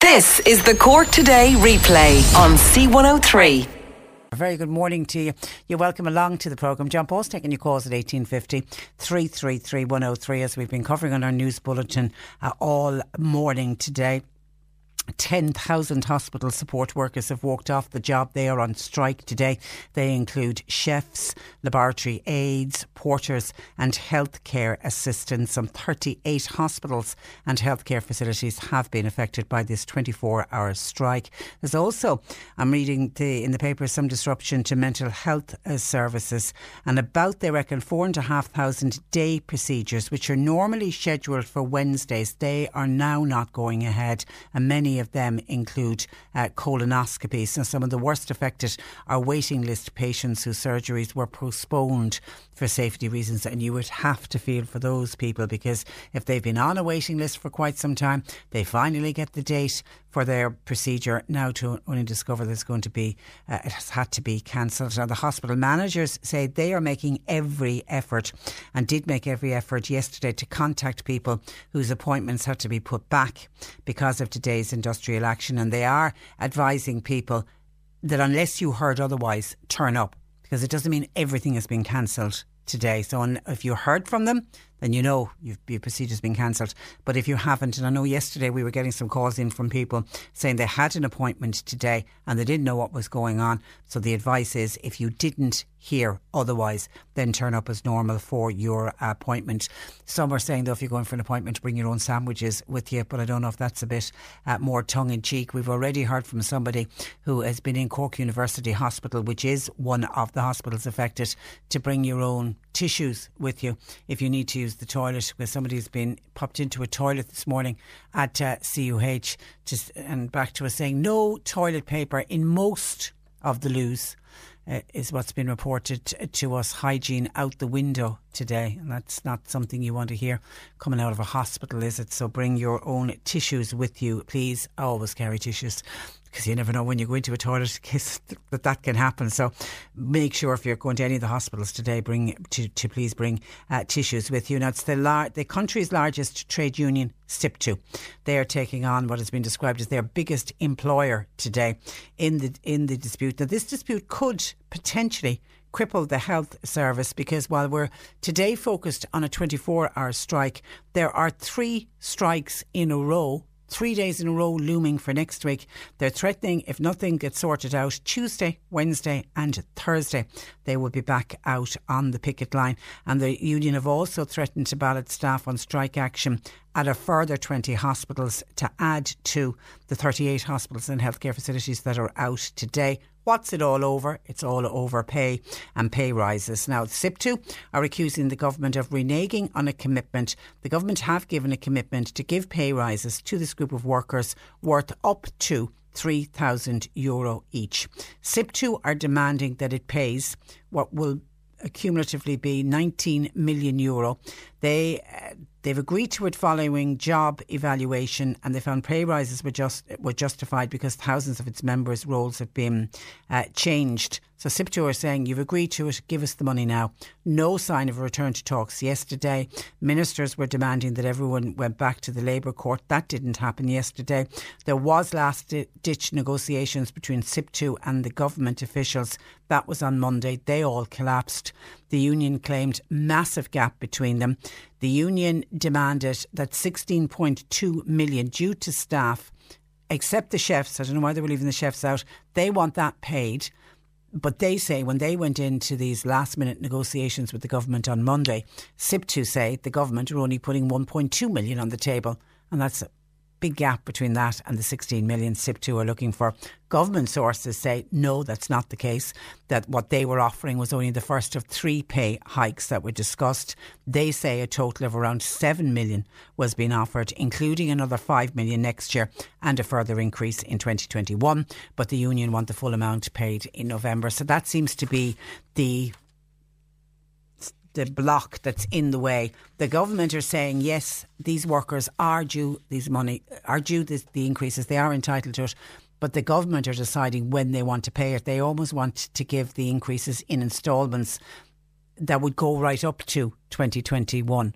This is the Cork Today replay on C103. A very good morning to you. You're welcome along to the programme. John Paul's taking your calls at 1850 333 103 as we've been covering on our news bulletin uh, all morning today. 10,000 hospital support workers have walked off the job. They are on strike today. They include chefs, laboratory aides, porters, and healthcare assistants. Some 38 hospitals and healthcare facilities have been affected by this 24 hour strike. There's also, I'm reading the, in the paper, some disruption to mental health uh, services and about, they reckon, 4,500 day procedures, which are normally scheduled for Wednesdays. They are now not going ahead, and many of them include uh, colonoscopies. And some of the worst affected are waiting list patients whose surgeries were postponed for safety reasons. And you would have to feel for those people because if they've been on a waiting list for quite some time, they finally get the date for their procedure now to only discover there's going to be, uh, it has had to be cancelled. Now, the hospital managers say they are making every effort and did make every effort yesterday to contact people whose appointments had to be put back because of today's industrial action. And they are advising people that unless you heard otherwise, turn up because it doesn't mean everything has been cancelled today. So if you heard from them, then you know your procedure's been cancelled. But if you haven't, and I know yesterday we were getting some calls in from people saying they had an appointment today and they didn't know what was going on. So the advice is if you didn't hear otherwise, then turn up as normal for your appointment. Some are saying though, if you're going for an appointment, bring your own sandwiches with you. But I don't know if that's a bit uh, more tongue in cheek. We've already heard from somebody who has been in Cork University Hospital, which is one of the hospitals affected, to bring your own tissues with you if you need to use the toilet because somebody's been popped into a toilet this morning at uh, CUH just and back to us saying no toilet paper in most of the loos uh, is what's been reported to us hygiene out the window today and that's not something you want to hear coming out of a hospital is it so bring your own tissues with you please always carry tissues because you never know when you go into a toilet case that that can happen. So make sure if you're going to any of the hospitals today, bring to, to please bring uh, tissues with you. Now it's the lar- the country's largest trade union, SIPTU. They are taking on what has been described as their biggest employer today in the in the dispute. Now this dispute could potentially cripple the health service because while we're today focused on a 24 hour strike, there are three strikes in a row three days in a row looming for next week. They're threatening, if nothing gets sorted out, Tuesday, Wednesday, and Thursday, they will be back out on the picket line. And the union have also threatened to ballot staff on strike action at a further 20 hospitals to add to the 38 hospitals and healthcare facilities that are out today. What's it all over? It's all over pay and pay rises. Now, SIPTU are accusing the government of reneging on a commitment. The government have given a commitment to give pay rises to this group of workers worth up to 3,000 euro each. SIPTU are demanding that it pays what will cumulatively be 19 million euro. They uh, they've agreed to it following job evaluation, and they found pay rises were just were justified because thousands of its members' roles have been uh, changed. So SIPTU are saying you've agreed to it, give us the money now. No sign of a return to talks yesterday. Ministers were demanding that everyone went back to the Labour Court. That didn't happen yesterday. There was last ditch negotiations between SIPTU and the government officials. That was on Monday. They all collapsed. The union claimed massive gap between them. The union demanded that 16.2 million due to staff, except the chefs. I don't know why they were leaving the chefs out. They want that paid. But they say when they went into these last minute negotiations with the government on Monday, SIPTU say the government are only putting 1.2 million on the table. And that's big gap between that and the 16 million SIPTU are looking for. Government sources say no, that's not the case. That what they were offering was only the first of three pay hikes that were discussed. They say a total of around 7 million was being offered, including another 5 million next year and a further increase in 2021. But the union want the full amount paid in November. So that seems to be the the block that's in the way. The government are saying yes, these workers are due these money are due this, the increases. They are entitled to it. But the government are deciding when they want to pay it. They almost want to give the increases in instalments that would go right up to 2021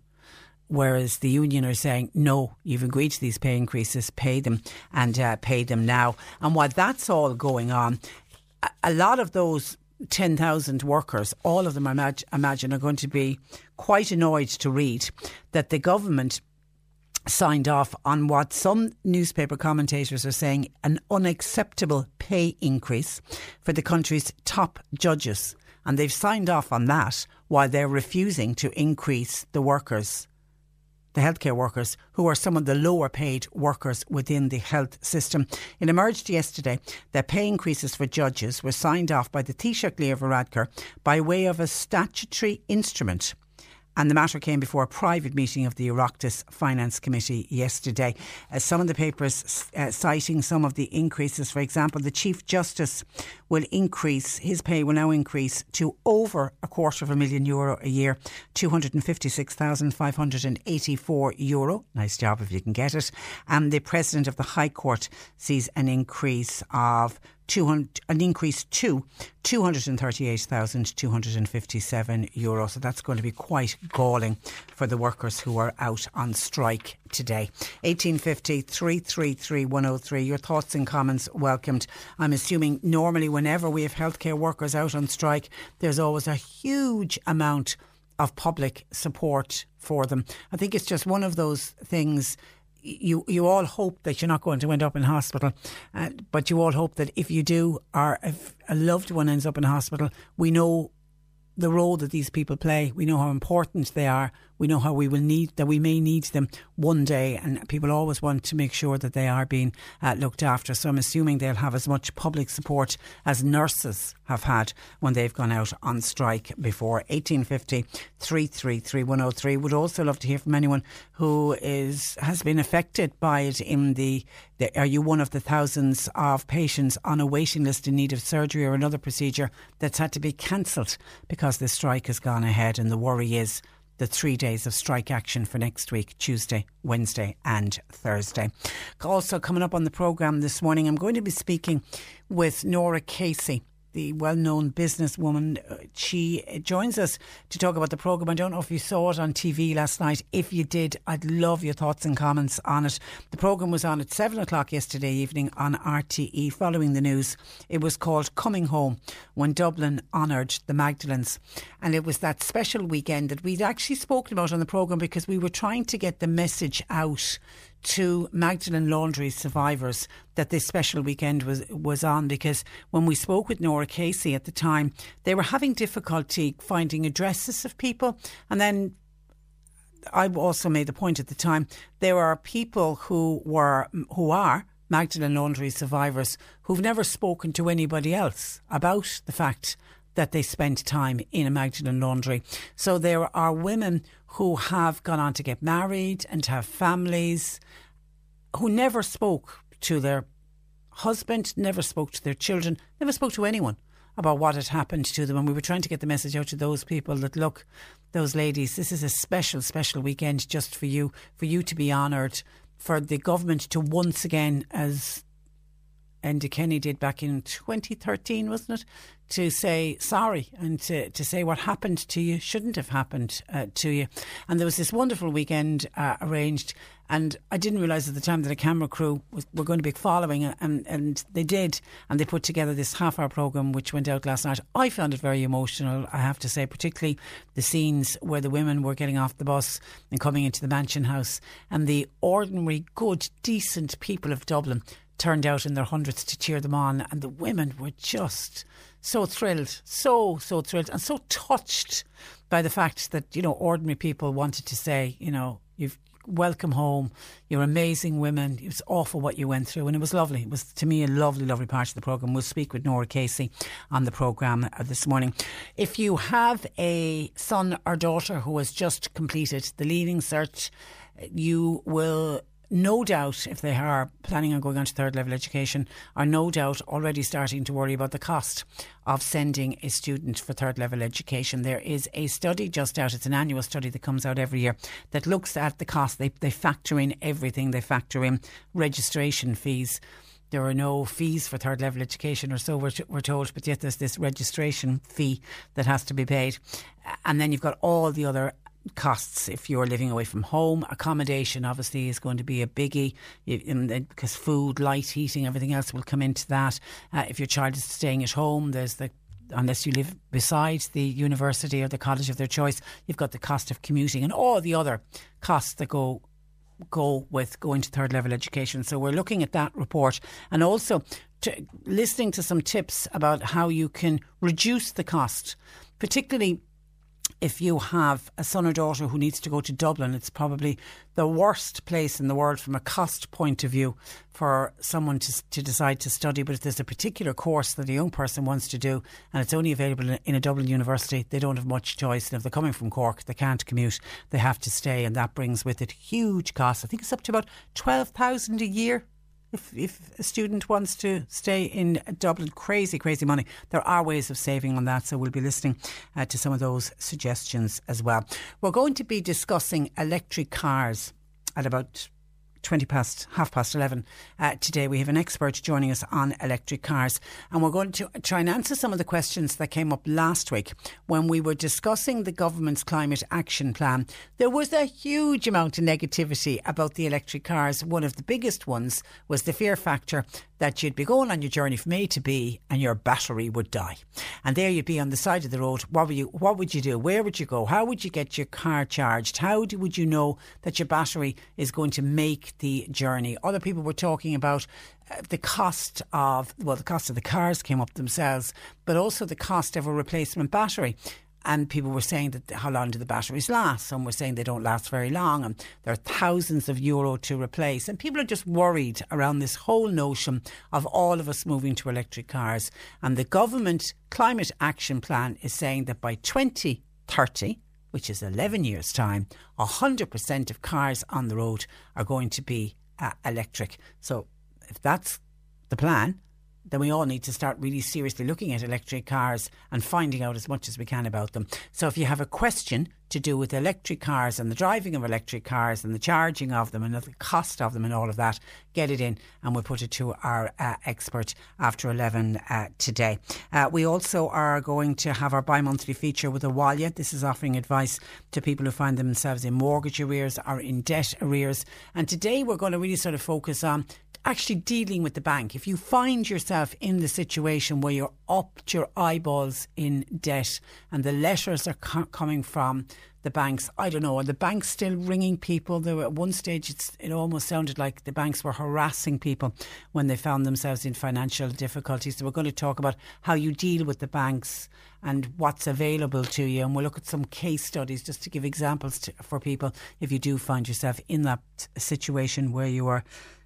whereas the union are saying, no, you've agreed to these pay increases, pay them and uh, pay them now. And while that's all going on, a lot of those 10,000 workers, all of them, I imagine, are going to be quite annoyed to read that the government signed off on what some newspaper commentators are saying an unacceptable pay increase for the country's top judges. And they've signed off on that while they're refusing to increase the workers' the healthcare workers, who are some of the lower paid workers within the health system. It emerged yesterday that pay increases for judges were signed off by the Taoiseach Leo Varadkar by way of a statutory instrument and the matter came before a private meeting of the Oireachtas Finance Committee yesterday. Uh, some of the papers uh, citing some of the increases, for example, the Chief Justice will increase, his pay will now increase to over a quarter of a million euro a year, 256,584 euro. Nice job if you can get it. And the President of the High Court sees an increase of 200, an increase to 238,257 euro. So that's going to be quite galling for the workers who are out on strike today. 1850 333 103. Your thoughts and comments welcomed. I'm assuming normally whenever we have healthcare workers out on strike, there's always a huge amount of public support for them. I think it's just one of those things you you all hope that you're not going to end up in hospital, uh, but you all hope that if you do, or if a loved one ends up in hospital, we know the role that these people play. We know how important they are. We know how we will need that we may need them one day, and people always want to make sure that they are being uh, looked after. So I'm assuming they'll have as much public support as nurses have had when they've gone out on strike before. 1850 333 103. Would also love to hear from anyone who is has been affected by it. In the, the are you one of the thousands of patients on a waiting list in need of surgery or another procedure that's had to be cancelled because the strike has gone ahead? And the worry is the three days of strike action for next week Tuesday, Wednesday, and Thursday. Also, coming up on the programme this morning, I'm going to be speaking with Nora Casey the well known businesswoman. Uh, she joins us to talk about the programme. I don't know if you saw it on TV last night. If you did, I'd love your thoughts and comments on it. The programme was on at 7 o'clock yesterday evening on RTE following the news. It was called Coming Home when Dublin honoured the Magdalens. And it was that special weekend that we'd actually spoken about on the programme because we were trying to get the message out to Magdalen Laundry survivors that this special weekend was was on because when we spoke with Nora Casey at the time, they were having difficulty finding addresses of people, and then I also made the point at the time there are people who were who are Magdalen Laundry survivors who've never spoken to anybody else about the fact that they spent time in a Magdalen laundry. So there are women who have gone on to get married and have families who never spoke to their husband, never spoke to their children, never spoke to anyone about what had happened to them. And we were trying to get the message out to those people that look, those ladies, this is a special, special weekend just for you, for you to be honoured, for the government to once again, as Enda Kenny did back in 2013, wasn't it? To say sorry and to, to say what happened to you shouldn't have happened uh, to you. And there was this wonderful weekend uh, arranged. And I didn't realise at the time that a camera crew was, were going to be following, and, and they did. And they put together this half hour programme which went out last night. I found it very emotional, I have to say, particularly the scenes where the women were getting off the bus and coming into the mansion house, and the ordinary, good, decent people of Dublin turned out in their hundreds to cheer them on, and the women were just so thrilled, so, so thrilled, and so touched by the fact that, you know, ordinary people wanted to say, you know, you've welcome home. You're amazing women. It was awful what you went through, and it was lovely. It was to me a lovely, lovely part of the program. We'll speak with Nora Casey on the program uh, this morning. If you have a son or daughter who has just completed the leaving cert, you will no doubt, if they are planning on going on to third level education, are no doubt already starting to worry about the cost of sending a student for third level education. There is a study just out, it's an annual study that comes out every year that looks at the cost. They, they factor in everything, they factor in registration fees there are no fees for third level education or so we're, we're told, but yet there's this registration fee that has to be paid. And then you've got all the other costs if you're living away from home. Accommodation obviously is going to be a biggie because food, light, heating, everything else will come into that. Uh, if your child is staying at home, there's the unless you live beside the university or the college of their choice, you've got the cost of commuting and all the other costs that go go with going to third level education. So we're looking at that report and also to, listening to some tips about how you can reduce the cost, particularly if you have a son or daughter who needs to go to Dublin, it's probably the worst place in the world from a cost point of view for someone to, to decide to study. But if there's a particular course that a young person wants to do and it's only available in a Dublin university, they don't have much choice. And if they're coming from Cork, they can't commute, they have to stay. And that brings with it huge costs. I think it's up to about 12,000 a year if, if a student wants to stay in Dublin, crazy, crazy money. There are ways of saving on that, so we'll be listening uh, to some of those suggestions as well. We're going to be discussing electric cars at about 20 past, half past 11 uh, today. We have an expert joining us on electric cars, and we're going to try and answer some of the questions that came up last week when we were discussing the government's climate action plan. There was a huge amount of negativity about the electric cars. One of the biggest ones was the fear factor that you'd be going on your journey from A to B and your battery would die. And there you'd be on the side of the road. What would you, what would you do? Where would you go? How would you get your car charged? How do, would you know that your battery is going to make the journey? Other people were talking about uh, the cost of, well, the cost of the cars came up themselves, but also the cost of a replacement battery and people were saying that how long do the batteries last? Some were saying they don't last very long, and there are thousands of euro to replace. And people are just worried around this whole notion of all of us moving to electric cars. And the government climate action plan is saying that by 2030, which is 11 years' time, 100% of cars on the road are going to be uh, electric. So if that's the plan, then we all need to start really seriously looking at electric cars and finding out as much as we can about them. So if you have a question to do with electric cars and the driving of electric cars and the charging of them and the cost of them and all of that, get it in and we'll put it to our uh, expert after 11 uh, today. Uh, we also are going to have our bi monthly feature with Abhaile. This is offering advice to people who find themselves in mortgage arrears or in debt arrears. And today we're going to really sort of focus on actually dealing with the bank, if you find yourself in the situation where you're up to your eyeballs in debt and the letters are co- coming from the banks, I don't know, are the banks still ringing people? There were, at one stage, it almost sounded like the banks were harassing people when they found themselves in financial difficulties. So we're going to talk about how you deal with the banks and what's available to you. And we'll look at some case studies just to give examples to, for people if you do find yourself in that situation where you are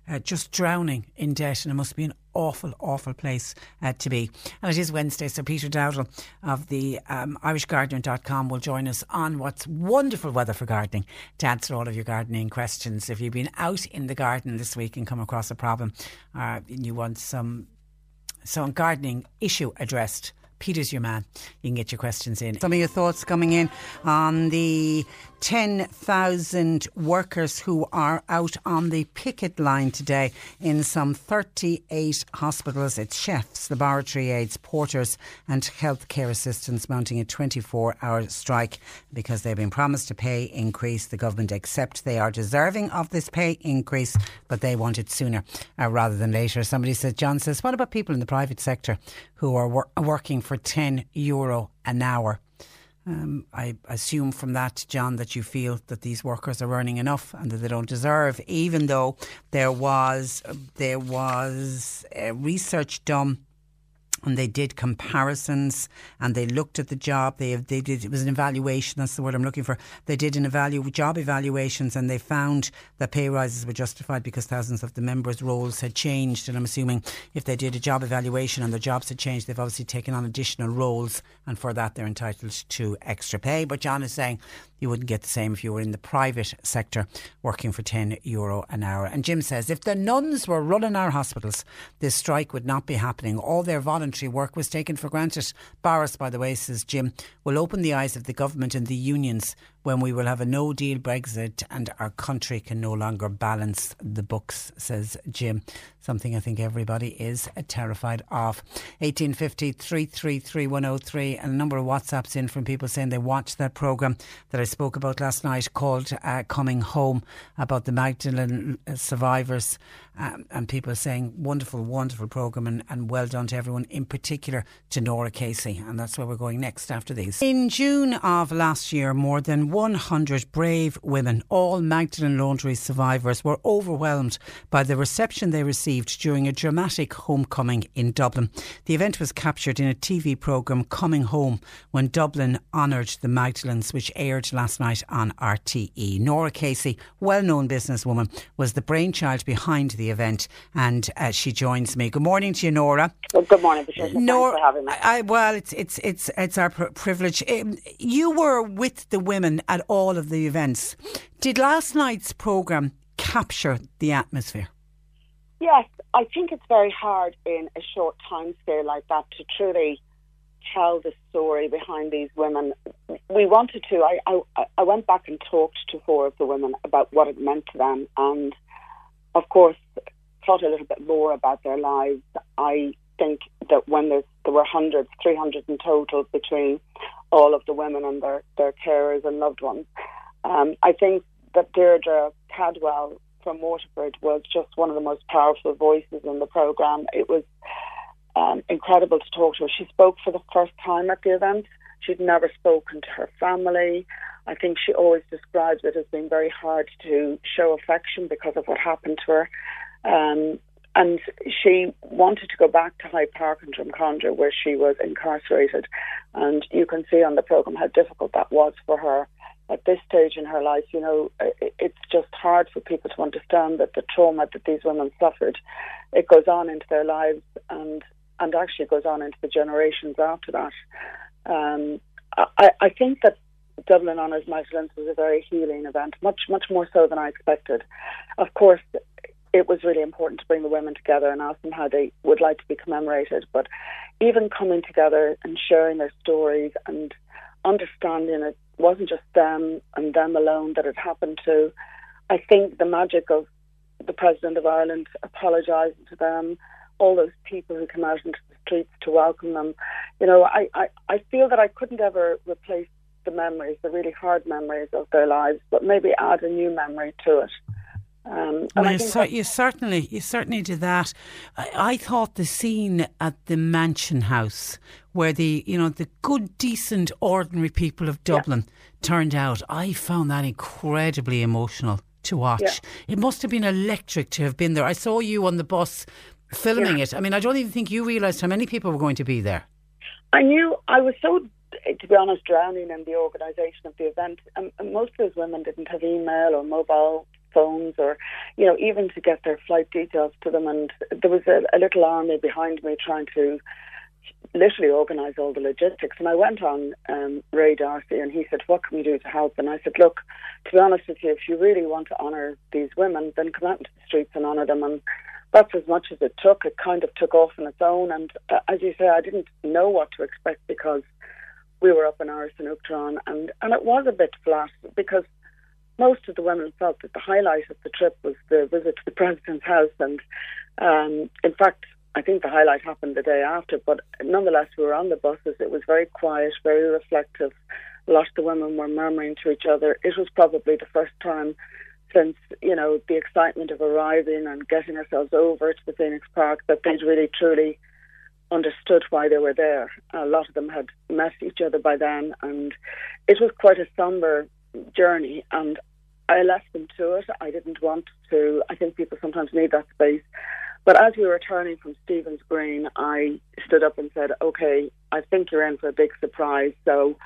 uh, just drowning in debt, and it must be an awful, awful place uh, to be. And it is Wednesday, so Peter Dowdall of the um, IrishGardener.com will join us on what's wonderful weather for gardening to answer all of your gardening questions. If you've been out in the garden this week and come across a problem, uh, and you want some some gardening issue addressed Peter's your man. You can get your questions in. Some of your thoughts coming in on the 10,000 workers who are out on the picket line today in some 38 hospitals. It's chefs, laboratory aides, porters, and healthcare assistants mounting a 24 hour strike because they've been promised a pay increase. The government accept they are deserving of this pay increase, but they want it sooner uh, rather than later. Somebody says, John says, what about people in the private sector who are wor- working for 10 euro an hour? Um, I assume from that, John, that you feel that these workers are earning enough and that they don't deserve, even though there was there was research done and they did comparisons and they looked at the job. They they did it was an evaluation. That's the word I'm looking for. They did an evalu- job evaluations and they found that pay rises were justified because thousands of the members' roles had changed. And I'm assuming if they did a job evaluation and their jobs had changed, they've obviously taken on additional roles, and for that they're entitled to extra pay. But John is saying you wouldn't get the same if you were in the private sector working for 10 euro an hour. And Jim says if the nuns were running our hospitals, this strike would not be happening. All their work was taken for granted. Barris, by the way, says Jim, will open the eyes of the government and the unions when we will have a no deal Brexit and our country can no longer balance the books, says Jim. Something I think everybody is terrified of. 1850 333 103 and a number of WhatsApps in from people saying they watched that programme that I spoke about last night called uh, Coming Home about the Magdalene survivors um, and people saying wonderful, wonderful programme and, and well done to everyone, in particular to Nora Casey. And that's where we're going next after these. In June of last year, more than 100 brave women, all Magdalen Laundry survivors, were overwhelmed by the reception they received during a dramatic homecoming in Dublin. The event was captured in a TV programme, Coming Home, when Dublin honoured the Magdalens, which aired last night on RTE. Nora Casey, well known businesswoman, was the brainchild behind the event and uh, she joins me. Good morning to you, Nora. Well, good morning, Patricia. Nora, Thanks for having me. I, well, it's, it's, it's, it's our pr- privilege. Um, you were with the women at all of the events. Did last night's programme capture the atmosphere? Yes, I think it's very hard in a short time scale like that to truly tell the story behind these women. We wanted to. I, I, I went back and talked to four of the women about what it meant to them, and of course, thought a little bit more about their lives. I think that when there were hundreds, 300 in total between all of the women and their, their carers and loved ones, um, I think that Deirdre Cadwell from Waterford was just one of the most powerful voices in the programme. It was um, incredible to talk to her. She spoke for the first time at the event. She'd never spoken to her family. I think she always describes it as being very hard to show affection because of what happened to her. Um, and she wanted to go back to Hyde Park in Drumcondra where she was incarcerated. And you can see on the programme how difficult that was for her at this stage in her life. You know, it's just hard for people to understand that the trauma that these women suffered, it goes on into their lives and and actually goes on into the generations after that. Um, I, I think that Dublin Honours Magdalenes was a very healing event, much much more so than I expected. Of course, it was really important to bring the women together and ask them how they would like to be commemorated. But even coming together and sharing their stories and understanding it wasn't just them and them alone that it happened to. I think the magic of the President of Ireland apologising to them, all those people who came out into the streets to welcome them. You know, I, I, I feel that I couldn't ever replace the memories, the really hard memories of their lives, but maybe add a new memory to it. Um, well, you, cer- you, certainly, you certainly did that. I, I, thought the scene at the Mansion House, where the you know the good, decent, ordinary people of Dublin yeah. turned out, I found that incredibly emotional to watch. Yeah. It must have been electric to have been there. I saw you on the bus filming yeah. it. I mean, I don't even think you realised how many people were going to be there. I knew I was so to be honest, drowning in the organisation of the event. And most of those women didn't have email or mobile phones or, you know, even to get their flight details to them. And there was a, a little army behind me trying to literally organise all the logistics. And I went on um, Ray D'Arcy and he said, What can we do to help? And I said, Look, to be honest with you, if you really want to honour these women, then come out into the streets and honour them. And that's as much as it took. It kind of took off on its own, and uh, as you say, I didn't know what to expect because we were up in Áras an Uachtaráin, and and it was a bit flat because most of the women felt that the highlight of the trip was the visit to the president's house, and um, in fact, I think the highlight happened the day after. But nonetheless, we were on the buses. It was very quiet, very reflective. A lot of the women were murmuring to each other. It was probably the first time since you know the excitement of arriving and getting ourselves over to the Phoenix Park that they'd really truly understood why they were there. A lot of them had met each other by then, and it was quite a somber journey. And I left them to it. I didn't want to. I think people sometimes need that space. But as we were returning from Stephen's Green, I stood up and said, "Okay, I think you're in for a big surprise." So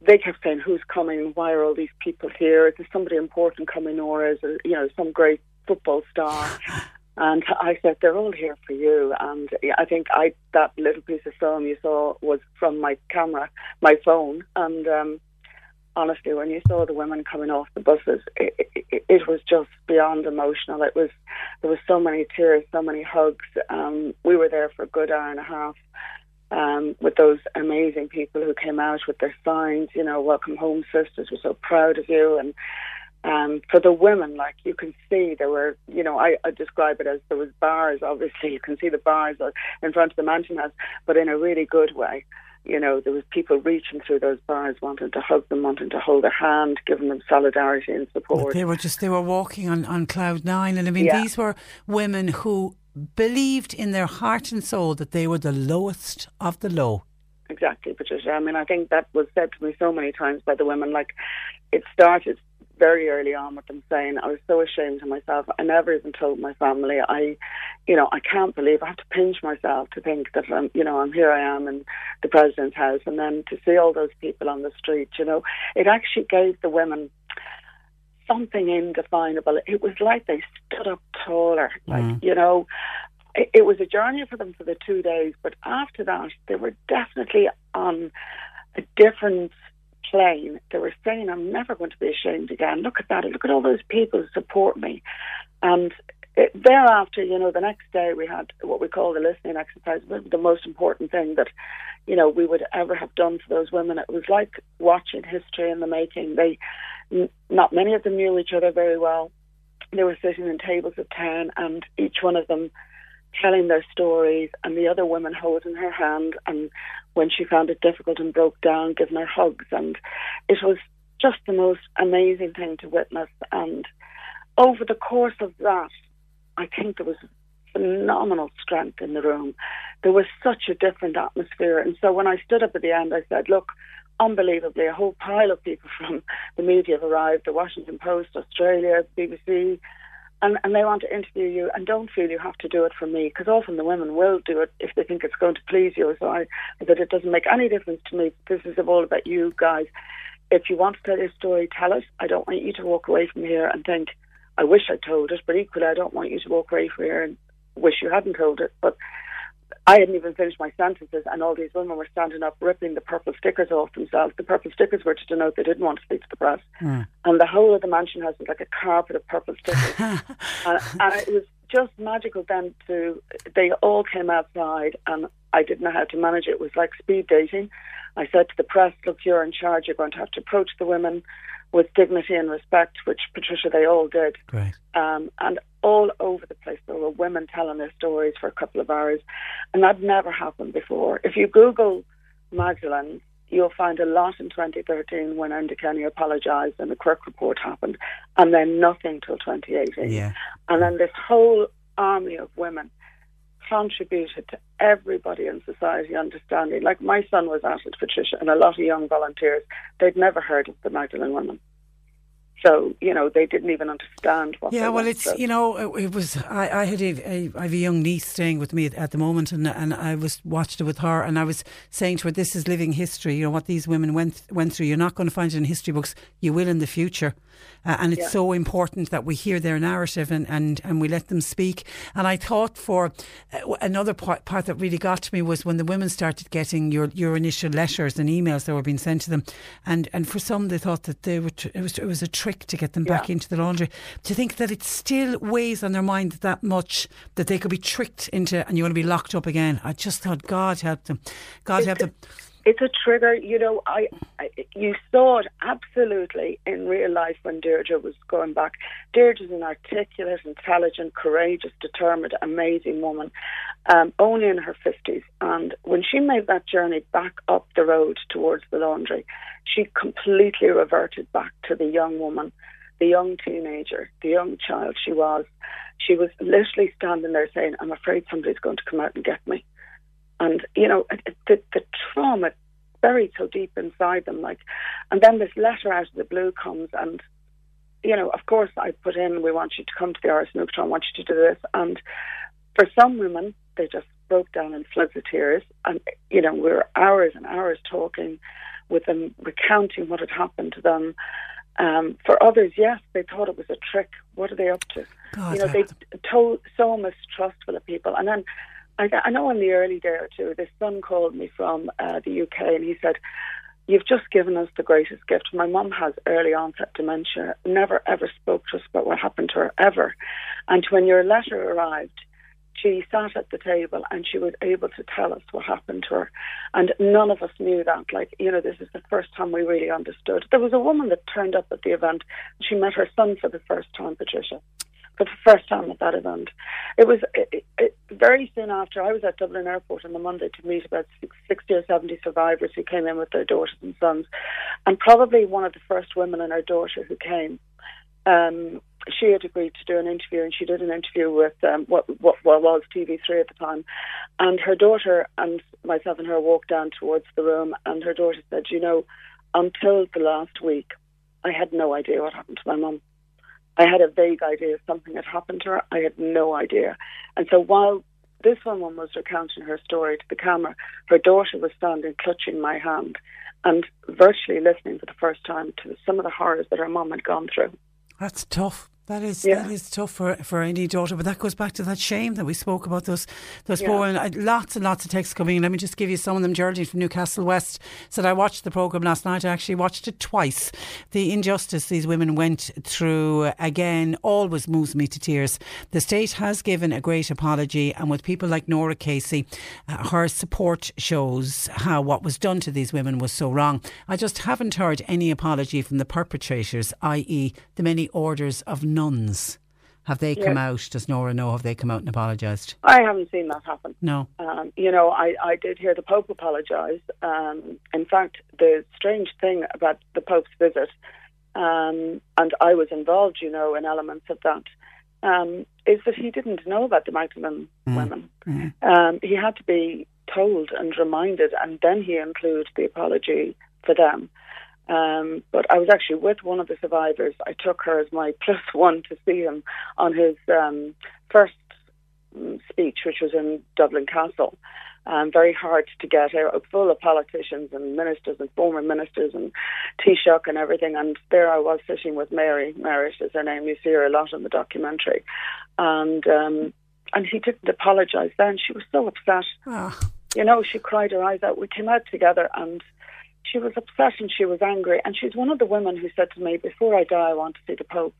they kept saying, "Who's coming? Why are all these people here? Is there somebody important coming, or is it, you know some great football star?" And I said, "They're all here for you." And I think I that little piece of film you saw was from my camera, my phone, and. um honestly, when you saw the women coming off the buses, it, it, it, was just beyond emotional. It was there was so many tears, so many hugs. Um, we were there for a good hour and a half um, with those amazing people who came out with their signs. You know, welcome home, sisters. We're so proud of you. And um, for the women, like you can see, there were, you know, I, I describe it as there was bars. Obviously, you can see the bars in front of the mansion house, but in a really good way you know, there was people reaching through those bars, wanting to hug them, wanting to hold their hand, giving them solidarity and support. They were just they were walking on, on cloud nine, and I mean, yeah. these were women who believed in their heart and soul that they were the lowest of the low. Exactly, Patricia. I mean, I think that was said to me so many times by the women. Like, it started very early on with them saying I was so ashamed of myself. I never even told my family. I, you know, I can't believe I have to pinch myself to think that I'm, you know, I'm here. I am in the president's house, and then to see all those people on the street. You know, it actually gave the women something indefinable. It was like they stood up taller. Like mm. you know, it, it was a journey for them for the two days, but after that, they were definitely on a different plane, they were saying, I'm never going to be ashamed again. Look at that. Look at all those people who support me. And it, thereafter, you know, the next day we had what we call the listening exercise, the most important thing that, you know, we would ever have done for those women. It was like watching history in the making. They, not many of them knew each other very well. They were sitting in tables of 10 and each one of them telling their stories and the other woman holding her hand and when she found it difficult and broke down, giving her hugs and it was just the most amazing thing to witness and over the course of that I think there was phenomenal strength in the room. There was such a different atmosphere and so when I stood up at the end I said, Look, unbelievably a whole pile of people from the media have arrived, the Washington Post, Australia, BBC, and, and they want to interview you and don't feel you have to do it for me because often the women will do it if they think it's going to please you. So I that it doesn't make any difference to me. This is all about you guys. If you want to tell your story, tell it. I don't want you to walk away from here and think, I wish I told it, but equally I don't want you to walk away from here and wish you hadn't told it. But I hadn't even finished my sentences, and all these women were standing up, ripping the purple stickers off themselves. The purple stickers were to denote they didn't want to speak to the press, mm. and the whole of the mansion house was like a carpet of purple stickers, and, and it was just magical. Then to they all came outside, and I didn't know how to manage it. It was like speed dating. I said to the press, "Look, you're in charge. You're going to have to approach the women." With dignity and respect, which Patricia they all did. Great. Um, and all over the place there were women telling their stories for a couple of hours, and that never happened before. If you Google Magdalene, you'll find a lot in 2013 when Enda Kenny apologised and the Quirke report happened, and then nothing till 2018. Yeah. And then this whole army of women contributed to everybody in society understanding. Like my son was at it, Patricia, and a lot of young volunteers, they'd never heard of the Magdalene women. So you know they didn't even understand what. Yeah, well, it's you know it, it was. I, I had a, a I have a young niece staying with me at the moment, and and I was watched it with her, and I was saying to her, "This is living history. You know what these women went went through. You're not going to find it in history books. You will in the future." Uh, and it's yeah. so important that we hear their narrative and, and, and we let them speak. And I thought for uh, another part, part that really got to me was when the women started getting your, your initial letters and emails that were being sent to them. And, and for some, they thought that they were tr- it, was, it was a trick trick to get them back into the laundry. To think that it still weighs on their mind that much that they could be tricked into and you want to be locked up again. I just thought, God help them. God help them. It's a trigger. You know, I, I you saw it absolutely in real life when Deirdre was going back. Deirdre's an articulate, intelligent, courageous, determined, amazing woman, um, only in her fifties. And when she made that journey back up the road towards the laundry, she completely reverted back to the young woman, the young teenager, the young child she was. She was literally standing there saying, "I'm afraid somebody's going to come out and get me." And you know it- the the trauma buried so deep inside them like and then this letter out of the blue comes and you know of course I put in we want you to come to the Irish Neutral I want you to do this. And for some women they just broke down in floods of tears. And you know we were hours and hours talking with them recounting what had happened to them. Um, for others yes they thought it was a trick. What are they up to? God you know, they told so mistrustful of people. And then I, I know in the early day or two, this son called me from uh, the UK and he said, You've just given us the greatest gift. My mum has early onset dementia, never ever spoke to us about what happened to her ever. And when your letter arrived, she sat at the table and she was able to tell us what happened to her. And none of us knew that. Like, you know, this is the first time we really understood. There was a woman that turned up at the event. She met her son for the first time, Patricia for the first time at that event. It was it, it, very soon after I was at Dublin Airport on the Monday to meet about 60 or 70 survivors who came in with their daughters and sons. And probably one of the first women and her daughter who came, um, she had agreed to do an interview and she did an interview with um, what, what, what was TV3 at the time. And her daughter and myself and her walked down towards the room and her daughter said, you know, until the last week, I had no idea what happened to my mum. I had a vague idea something had happened to her. I had no idea. And so while this woman was recounting her story to the camera, her daughter was standing clutching my hand and virtually listening for the first time to some of the horrors that her mum had gone through. That's tough. That is Yeah. that is tough for, for any daughter, but that goes back to that shame that we spoke about those those Yeah. poor and uh, lots and lots of texts coming. in. Let me just give you some of them. Geraldine from Newcastle West said I watched the program last night. I actually watched it twice. The injustice these women went through again always moves me to tears. The state has given a great apology, and with people like Nora Casey, uh, her support shows how what was done to these women was so wrong. I just haven't heard any apology from the perpetrators, i.e., the many orders of nuns. Have they come out? Does Nora know? Have they come out and apologised? I haven't seen that happen. No. Um, you know, I, I did hear the Pope apologise. Um, in fact, the strange thing about the Pope's visit, um, and I was involved, you know, in elements of that, um, is that he didn't know about the Magdalene women. Um, he had to be told and reminded, and then he included the apology for them. Um, but I was actually with one of the survivors. I took her as my plus one to see him on his um, first mm, speech, which was in Dublin Castle. Um, very hard to get out, full of politicians and ministers and former ministers and Taoiseach and everything. And there I was sitting with Mary, Merritt is her name. You see her a lot in the documentary. And um, and he didn't apologise then. She was so upset. Ah, You know, she cried her eyes out. We came out together and she was upset and she was angry. And she's one of the women who said to me, Before I die, I want to see the Pope.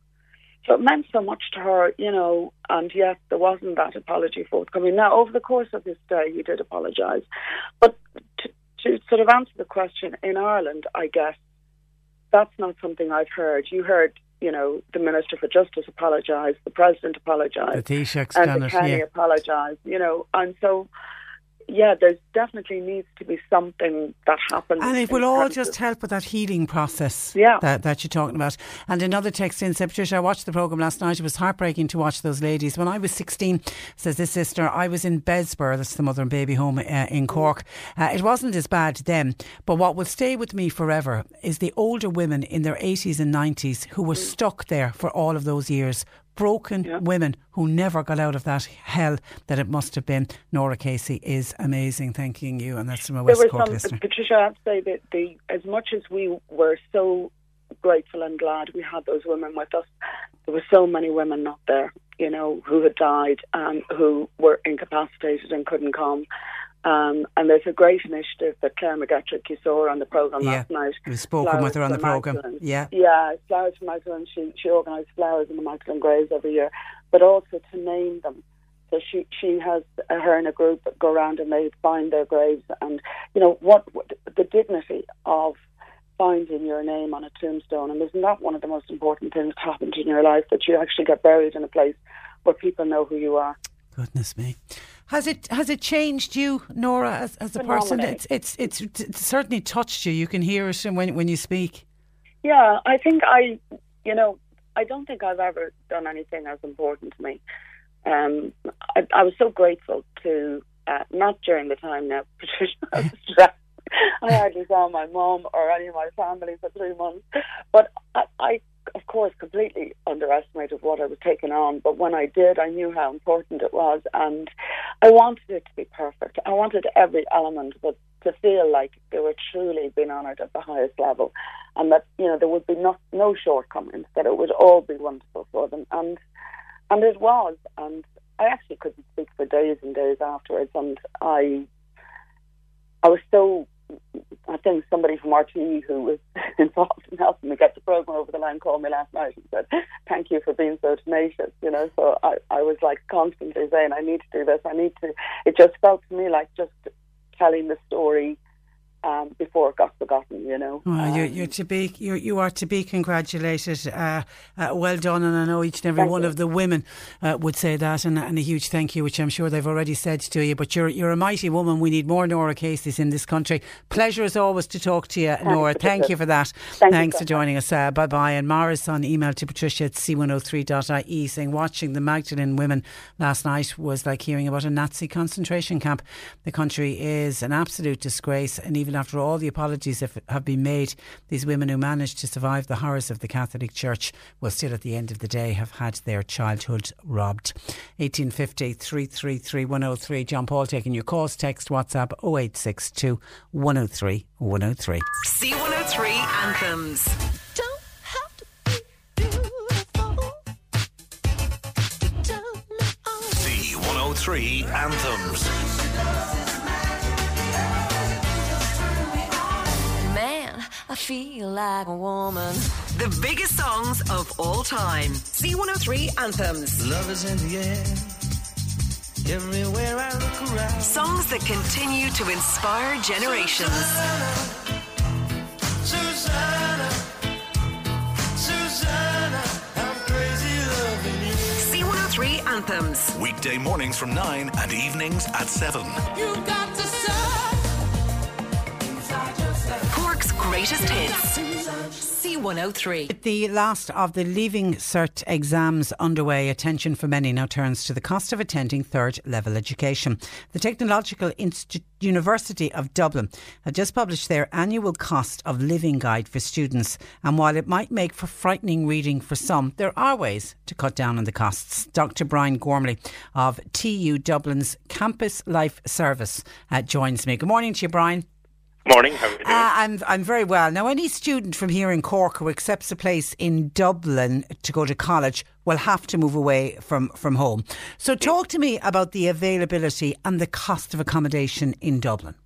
So it meant so much to her, you know, and yet there wasn't that apology forthcoming. Now, over the course of this day, he did apologise. But to, to sort of answer the question, in Ireland, I guess that's not something I've heard. You heard, you know, the Minister for Justice apologise, the President the apologise, Taoiseach's and the. Kenny Yeah. apologise, you know, and so. Yeah, there's definitely needs to be something that happens. And it will all just of- help with that healing process Yeah. that, that you're talking about. And another text in said, Patricia, I watched the programme last night. It was heartbreaking to watch those ladies. When I was 16, says this sister, I was in Bessborough, that's the mother and baby home uh, in Cork. Uh, it wasn't as bad then, but what will stay with me forever is the older women in their 80s and 90s who were stuck there for all of those years. Broken Yeah. women who never got out of that hell that it must have been. Nora Casey is amazing. Thanking you, and that's from a there West were Cork some, listener. Patricia, I have to say that the as much as we were so grateful and glad we had those women with us, there were so many women not there, you know, who had died and who were incapacitated and couldn't come. Um, and there's a great initiative that Claire McGettrick, you saw on the programme Yeah, last night. we've spoken Flowers with her on the programme. Yeah. Yeah, Flowers for Magdalene. She, she organised flowers in the Magdalene graves every year, but also to name them. So she she has uh, her and a group go around and they find their graves, and you know what, what the dignity of finding your name on a tombstone, and isn't that one of the most important things that happened in your life that you actually get buried in a place where people know who you are. Goodness me. Has it has it changed you, Nora, as, as a person? It's, it's it's it's certainly touched you. You can hear it when when you speak. Yeah, I think I, you know, I don't think I've ever done anything as important to me. Um, I, I was so grateful to, uh, not during the time now, Patricia, I was stressed. I hardly saw my mom or any of my family for three months. But I, I, of course, completely underestimated what I was taking on. But when I did, I knew how important it was. And I wanted it to be perfect. I wanted every element, but to feel like they were truly being honoured at the highest level and that, you know, there would be no, no shortcomings, that it would all be wonderful for them. And and it was. And I actually couldn't speak for days and days afterwards. And I, I was so. I think somebody from RTE who was involved in helping me get the program over the line called me last night and said, "Thank you for being so tenacious." You know, so I, I was like constantly saying, "I need to do this. I need to." It just felt to me like just telling the story um, before it got forgotten. You know. Well, you're, Um, you're to be you're, you are to be congratulated. Uh, uh, well done, and I know each and every one you. of the women uh, would say that, and, and a huge thank you, which I'm sure they've already said to you. But you're you're a mighty woman. We need more Nora Caseys in this country. Pleasure as always to talk to you, Nora. Thank you for that. Thank Thanks for joining us. Uh, bye bye. And Morris on email to Patricia at c103.ie saying watching the Magdalene women last night was like hearing about a Nazi concentration camp. The country is an absolute disgrace, and even after all the apologies have, have been made, these women who managed to survive the horrors of the Catholic Church will still at the end of the day have had their childhood robbed. 1850 333 103. John Paul taking your calls, text, WhatsApp 0862 103 103. C103 Anthems. C103 Anthems. Feel like a woman. The biggest songs of all time. C103 Anthems. Love is in the air. Everywhere I look around. Songs that continue to inspire generations. Susanna, Susanna, I'm crazy loving you. C103 Anthems. Weekday mornings from 9 and evenings at 7. Greatest hits. C103. The last of the Leaving Cert exams underway, attention for many now turns to the cost of attending third level education. The Technological University of Dublin have just published their annual cost of living guide for students. And while it might make for frightening reading for some, there are ways to cut down on the costs. Dr. Brian Gormley of TU Dublin's Campus Life Service uh, joins me. Good morning to you, Brian. Morning, how are you doing? Uh, I'm I'm very well. Now, any student from here in Cork who accepts a place in Dublin to go to college will have to move away from, from home. So, talk to me about the availability and the cost of accommodation in Dublin.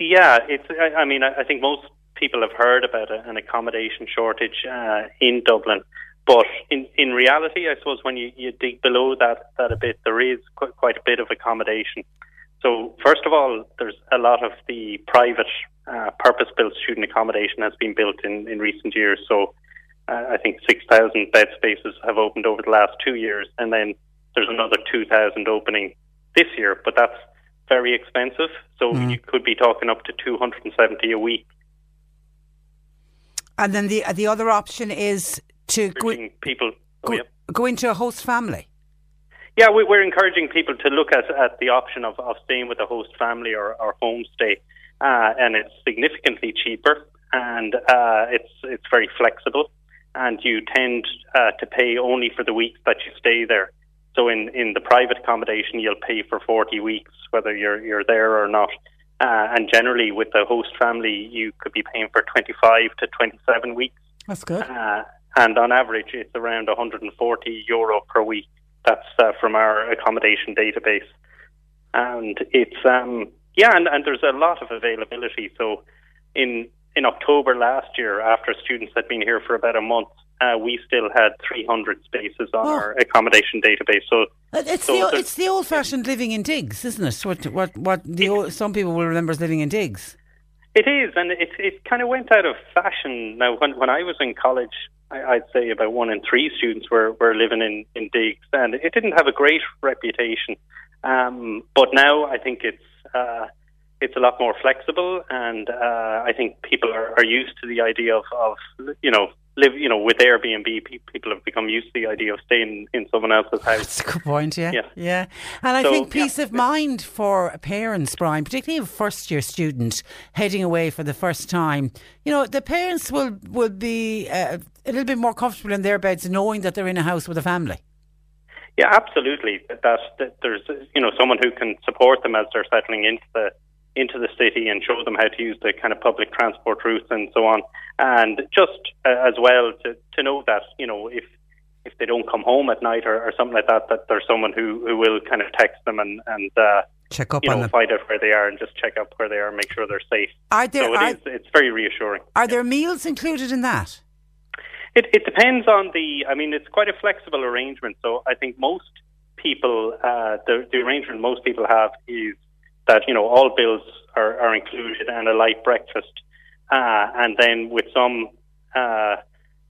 yeah, it's. I, I mean, I, I think most people have heard about a, an accommodation shortage uh, in Dublin, but in in reality, I suppose when you, you dig below that that a bit, there is quite, quite a bit of accommodation. So, first of all, there's a lot of the private uh, purpose-built student accommodation has been built in, in recent years. So, uh, I think 6,000 bed spaces have opened over the last two years, and then there's another 2,000 opening this year. But that's very expensive. So you could be talking up to 270 a week. And then the the other option is to go, people. Oh, go, yeah. go into a host family. Yeah, we, we're encouraging people to look at, at the option of, of staying with a host family or, or homestay, uh, and it's significantly cheaper and uh, it's it's very flexible, and you tend uh, to pay only for the weeks that you stay there. So in, in the private accommodation, you'll pay for 40 weeks, whether you're you're there or not. Uh, and generally, with the host family, you could be paying for 25 to 27 weeks. That's good. Uh, and on average, it's around 140 euro per week. That's uh, from our accommodation database. and it's um, yeah, and, and there's a lot of availability. So in in October last year, after students had been here for about a month, uh, we still had 300 spaces on Oh. our accommodation database. So It's so the it's the old fashioned living in digs, isn't it? What what what the old, some people will remember as living in digs. It is, and it it kind of went out of fashion. Now, when when I was in college, I'd say about one in three students were were living in in digs, and it didn't have a great reputation. Um, but now I think it's uh, it's a lot more flexible, and uh, I think people are, are used to the idea of, of you know live you know with Airbnb. pe- People have become used to the idea of staying in someone else's house. That's a good point, yeah. Yeah. And I So, think yeah. peace of mind for parents, Brian, particularly a first year student heading away for the first time. You know, the parents will, will be uh, a little bit more comfortable in their beds knowing that they're in a house with a family. Yeah, absolutely. That, that there's you know someone who can support them as they're settling into the into the city and show them how to use the kind of public transport routes and so on. And just uh, as well to to know that you know if if they don't come home at night or, or something like that, that there's someone who, who will kind of text them and and uh, Check up you on know them. find out where they are and just check up where they are and make sure they're safe. Are there, so it are, is, it's very reassuring. are there meals included in that? It, it depends on the. I mean, it's quite a flexible arrangement. So I think most people, uh, the, the arrangement most people have is that you know all bills are, are included and a light breakfast, uh, and then with some uh,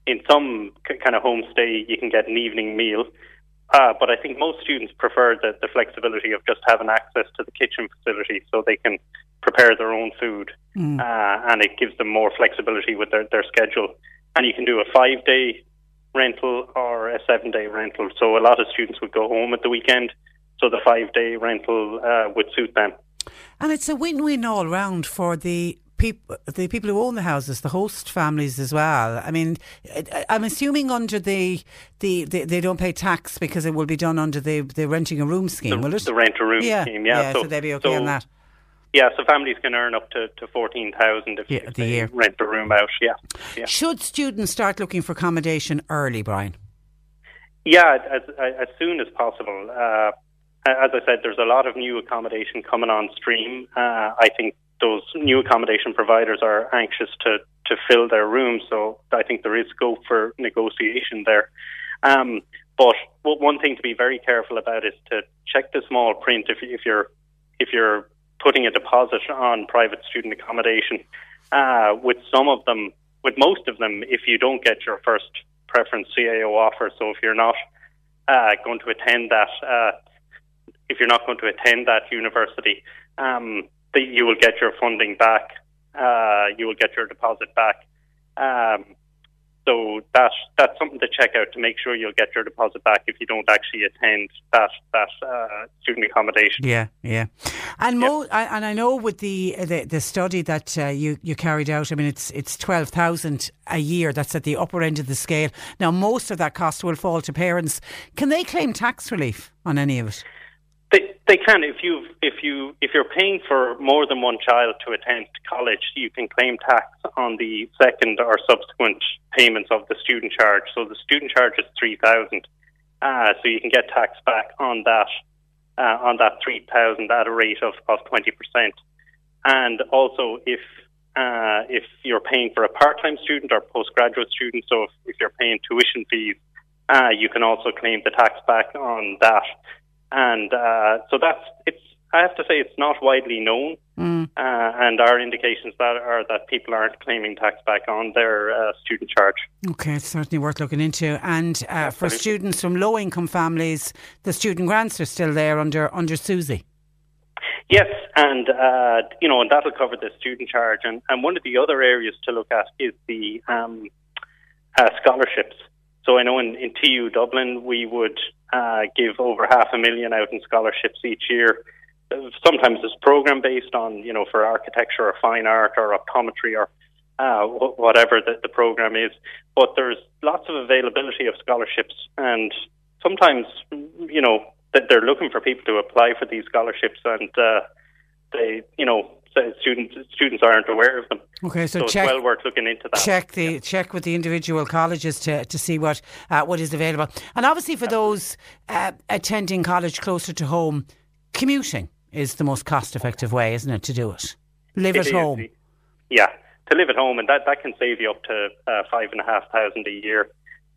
in some k- kind of homestay you can get an evening meal. Uh, but I think most students prefer the, the flexibility of just having access to the kitchen facility so they can prepare their own food, uh, and it gives them more flexibility with their, their schedule. And you can do a five day rental or a seven day rental. So a lot of students would go home at the weekend, so the five day rental uh, would suit them. And it's a win-win all round for the people, the people who own the houses, the host families as well. I mean, I'm assuming under the, the, the they don't pay tax because it will be done under the, the renting a room scheme, will it? The rent a room yeah, scheme, yeah. Yeah so, they'd be okay so- on that. Yeah, so families can earn up to, to fourteen thousand if, Yeah, if the they year. rent the room out. Yeah, yeah. Should students start looking for accommodation early, Brian? Yeah, as, as soon as possible. Uh, as I said, there's a lot of new accommodation coming on stream. Uh, I think those new accommodation providers are anxious to, to fill their rooms, so I think there is scope for negotiation there. Um, but one thing to be very careful about is to check the small print if, if you're if you're putting a deposit on private student accommodation. Uh, with some of them, with most of them, if you don't get your first preference CAO offer, so if you're not uh, going to attend that, uh, if you're not going to attend that university, um, that you will get your funding back. Uh, you will get your deposit back. Um, so that that's something to check out to make sure you'll get your deposit back if you don't actually attend that that uh, student accommodation. Yeah, yeah. And mo- I, and I know with the the, the study that uh, you you carried out, I mean it's it's twelve thousand a year. That's at the upper end of the scale. Now most of that cost will fall to parents. Can they claim tax relief on any of it? They they can if you if you if you're paying for more than one child to attend college, you can claim tax on the second or subsequent payments of the student charge. So the student charge is three thousand, uh, so you can get tax back on that uh, on that three thousand at a rate of of twenty percent. And also if uh, if you're paying for a part-time student or postgraduate student, so if, if you're paying tuition fees, uh, you can also claim the tax back on that and uh, so that's it's. I have to say it's not widely known, uh, and our indications that are that people aren't claiming tax back on their uh, student charge. Okay, it's certainly worth looking into. And uh, for students from low income families, the student grants are still there under under SUSI. Yes, and uh, you know, and that'll cover the student charge. And, and one of the other areas to look at is the um, uh, scholarships. So I know in, in TU Dublin we would uh, give over half a million out in scholarships each year. Sometimes it's program based on you know for architecture or fine art or optometry or uh, whatever the, the program is. But there's lots of availability of scholarships, and sometimes you know that they're looking for people to apply for these scholarships, and uh, they you know students students aren't aware of them. Okay, so So, check- it's well worth looking into that. check the check with the individual colleges to, to see what uh, what is available. And obviously for those uh, attending college closer to home, commuting is the most cost effective way, isn't it, to do it? Live It at is, home. Yeah, to live at home, and that, that can save you up to uh, five and a half thousand a year.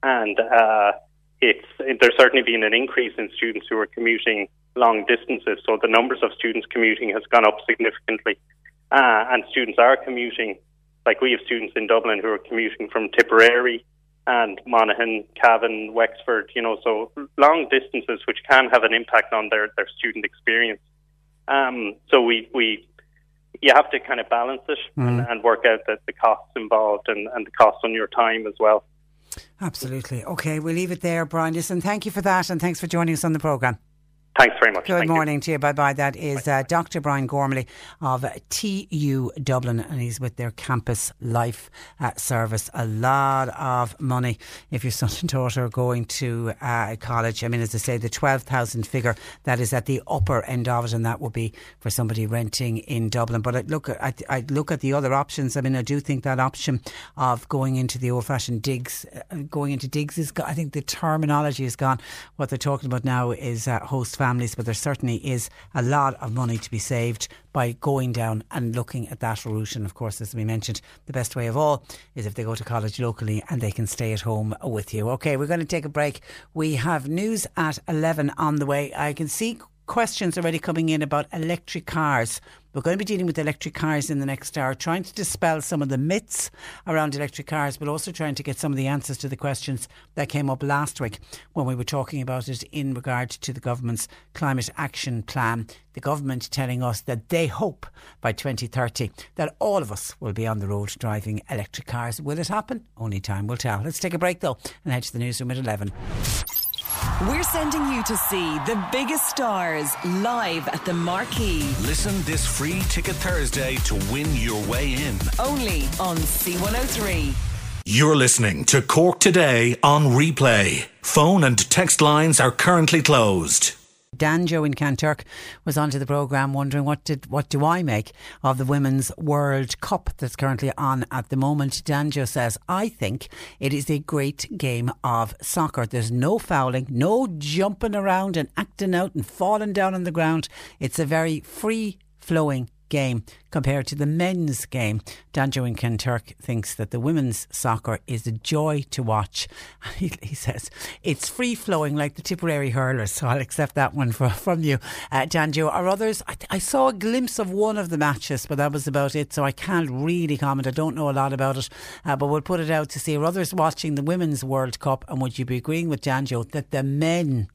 And uh, it's there's certainly been an increase in students who are commuting long distances. So the numbers of students commuting has gone up significantly, uh, and students are commuting. Like we have students in Dublin who are commuting from Tipperary and Monaghan, Cavan, Wexford. You know, so long distances which can have an impact on their their student experience. Um, so we we you have to kind of balance it and, and work out the, the costs involved and, and the costs on your time as well. Absolutely. Okay, we'll leave it there, Brian. Listen, thank you for that and thanks for joining us on the programme. Thanks very much. Good Thank you. morning to you. Bye bye. That is uh, Dr. Brian Gormley of TU Dublin, and he's with their campus life uh, service. A lot of money if your son and daughter are going to uh, college. I mean, as I say, the 12,000 figure, that is at the upper end of it, and that would be for somebody renting in Dublin. But I look at, I, I look at the other options. I mean, I do think that option of going into the old fashioned digs, uh, going into digs is, I think the terminology is gone. What they're talking about now is uh, host families, but there certainly is a lot of money to be saved by going down and looking at that route. And of course, as we mentioned, the best way of all is if they go to college locally and they can stay at home with you. Okay, we're going to take a break. We have news at 11 on the way. I can see questions already coming in about electric cars. We're going to be dealing with electric cars in the next hour, trying to dispel some of the myths around electric cars, but also trying to get some of the answers to the questions that came up last week when we were talking about it in regard to the government's climate action plan. The government telling us that they hope by 2030 that all of us will be on the road driving electric cars. Will it happen? Only time will tell. Let's take a break though and head to the newsroom at 11. We're sending you to see the biggest stars live at the Marquee. Listen this free ticket Thursday to win your way in. Only on C103. You're listening to Cork Today on replay. Phone and text lines are currently closed. Danjo in Kanturk was onto the programme wondering what did what do I make of the Women's World Cup that's currently on at the moment. Danjo says, I think it is a great game of soccer. There's no fouling, no jumping around and acting out and falling down on the ground. It's a very free flowing game compared to the men's game. Danjo in Kanturk thinks that the women's soccer is a joy to watch. He, he says it's free flowing like the Tipperary hurlers, so I'll accept that one for, from you, uh, Danjo. Or others, I, I saw a glimpse of one of the matches, but that was about it, so I can't really comment. I don't know a lot about it, uh, but we'll put it out to see. Are others watching the Women's World Cup, and would you be agreeing with Danjo that the men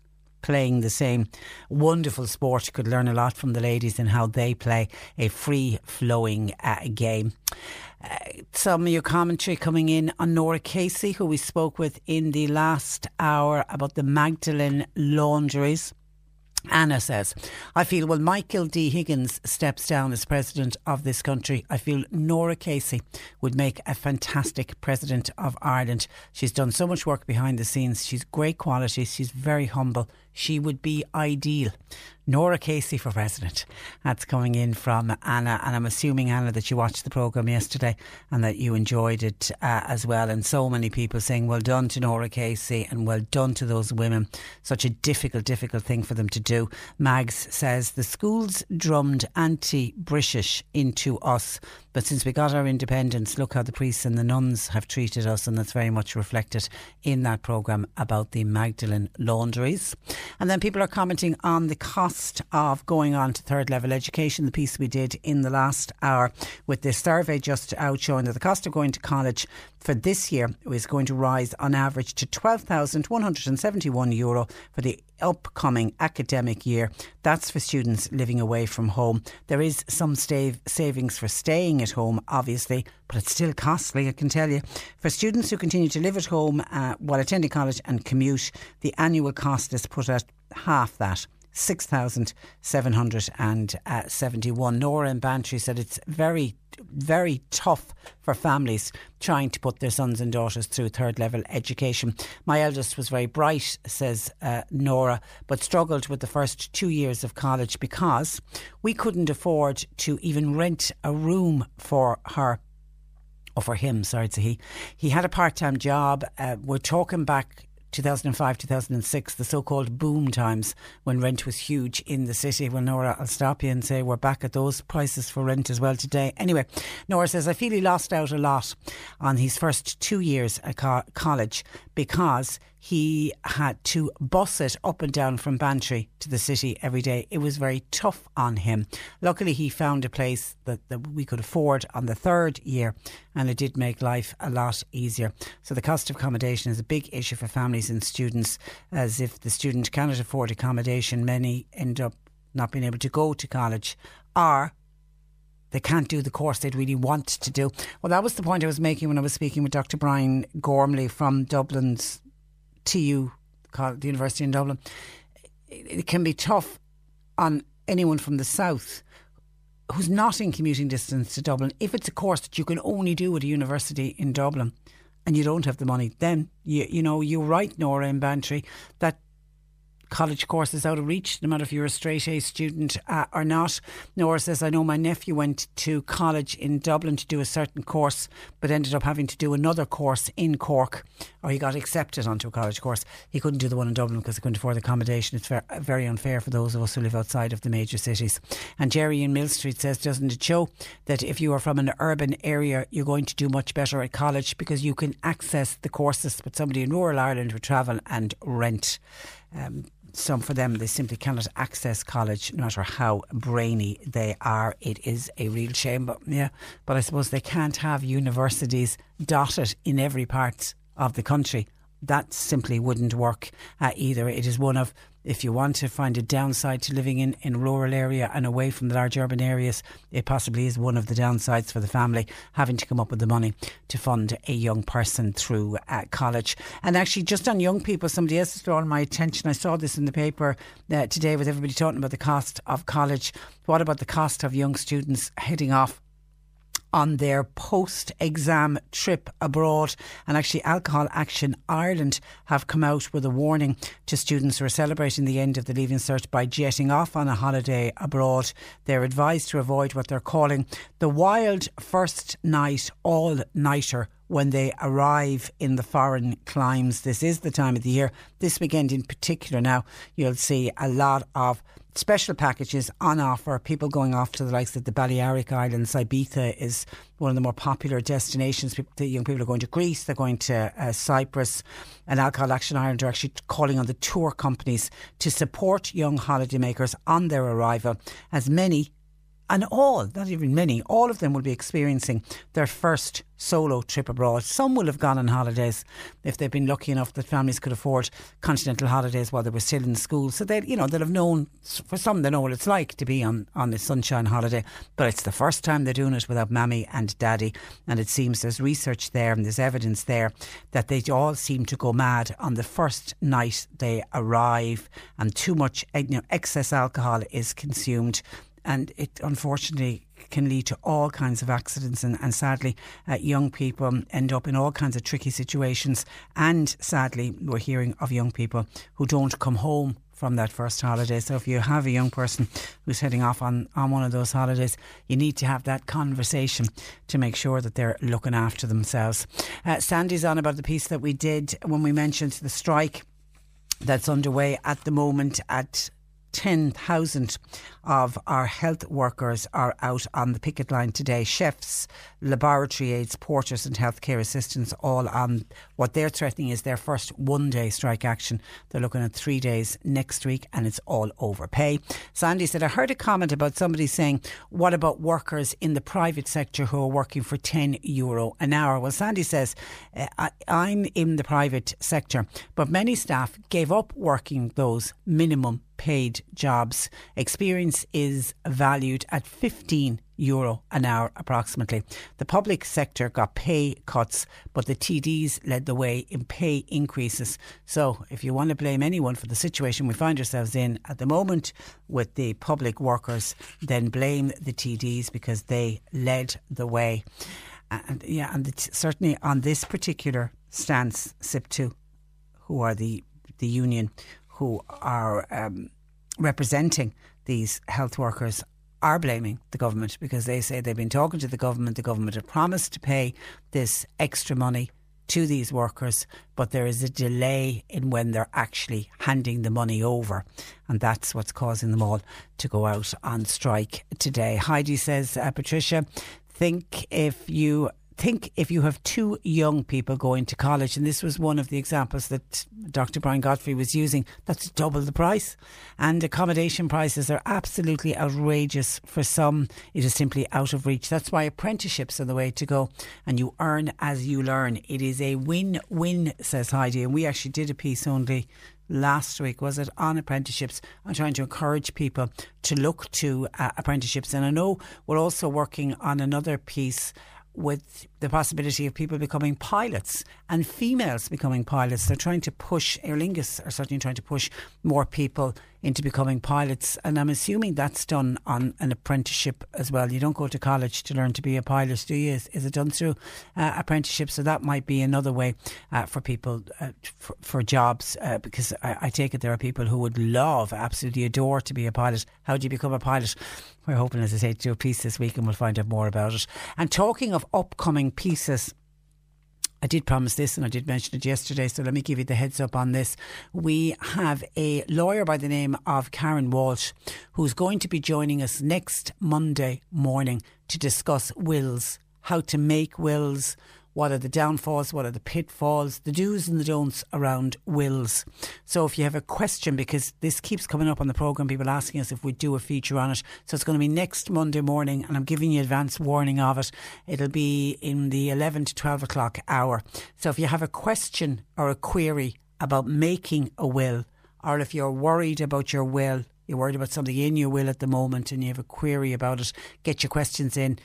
playing the same wonderful sport. You could learn a lot from the ladies and how they play a free flowing uh, game. Uh, some of your commentary coming in on Nora Casey, who we spoke with in the last hour about the Magdalene laundries. Anna says, I feel when Michael D. Higgins steps down as president of this country, I feel Nora Casey would make a fantastic president of Ireland. She's done so much work behind the scenes. She's great quality. She's very humble. She would be ideal. Nora Casey for president. That's coming in from Anna, and I'm assuming Anna that you watched the program yesterday and that you enjoyed it uh, as well. And so many people saying well done to Nora Casey and well done to those women. Such a difficult, difficult thing for them to do. Mags says the schools drummed anti-British into us, but since we got our independence, look how the priests and the nuns have treated us, and that's very much reflected in that program about the Magdalene laundries. And then people are commenting on the cost of going on to third level education, the piece we did in the last hour with this survey just out showing that the cost of going to college for this year is going to rise on average to 12,171 euro for the upcoming academic year. That's for students living away from home. There is some stave, savings for staying at home, obviously, but it's still costly, I can tell you. For students who continue to live at home uh, while attending college and commute, the annual cost is put at half that. 6,771. Nora in Bantry said it's very, very tough for families trying to put their sons and daughters through third level education. My eldest was very bright, says uh, Nora, but struggled with the first two years of college because we couldn't afford to even rent a room for her or for him, sorry to he. He had a part time job. Uh, we're talking back 2005, 2006, the so called boom times when rent was huge in the city. Well, Nora, I'll stop you and say we're back at those prices for rent as well today. Anyway, Nora says, I feel he lost out a lot on his first two years at co- college because he had to bus it up and down from Bantry to the city every day. It was very tough on him. Luckily, he found a place that, that we could afford on the third year, and it did make life a lot easier. So, the cost of accommodation is a big issue for families and students, as if the student cannot afford accommodation, many end up not being able to go to college or they can't do the course they'd really want to do. Well, that was the point I was making when I was speaking with Dr. Brian Gormley from Dublin's TU, the University in Dublin. It can be tough on anyone from the south who's not in commuting distance to Dublin. If it's a course that you can only do at a university in Dublin and you don't have the money, then you you know you're right, Nora in Bantry, that college courses out of reach, no matter if you're a straight A student uh, or not. Nora says, I know my nephew went to college in Dublin to do a certain course, but ended up having to do another course in Cork, or he got accepted onto a college course. He couldn't do the one in Dublin because he couldn't afford the accommodation. It's very unfair for those of us who live outside of the major cities. And Jerry in Millstreet says, doesn't it show that if you are from an urban area, you're going to do much better at college because you can access the courses, but somebody in rural Ireland would travel and rent. Um, some for them they simply cannot access college no matter how brainy they are. It is a real shame but yeah but I suppose they can't have universities dotted in every part of the country. That simply wouldn't work uh, either. It is one of if you want to find a downside to living in, in rural area and away from the large urban areas, it possibly is one of the downsides for the family having to come up with the money to fund a young person through uh, college. And actually, just on young people, somebody else has drawn my attention. I saw this in the paper uh, today with everybody talking about the cost of college. What about the cost of young students heading off on their post exam trip abroad. And actually, Alcohol Action Ireland have come out with a warning to students who are celebrating the end of the Leaving Cert by jetting off on a holiday abroad. They're advised to avoid what they're calling the wild first night all nighter when they arrive in the foreign climes. This is the time of the year. This weekend in particular, now, you'll see a lot of special packages on offer. People going off to the likes of the Balearic Islands. Ibiza is one of the more popular destinations. The young people are going to Greece, they're going to uh, Cyprus, and Alcohol Action Ireland are actually calling on the tour companies to support young holidaymakers on their arrival, as many and all, not even many, all of them will be experiencing their first solo trip abroad. Some will have gone on holidays if they've been lucky enough that families could afford continental holidays while they were still in school. So they, you know, they'll have known. For some, they know what it's like to be on on a sunshine holiday. But it's the first time they're doing it without mammy and daddy. And it seems there's research there and there's evidence there that they all seem to go mad on the first night they arrive, and too much, you know, excess alcohol is consumed and it unfortunately can lead to all kinds of accidents and, and sadly uh, young people end up in all kinds of tricky situations and sadly we're hearing of young people who don't come home from that first holiday. So if you have a young person who's heading off on, on one of those holidays, you need to have that conversation to make sure that they're looking after themselves. Uh, Sandy's on about the piece that we did when we mentioned the strike that's underway at the moment at 10,000 of our health workers are out on the picket line today. Chefs, laboratory aides, porters, and healthcare assistants all on what they're threatening is their first one day strike action. They're looking at three days next week and it's all over pay. Sandy said, I heard a comment about somebody saying, What about workers in the private sector who are working for 10 euro an hour? Well, Sandy says, I, I'm in the private sector, but many staff gave up working those minimum paid jobs. Experience is valued at 15 euro an hour approximately. The public sector got pay cuts, but the TDs led the way in pay increases. So, if you want to blame anyone for the situation we find ourselves in at the moment with the public workers, then blame the TDs because they led the way. And yeah, and the, certainly on this particular stance, SIPTU, who are the the union who are um, representing these health workers are blaming the government because they say they've been talking to the government. The government have promised to pay this extra money to these workers, but there is a delay in when they're actually handing the money over. And that's what's causing them all to go out on strike today. Heidi says, uh, Patricia, think if you think if you have two young people going to college, and this was one of the examples that Dr. Brian Godfrey was using, that's double the price. And accommodation prices are absolutely outrageous for some. It is simply out of reach. That's why apprenticeships are the way to go, and you earn as you learn. It is a win win, says Heidi. And we actually did a piece only last week was it on apprenticeships I'm trying to encourage people to look to uh, apprenticeships and I know we're also working on another piece with the possibility of people becoming pilots and females becoming pilots. They're trying to push, Aer Lingus are certainly trying to push more people into becoming pilots. And I'm assuming that's done on an apprenticeship as well. You don't go to college to learn to be a pilot, do you? Is, is it done through uh, apprenticeship? So that might be another way uh, for people uh, for, for, jobs uh, because I, I take it there are people who would love, absolutely adore to be a pilot. How do you become a pilot? We're hoping, as I say, to do a piece this week and we'll find out more about it. And talking of upcoming pieces, I did promise this and I did mention it yesterday, so let me give you the heads up on this. We have a lawyer by the name of Karen Walsh who's going to be joining us next Monday morning to discuss wills, how to make wills, what are the downfalls? What are the pitfalls? The do's and the don'ts around wills. So if you have a question, because this keeps coming up on the programme, people asking us if we do a feature on it. So it's going to be next Monday morning, and I'm giving you advance warning of it. It'll be in the 11 to 12 o'clock hour. So if you have a question or a query about making a will, or if you're worried about your will, you're worried about something in your will at the moment and you have a query about it, get your questions in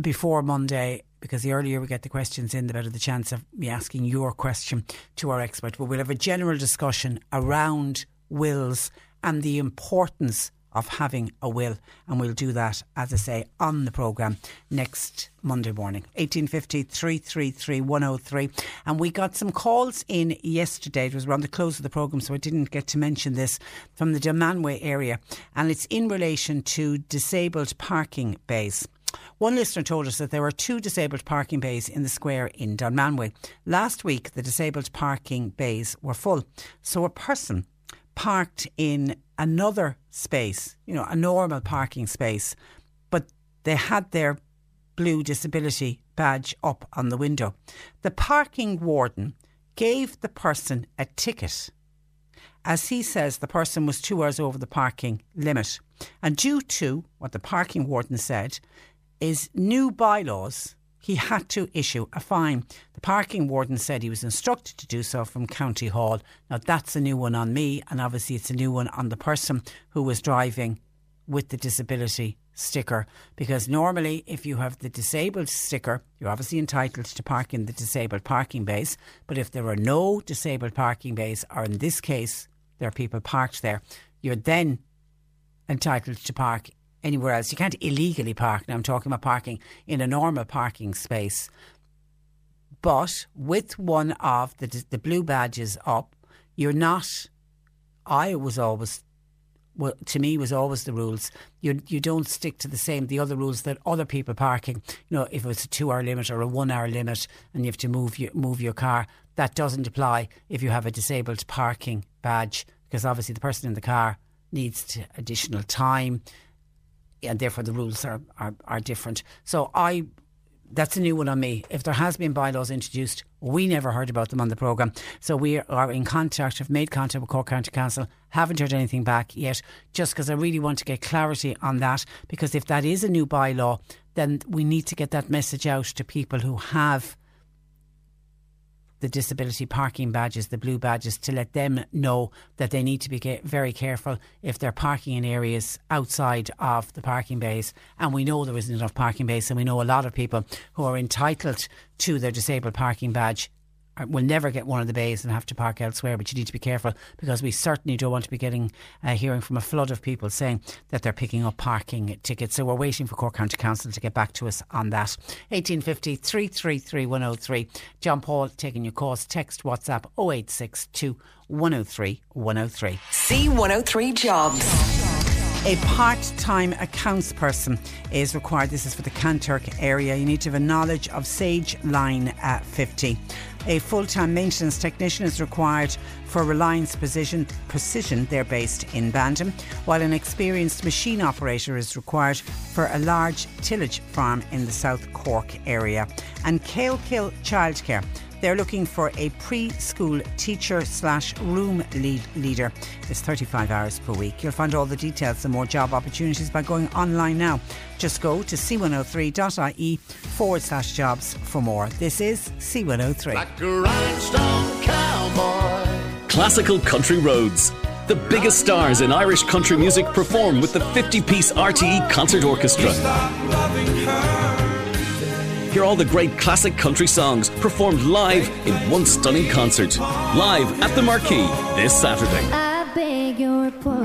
before Monday because the earlier we get the questions in, the better the chance of me asking your question to our expert. But we'll have a general discussion around wills and the importance of having a will. And we'll do that, as I say, on the programme next Monday morning. 1850 333 103. And we got some calls in yesterday. It was around the close of the programme, so I didn't get to mention this from the Dunmanway area. And it's in relation to disabled parking bays. One listener told us that there were two disabled parking bays in the square in Dunmanway. Last week, the disabled parking bays were full. So a person parked in another space, you know, a normal parking space, but they had their blue disability badge up on the window. The parking warden gave the person a ticket. As he says, the person was two hours over the parking limit. And due to what the parking warden said, is new bylaws, he had to issue a fine. The parking warden said he was instructed to do so from County Hall. Now, that's a new one on me, and obviously, it's a new one on the person who was driving with the disability sticker because normally if you have the disabled sticker you're obviously entitled to park in the disabled parking bays but if there are no disabled parking bays or in this case there are people parked there you're then entitled to park anywhere else. You can't illegally park. Now I'm talking about parking in a normal parking space. But with one of the the blue badges up, you're not. I was always well, to me was always the rules. You you don't stick to the same the other rules that other people parking. You know, if it's a two hour limit or a one hour limit, and you have to move your move your car, that doesn't apply if you have a disabled parking badge because obviously the person in the car needs additional time and therefore the rules are, are, are different. So I that's a new one on me. If there has been bylaws introduced, we never heard about them on the programme. So we are in contact, have made contact with Cork County Council, haven't heard anything back yet, just because I really want to get clarity on that. Because if that is a new bylaw, then we need to get that message out to people who have the disability parking badges, the blue badges, to let them know that they need to be very careful if they're parking in areas outside of the parking bays. And we know there isn't enough parking bays, and we know a lot of people who are entitled to their disabled parking badge will never get one of the bays and have to park elsewhere. But you need to be careful because we certainly don't want to be getting uh, hearing from a flood of people saying that they're picking up parking tickets. So we're waiting for Cork County Council to get back to us on that. 1850 333 103. John Paul taking your calls. Text WhatsApp 0862 103 103. C103 Jobs. A part time accounts person is required. This is for the Kanturk area. You need to have a knowledge of Sage Line at 50. A full time maintenance technician is required for Reliance Precision, Precision. They're based in Bandon, while an experienced machine operator is required for a large tillage farm in the South Cork area. And Kale Kill Childcare they're looking for a preschool teacher slash room lead leader. It's 35 hours per week. You'll find all the details and more job opportunities by going online now. Just go to c103.ie forward slash jobs for more. This is C103. Like cowboy. Classical Country Roads. The biggest stars in Irish country music perform with the 50 piece RTE Concert Orchestra. Hear all the great classic country songs performed live in one stunning concert. Live at the Marquee this Saturday.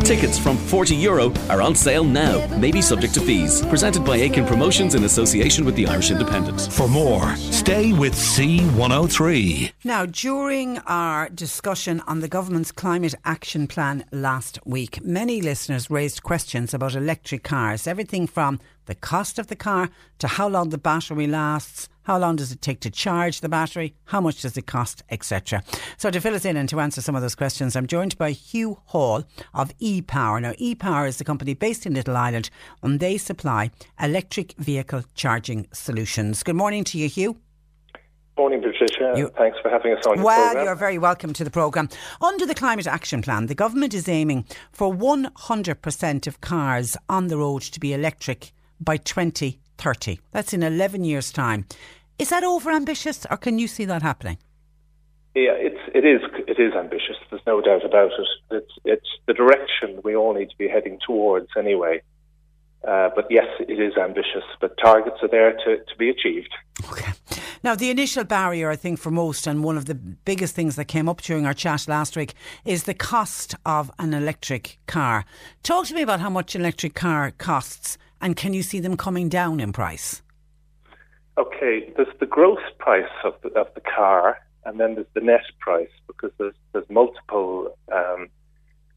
Tickets from 40 euro are on sale now, maybe subject to fees. Presented by Aiken Promotions in association with the Irish Independent. For more, stay with C103. Now, during our discussion on the government's climate action plan last week, many listeners raised questions about electric cars. Everything from the cost of the car to how long the battery lasts, how long does it take to charge the battery, how much does it cost, etc. So to fill us in and to answer some of those questions, I'm joined by Hugh Hall of ePower. Now, ePower is a company based in Little Island and they supply electric vehicle charging solutions. Good morning to you, Hugh. Morning, Patricia. You, Thanks for having us on. Well, you're very welcome to the programme. Under the Climate Action Plan, the government is aiming for 100% of cars on the road to be electric by 2030. That's in 11 years' time. Is that over ambitious, or can you see that happening? Yeah, it's it is it is ambitious. There's no doubt about it. It's it's the direction we all need to be heading towards anyway. Uh, but yes, it is ambitious. But targets are there to, to be achieved. Okay. Now, the initial barrier, I think, for most, and one of the biggest things that came up during our chat last week, is the cost of an electric car. Talk to me about how much an electric car costs and can you see them coming down in price? Okay, there's the gross price of the, of the car, and then there's the net price because there's there's multiple um,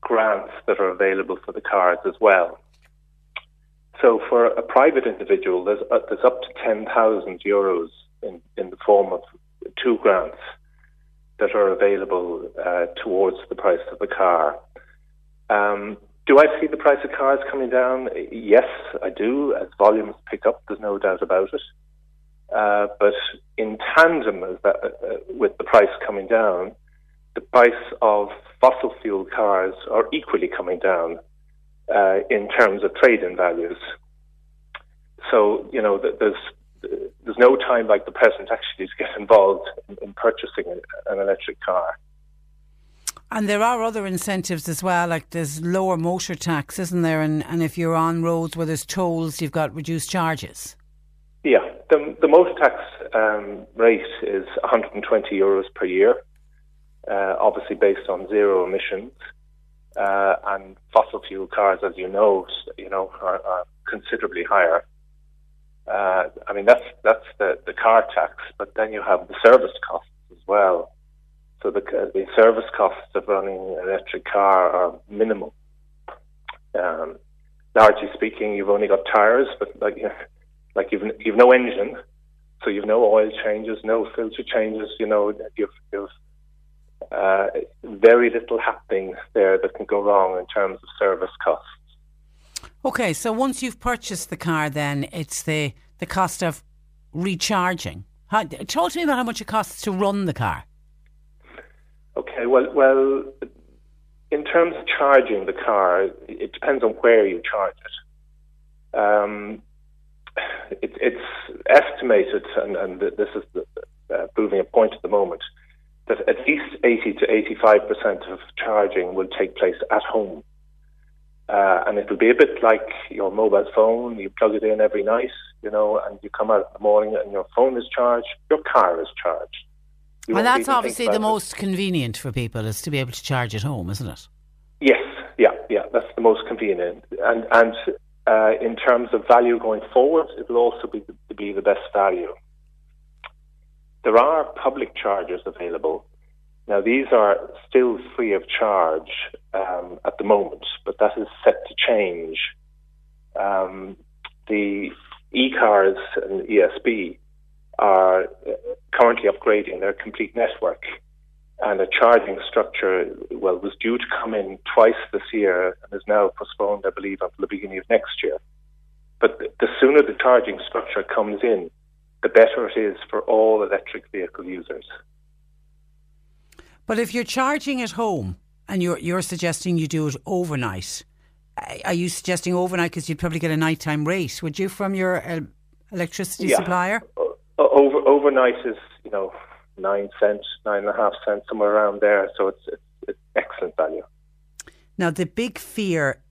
grants that are available for the cars as well. So for a private individual, there's uh, there's up to ten thousand euros in in the form of two grants that are available uh, towards the price of the car. Um, do I see the price of cars coming down? Yes, I do. As volumes pick up, there's no doubt about it. Uh, but in tandem that, uh, with the price coming down, the price of fossil fuel cars are equally coming down uh, in terms of trade-in values. So you know, there's there's no time like the present actually to get involved in, in purchasing an electric car. And there are other incentives as well, like there's lower motor tax, isn't there? And, and if you're on roads where there's tolls, you've got reduced charges. The, the motor tax um, rate is 120 euros per year, uh, obviously based on zero emissions. Uh, and fossil fuel cars, as you know, you know, are, are considerably higher. Uh, I mean, that's that's the, the car tax, but then you have the service costs as well. So the, the service costs of running an electric car are minimal. Um, largely speaking, you've only got tires, but like like you've you've no engine, so you've no oil changes, no filter changes. You know, you've, you've uh, very little happening there that can go wrong in terms of service costs. Okay, so once you've purchased the car, then it's the the cost of recharging. How, talk to me about how much it costs to run the car. Okay, well, well, in terms of charging the car, it depends on where you charge it. Um, it it's estimated, and, and this is the, uh, proving a point at the moment, that at least 80 to 85 percent of charging will take place at home. Uh, and it'll be a bit like your mobile phone. You plug it in every night, you know, and you come out in the morning and your phone is charged, your car is charged. You and that's obviously the it. most convenient for people is to be able to charge at home, isn't it? Yes, yeah, yeah, that's the most convenient. And and uh, in terms of value going forward, it will also be be the best value. There are public chargers available. Now these are still free of charge um, at the moment, but that is set to change. Um, the e-cars and ESB are currently upgrading their complete network. And a charging structure, well, was due to come in twice this year and is now postponed, I believe, until the beginning of next year. But the sooner the charging structure comes in, the better it is for all electric vehicle users. But if you're charging at home and you're you're suggesting you do it overnight, are you suggesting overnight because you'd probably get a nighttime rate? Would you from your uh, electricity Yeah. supplier? Over, overnight is, you know, nine cents, nine and a half cents, somewhere around there. So it's, it's, it's excellent value. Now, the big fear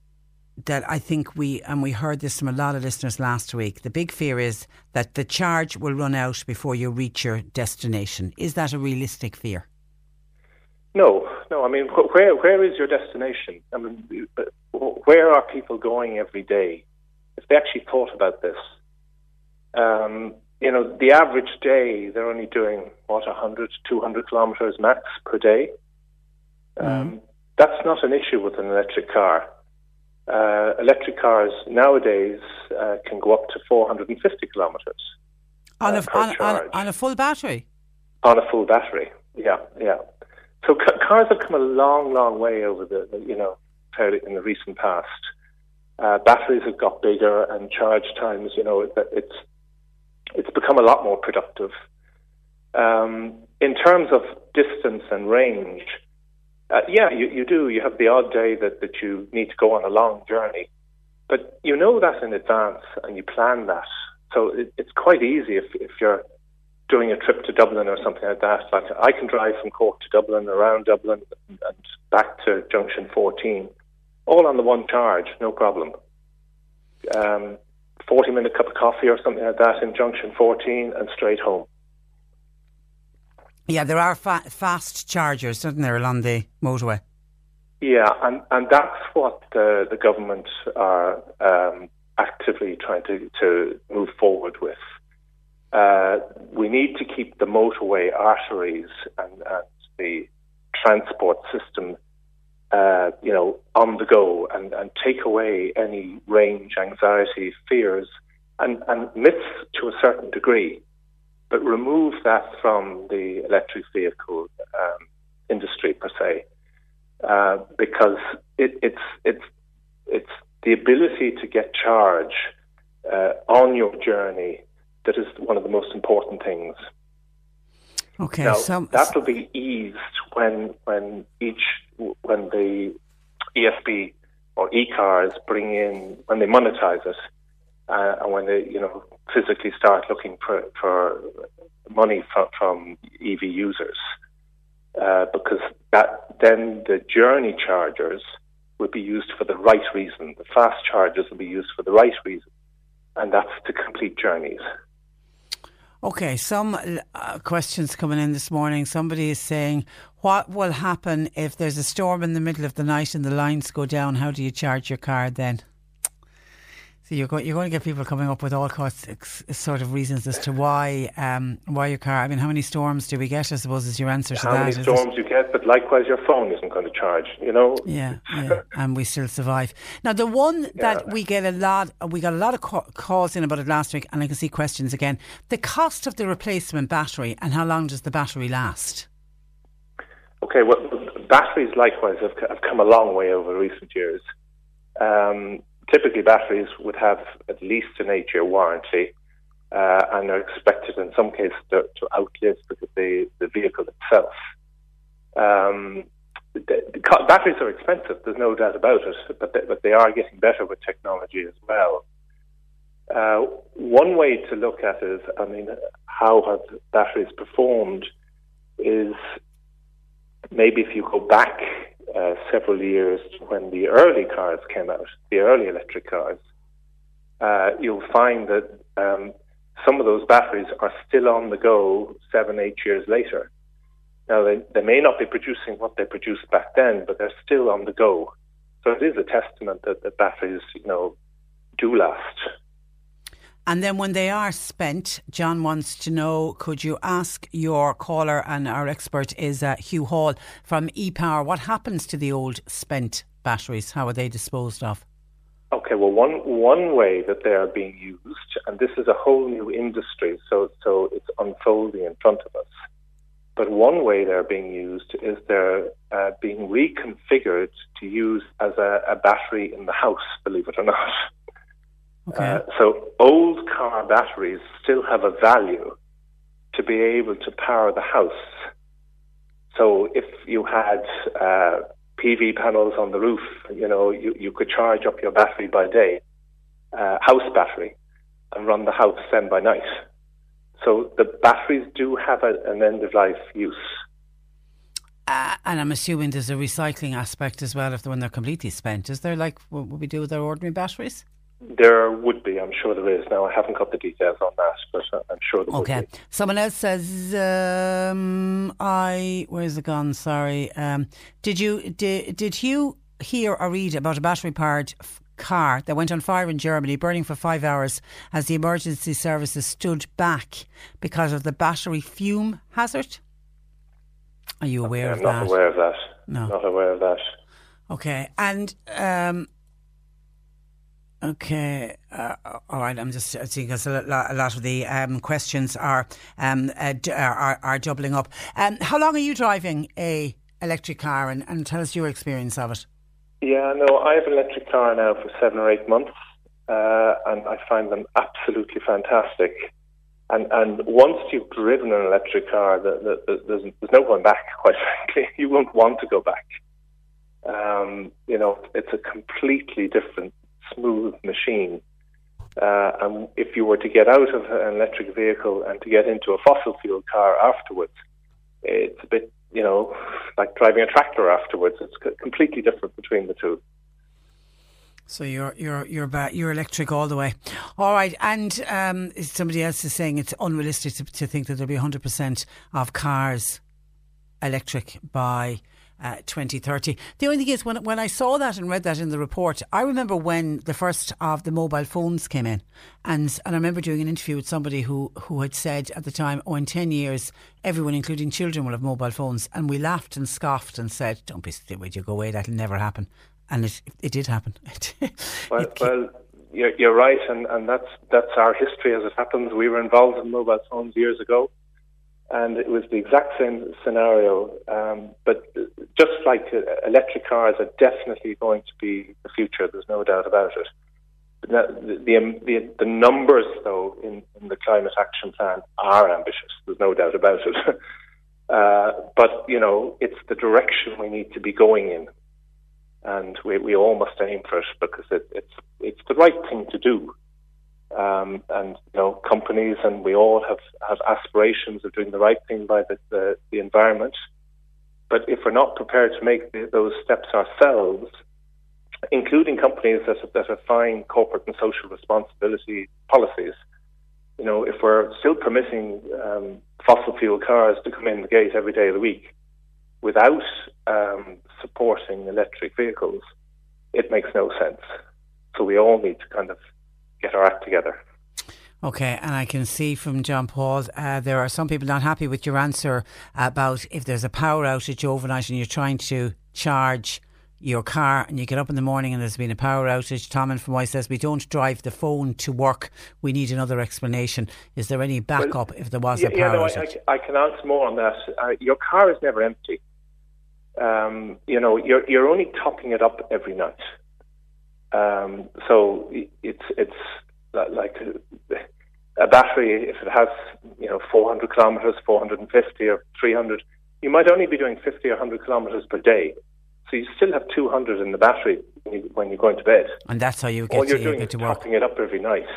that I think we, and we heard this from a lot of listeners last week, the big fear is that the charge will run out before you reach your destination. Is that a realistic fear? No, no. I mean, where where is your destination? I mean, where are people going every day? If they actually thought about this, um, you know, the average day they're only doing what 100, 200 kilometers max per day. Um, That's not an issue with an electric car. Uh, electric cars nowadays uh, can go up to 450 kilometers On, Uh, a, on, on, on a full battery? on a full battery. Yeah, yeah. So ca- cars have come a long, long way over the, you know, fairly in the recent past. Uh, batteries have got bigger, and charge times, you know, it, it's it's become a lot more productive. Um, in terms of distance and range, uh, yeah, you, you do. You have the odd day that, that you need to go on a long journey, but you know that in advance and you plan that. So it, it's quite easy if, if you're doing a trip to Dublin or something like that. Like I can drive from Cork to Dublin, around Dublin, and back to Junction 14, all on the one charge, no problem. Um, 40 minute cup of coffee or something like that in Junction 14 and straight home. Yeah, there are fa- fast chargers, isn't there, along the motorway? Yeah, and, and that's what the, the government are um, actively trying to, to move forward with. Uh, we need to keep the motorway arteries and, and the transport system, uh, you know, on the go and, and take away any range anxiety, fears, and, and myths to a certain degree, but remove that from the electric vehicle um, industry per se uh, because it, it's it's it's the ability to get charge uh, on your journey that is one of the most important things. Okay, now so that will be eased when when each when the ESB or e-cars bring in when they monetize it uh, and when they you know physically start looking for for money from, from EV users uh, because that then the journey chargers will be used for the right reason. The fast chargers will be used for the right reason, and that's to complete journeys. Okay, some uh, questions coming in this morning. Somebody is saying, What will happen if there's a storm in the middle of the night and the lines go down? How do you charge your car then? So you're going, you're going to get people coming up with all sorts sort of reasons as to why um, why your car. I mean, how many storms do we get? I suppose is your answer to How that. many storms you get, but likewise your phone isn't going to charge. You know. Yeah, yeah, and we still survive. Now, the one that we get a lot, we got a lot of calls in about it last week, and I can see questions again. The cost of the replacement battery and how long does the battery last? Okay, well, batteries likewise have, have come a long way over recent years. Um, typically, batteries would have at least an eight-year warranty, uh, and are expected in some cases to, to outlive the, the, vehicle itself. Um, the, the batteries are expensive. There's no doubt about it, but they, but they are getting better with technology as well. Uh, one way to look at it, I mean, how have batteries performed, is maybe if you go back uh, several years when the early cars came out, the early electric cars, uh, you'll find that um, some of those batteries are still on the go seven, eight years later. Now, they, they may not be producing what they produced back then, but they're still on the go. So it is a testament that the batteries, you know, do last. And then when they are spent, John wants to know could you ask your caller, and our expert is uh, Hugh Hall from ePower, what happens to the old spent batteries? How are they disposed of? Okay, well, one one way that they are being used, and this is a whole new industry, so so it's unfolding in front of us. But one way they're being used is they're uh, being reconfigured to use as a, a, battery in the house. Believe it or not. Okay. Uh, so old car batteries still have a value to be able to power the house. So if you had uh, PV panels on the roof, you know, you, you could charge up your battery by day, uh, house battery, and run the house then by night. So the batteries do have a, an end of life use. Uh, and I'm assuming there's a recycling aspect as well if when they're completely spent. Is there like what we do with our ordinary batteries? There would be, I'm sure there is. Now, I haven't got the details on that, but uh, I'm sure there okay. would be. Someone else says, um, I, where's it gone? Sorry. Um, did you, did, did you hear or read about a battery powered car that went on fire in Germany, burning for five hours as the emergency services stood back because of the battery fume hazard? Are you aware okay, of I'm that? Not aware of that. No. Not aware of that. Okay. And, um, Okay, uh, all right. I'm just seeing because a lot, of the um, questions are, um, uh, are are doubling up. Um, how long are you driving a electric car, and, and tell us your experience of it? Yeah, no, I have an electric car now for seven or eight months, uh, and I find them absolutely fantastic. And and once you've driven an electric car, the, the, the, there's there's no going back. Quite frankly, you won't want to go back. Um, you know, it's a completely different smooth machine. Uh, and if you were to get out of an electric vehicle and to get into a fossil fuel car afterwards, it's a bit, you know, like driving a tractor afterwards. It's completely different between the two. So you're you're you're ba- you're electric all the way. All right, and um, somebody else is saying it's unrealistic to, to think that there'll be 100 percent of cars electric by uh, 2030. The only thing is, when, when I saw that and read that in the report, I remember when the first of the mobile phones came in. And, and I remember doing an interview with somebody who, who had said at the time, oh, in 10 years, everyone, including children, will have mobile phones. And we laughed and scoffed and said, don't be stupid, you go away, that'll never happen. And it, it did happen. well, well you're, you're right, and, and that's, that's our history as it happens. We were involved in mobile phones years ago and it was the exact same scenario. Um, but just like electric cars are definitely going to be the future, there's no doubt about it. The, the, the, the numbers, though, in, in, the climate action plan are ambitious. There's no doubt about it. uh, but you know, it's the direction we need to be going in, and we, we all must aim for it because it, it's it's the right thing to do. Um, and you know, companies and we all have, have aspirations of doing the right thing by the, the, the environment. But if we're not prepared to make the, those steps ourselves, including companies that, that fine corporate and social responsibility policies, you know, if we're still permitting um, fossil fuel cars to come in the gate every day of the week without um, supporting electric vehicles, it makes no sense. So we all need to kind of get our act together. Okay, and I can see from John Paul, uh, there are some people not happy with your answer about if there's a power outage overnight and you're trying to charge your car and you get up in the morning and there's been a power outage. Tom and from says we don't drive the phone to work. We need another explanation. Is there any backup well, if there was yeah, a power yeah, no, outage? I, I, can answer more on that. Uh, your car is never empty. Um, you know, you're you're only topping it up every night. Um, so it's it's like a battery. If it has you know 400 kilometers, 450 or 300, you might only be doing 50 or 100 kilometers per day. So you still have 200 in the battery when, you, when you're going to bed. And that's how you get All you're to, doing get is to work. topping it up every night.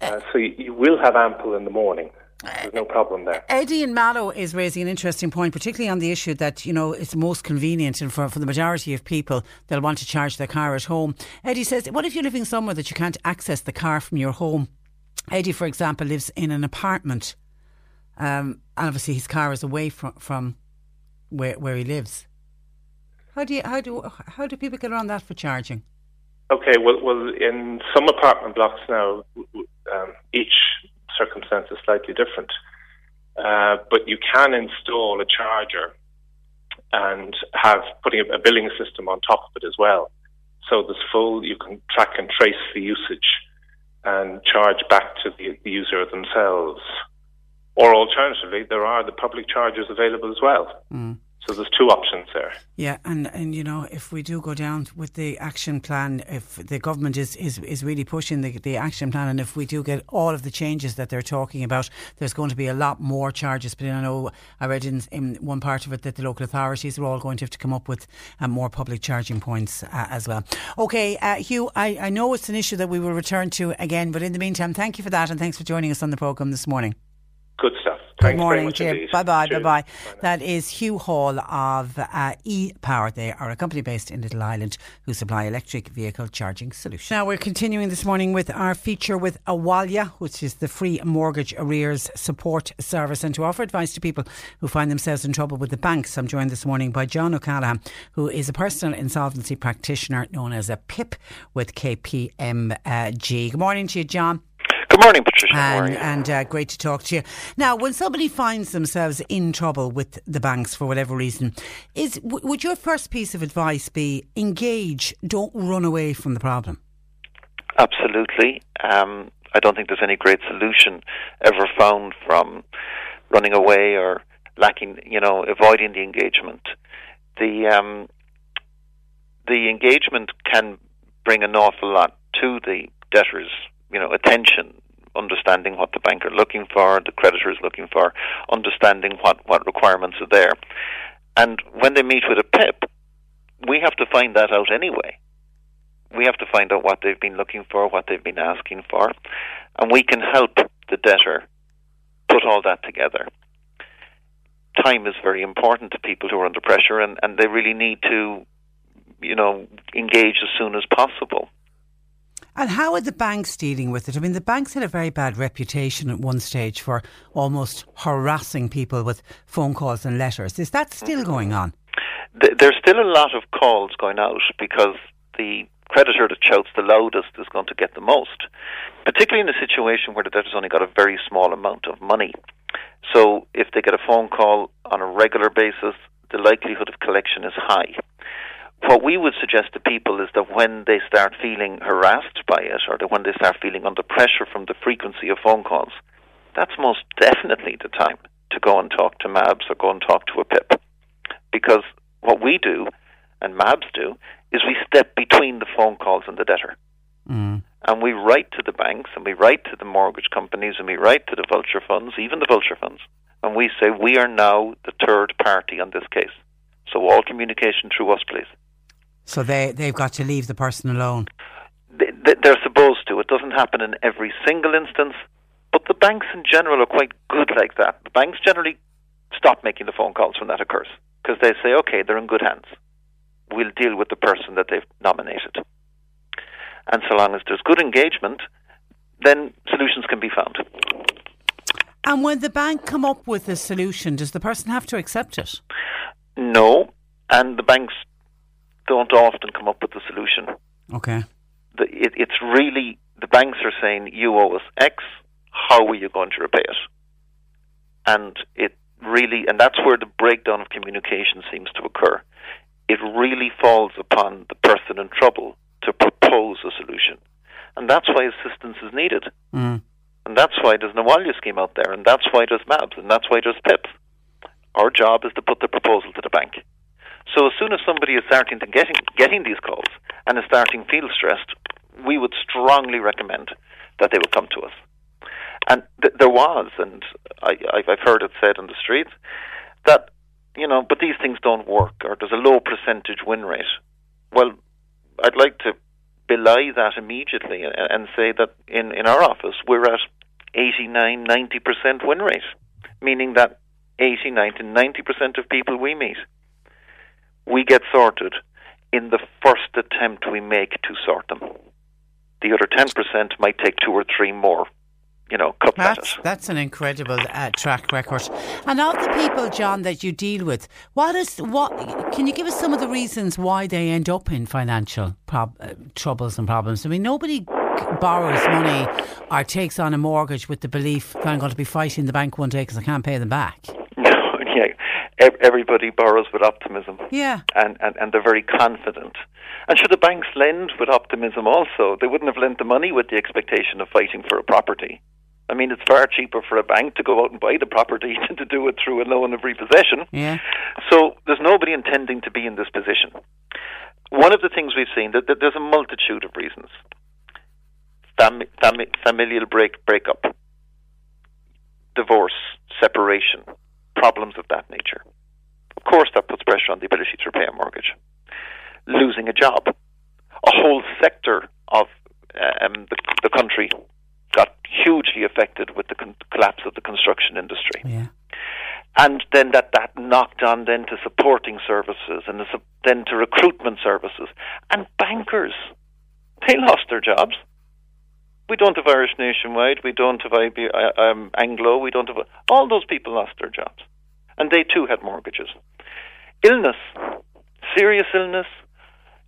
Uh, so you, you will have ample in the morning. There's no problem there. Eddie and Mallow is raising an interesting point, particularly on the issue that, you know, it's most convenient and for, for the majority of people, they'll want to charge their car at home. Eddie says, what if you're living somewhere that you can't access the car from your home? Eddie, for example, lives in an apartment. Um, and obviously his car is away from, from where, where he lives. How do you, how do how do people get around that for charging? Okay, well, well, in some apartment blocks now, um, each circumstance is slightly different. Uh, but you can install a charger and have putting a, billing system on top of it as well. So this full, you can track and trace the usage and charge back to the, the user themselves. Or alternatively, there are the public chargers available as well. Mm. So there's two options there. Yeah, and, and you know, if we do go down with the action plan, if the government is, is, is really pushing the, the action plan, and if we do get all of the changes that they're talking about, there's going to be a lot more charges. But I know I read in, in one part of it that the local authorities are all going to have to come up with uh, more public charging points uh, as well. Okay, uh, Hugh, I, I know it's an issue that we will return to again, but in the meantime, thank you for that, and thanks for joining us on the programme this morning. Good stuff. Good Thanks morning, very Jim. Bye bye, bye bye. That is Hugh Hall of uh, E Power. They are a company based in Little Island who supply electric vehicle charging solutions. Now we're continuing this morning with our feature with Abhaile, which is the free mortgage arrears support service, and to offer advice to people who find themselves in trouble with the banks. I'm joined this morning by John O'Callaghan, who is a personal insolvency practitioner known as a PIP with KPMG. Good morning to you, John. Good morning, Patricia. And, and uh, great to talk to you. Now, when somebody finds themselves in trouble with the banks for whatever reason, is w- would your first piece of advice be engage, don't run away from the problem? Absolutely. Um, I don't think there's any great solution ever found from running away or lacking, you know, avoiding the engagement. The um, the engagement can bring an awful lot to the debtors, you know, attention, understanding what the bank are looking for, the creditor is looking for, understanding what, what requirements are there. And when they meet with a PIP, we have to find that out anyway. We have to find out what they've been looking for, what they've been asking for, and we can help the debtor put all that together. Time is very important to people who are under pressure, and, and they really need to, you know, engage as soon as possible. And how are the banks dealing with it? I mean, the banks had a very bad reputation at one stage for almost harassing people with phone calls and letters. Is that still going on? There's still a lot of calls going out because the creditor that shouts the loudest is going to get the most, particularly in a situation where the debtor's only got a very small amount of money. So if they get a phone call on a regular basis, the likelihood of collection is high what we would suggest to people is that when they start feeling harassed by it or that when they start feeling under pressure from the frequency of phone calls, that's most definitely the time to go and talk to MABS or go and talk to a PIP. Because what we do, and MABS do, is we step between the phone calls and the debtor. Mm. And we write to the banks and we write to the mortgage companies and we write to the vulture funds, even the vulture funds, and we say we are now the third party on this case. So all communication through us, please. So they, they've got to leave the person alone. They're supposed to. It doesn't happen in every single instance, but the banks in general are quite good like that. The banks generally stop making the phone calls when that occurs because they say, okay, they're in good hands. We'll deal with the person that they've nominated. And so long as there's good engagement, then solutions can be found. And when the bank come up with a solution, does the person have to accept it? No, and the banks don't often come up with a solution. Okay. The, it, it's really the banks are saying you owe us X. How are you going to repay it? And it really, and that's where the breakdown of communication seems to occur. It really falls upon the person in trouble to propose a solution, and that's why assistance is needed. Mm. And that's why there's an Abhaile scheme out there, and that's why there's MABs, and that's why there's PIPs. Our job is to put the proposal to the bank. So as soon as somebody is starting to getting getting these calls and is starting to feel stressed, we would strongly recommend that they would come to us. And th- there was, and I, I've heard it said on the streets that you know, but these things don't work, or there's a low percentage win rate. Well, I'd like to belie that immediately and, and say that in in our office we're at 89, 90 percent win rate, meaning that 89 to 90 percent of people we meet we get sorted in the first attempt we make to sort them. The other 10% might take two or three more, you know, that's, at. That's an incredible uh, track record. And of the people, John, that you deal with, what is what? Can you give us some of the reasons why they end up in financial prob- uh, troubles and problems? I mean, nobody borrows money or takes on a mortgage with the belief that I'm going to be fighting the bank one day because I can't pay them back. No, yeah. everybody borrows with optimism. Yeah. And, and, and they're very confident. And should the banks lend with optimism also? They wouldn't have lent the money with the expectation of fighting for a property. I mean, it's far cheaper for a bank to go out and buy the property than to do it through a loan of repossession. Yeah. So there's nobody intending to be in this position. One of the things we've seen that, that there's a multitude of reasons. Fam- fam- familial break breakup, divorce, separation, problems of that nature. Of course, that puts pressure on the ability to repay a mortgage. Losing a job, a whole sector of um, the, the country got hugely affected with the con- collapse of the construction industry. Yeah. And then that, that knocked on then to supporting services and the, then to recruitment services. And bankers, they lost their jobs. We don't have Irish Nationwide, we don't have IB, um, Anglo, we don't have... All those people lost their jobs. And they too had mortgages. Illness, serious illness,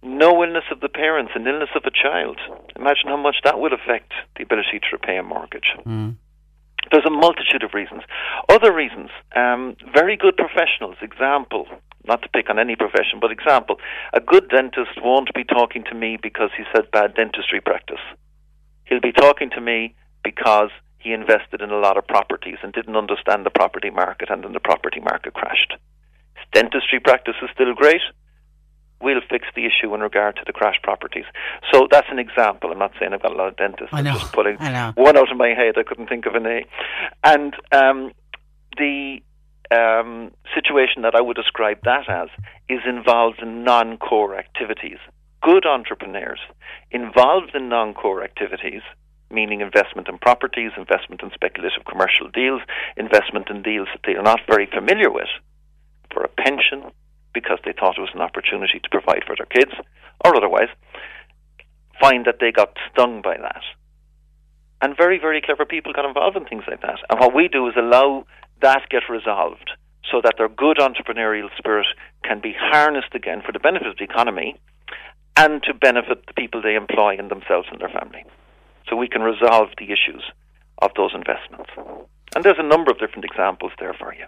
no illness of the parents, an illness of a child. Imagine how much that would affect the ability to repay a mortgage. Mm. There's a multitude of reasons. Other reasons, um, very good professionals. Example, not to pick on any profession, but example, a good dentist won't be talking to me because he said bad dentistry practice. He'll be talking to me because he invested in a lot of properties and didn't understand the property market, and then the property market crashed. His dentistry practice is still great. We'll fix the issue in regard to the crash properties. So that's an example. I'm not saying I've got a lot of dentists. I know. I'm just know. one out of my head. I couldn't think of an A. And um, the um, situation that I would describe that as is involved in non-core activities. Good entrepreneurs involved in non-core activities, meaning investment in properties, investment in speculative commercial deals, investment in deals that they are not very familiar with, for a pension, because they thought it was an opportunity to provide for their kids, or otherwise, find that they got stung by that. And very, very clever people got involved in things like that. And what we do is allow that get resolved so that their good entrepreneurial spirit can be harnessed again for the benefit of the economy and to benefit the people they employ and themselves and their family. So we can resolve the issues of those investments. And there's a number of different examples there for you.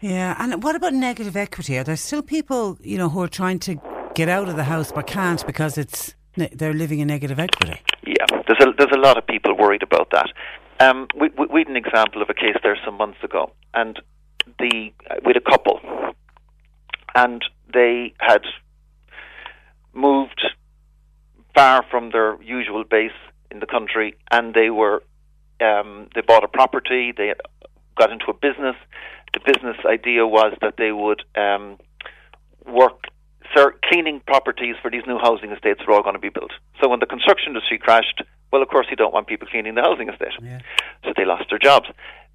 Yeah, and what about negative equity? Are there still people, you know, who are trying to get out of the house but can't because it's they're living in negative equity? Yeah, there's a there's a lot of people worried about that. Um, we, we we had an example of a case there some months ago, and the had a couple, and they had moved far from their usual base in the country, and they were um, they bought a property, they got into a business. The business idea was that they would um, work sir, cleaning properties for these new housing estates are all going to be built. So when the construction industry crashed, well, of course, you don't want people cleaning the housing estate. Yeah. So they lost their jobs.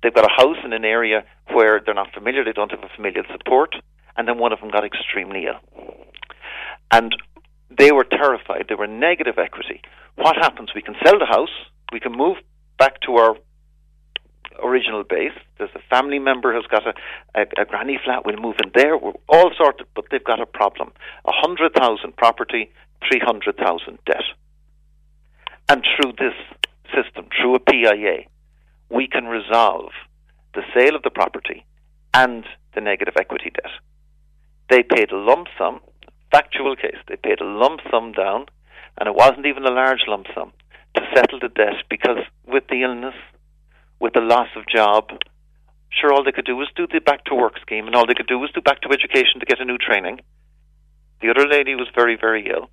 They've got a house in an area where they're not familiar, they don't have a familial support, and then one of them got extremely ill. And they were terrified. They were negative equity. What happens? We can sell the house, we can move back to our original base. There's a family member who's got a, a, a granny flat. We'll move in there. We're all sorted, but they've got a problem. A hundred thousand property, three hundred thousand debt. And through this system, through a PIA, we can resolve the sale of the property and the negative equity debt. They paid a lump sum, factual case, they paid a lump sum down, and it wasn't even a large lump sum to settle the debt because with the illness, with the loss of job, sure, all they could do was do the back to work scheme, and all they could do was do back to education to get a new training. The other lady was very, very ill,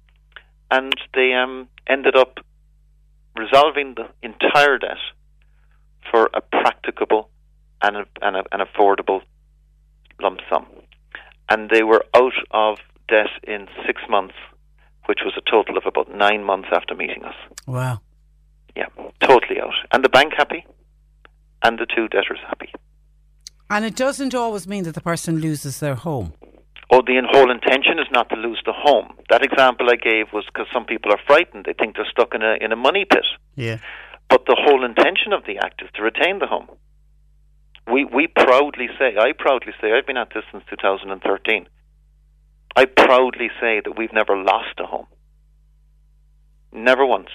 and they um, ended up resolving the entire debt for a practicable and, a, and a, an affordable lump sum. And they were out of debt in six months, which was a total of about nine months after meeting us. Wow. Yeah, totally out. And the bank happy, and the two debtors happy. And it doesn't always mean that the person loses their home. Oh, the whole intention is not to lose the home. That example I gave was because some people are frightened; they think they're stuck in a in a money pit. Yeah. But the whole intention of the act is to retain the home. We we proudly say, I proudly say, I've been at this since 2013. I proudly say that we've never lost a home. Never once.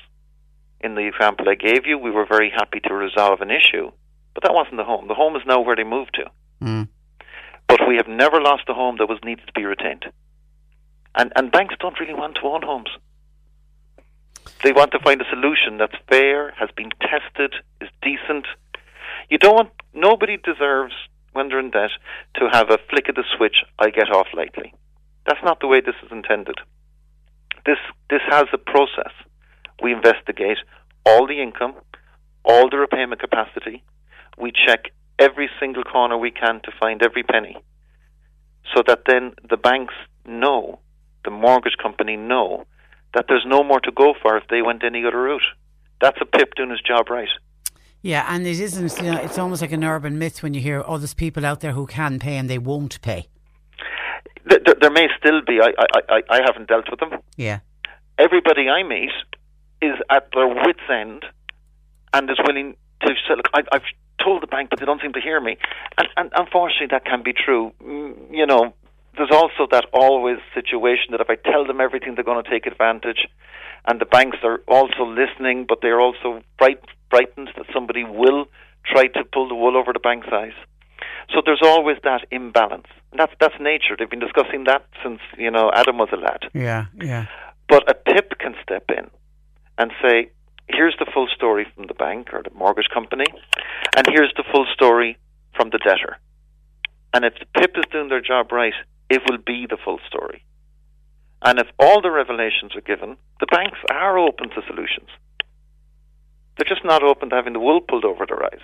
In the example I gave you, we were very happy to resolve an issue, but that wasn't the home. The home is now where they moved to. Mm. but we have never lost a home that was needed to be retained. And and banks don't really want to own homes. They want to find a solution that's fair, has been tested, is decent. You don't want nobody deserves when they're in debt to have a flick of the switch. I get off lightly. That's not the way this is intended. This this has a process. We investigate all the income, all the repayment capacity. We check every single corner we can to find every penny, so that then the banks know, the mortgage company know that there's no more to go for if they went any other route. That's a PIP doing his job right. Yeah, and it isn't. You know, it's almost like an urban myth when you hear, "Oh, there's people out there who can pay and they won't pay." There, there may still be. I, I, I, I haven't dealt with them. Yeah. Everybody I meet is at their wits' end and is willing to say, "Look, I, I've told the bank, but they don't seem to hear me." And, and unfortunately, that can be true. Mm, You know, there's also that always situation that if I tell them everything, they're going to take advantage. And the banks are also listening, but they're also fright, frightened that somebody will try to pull the wool over the bank's eyes. So there's always that imbalance. And that's that's nature. They've been discussing that since you know Adam was a lad. Yeah, yeah. But a PIP can step in and say, here's the full story from the bank or the mortgage company, and here's the full story from the debtor. And if the PIP is doing their job right, it will be the full story. And if all the revelations are given, the banks are open to solutions. They're just not open to having the wool pulled over their eyes.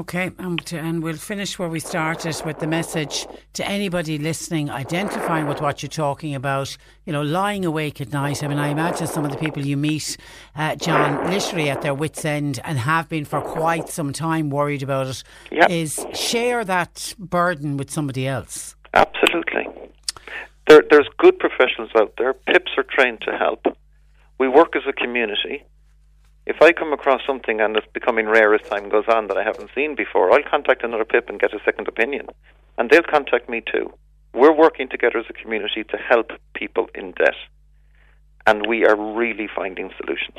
Okay, and, and we'll finish where we started with the message to anybody listening, identifying with what you're talking about, you know, lying awake at night. I mean, I imagine some of the people you meet, uh, John, literally at their wits' end and have been for quite some time worried about it. Yep. Is share that burden with somebody else. Absolutely. There, there's good professionals out there. PIPs are trained to help. We work as a community. If I come across something and it's becoming rare as time goes on that I haven't seen before, I'll contact another PIP and get a second opinion. And they'll contact me too. We're working together as a community to help people in debt. And we are really finding solutions.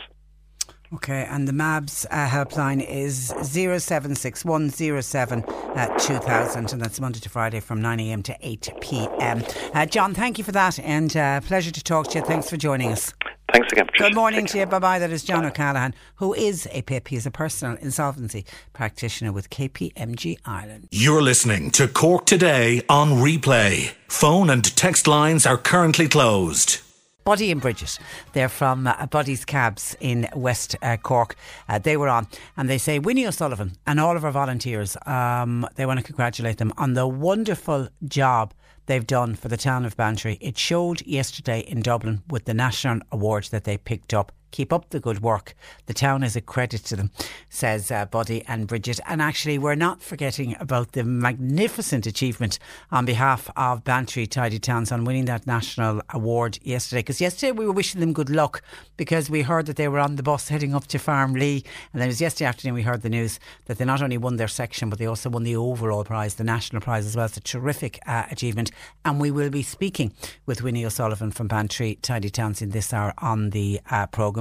Okay, and the MABS uh, helpline is 076107 uh, 2000, and that's Monday to Friday from 9am to 8pm. Uh, John, thank you for that, and uh, pleasure to talk to you. Thanks for joining us. Thanks again, Patricia. Good morning to you. Bye bye. That is John O'Callaghan, who is a PIP. He is a personal insolvency practitioner with KPMG Ireland. You're listening to Cork Today on replay. Phone and text lines are currently closed. Buddy and Bridget, they're from uh, Buddy's Cabs in West uh, Cork. Uh, they were on, and they say Winnie O'Sullivan and all of our volunteers. Um, they want to congratulate them on the wonderful job they've done for the town of Bantry. It showed yesterday in Dublin with the national award that they picked up. Keep up the good work. The town is a credit to them, says uh, Buddy and Bridget. And actually, we're not forgetting about the magnificent achievement on behalf of Bantry Tidy Towns on winning that national award yesterday. Because yesterday we were wishing them good luck because we heard that they were on the bus heading up to Farmleigh. And then it was yesterday afternoon we heard the news that they not only won their section, but they also won the overall prize, the national prize as well. It's a terrific uh, achievement. And we will be speaking with Winnie O'Sullivan from Bantry Tidy Towns in this hour on the uh, programme.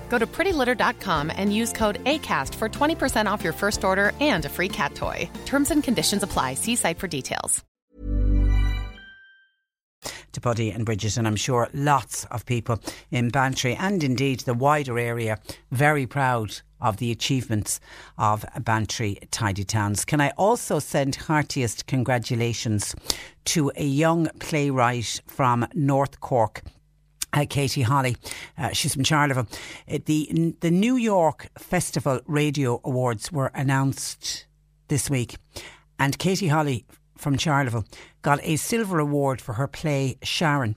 Go to prettylitter.com and use code ACAST for 20% off your first order and a free cat toy. Terms and conditions apply. See site for details. to Buddy and Bridget, and I'm sure lots of people in Bantry and indeed the wider area very proud of the achievements of Bantry Tidy Towns. Can I also send heartiest congratulations to a young playwright from North Cork? Uh, Katie Holly. Uh, she's from Charleville. Uh, the the New York Festival Radio Awards were announced this week, and Katie Holly from Charleville got a silver award for her play Sharon.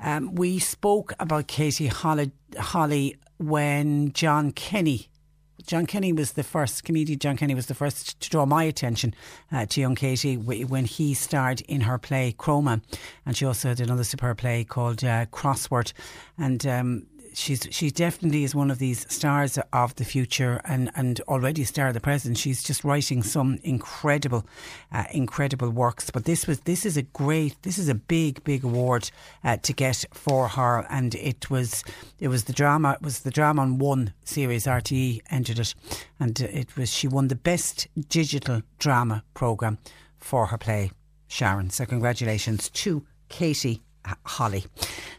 Um, we spoke about Katie Holly, Holly when John Kenny John Kenny was the first comedian. John Kenny was the first to draw my attention uh, to young Katie when he starred in her play Chroma, and she also had another superb play called uh, Crossword. And um, she's she definitely is one of these stars of the future and, and already a star of the present. She's just writing some incredible, uh, incredible works. But this was this is a great, this is a big, big award uh, to get for her, and it was it was the drama it was the drama on one series RTE entered it, and it was she won the best digital drama program for her play Sharon. So congratulations to Katie Holly.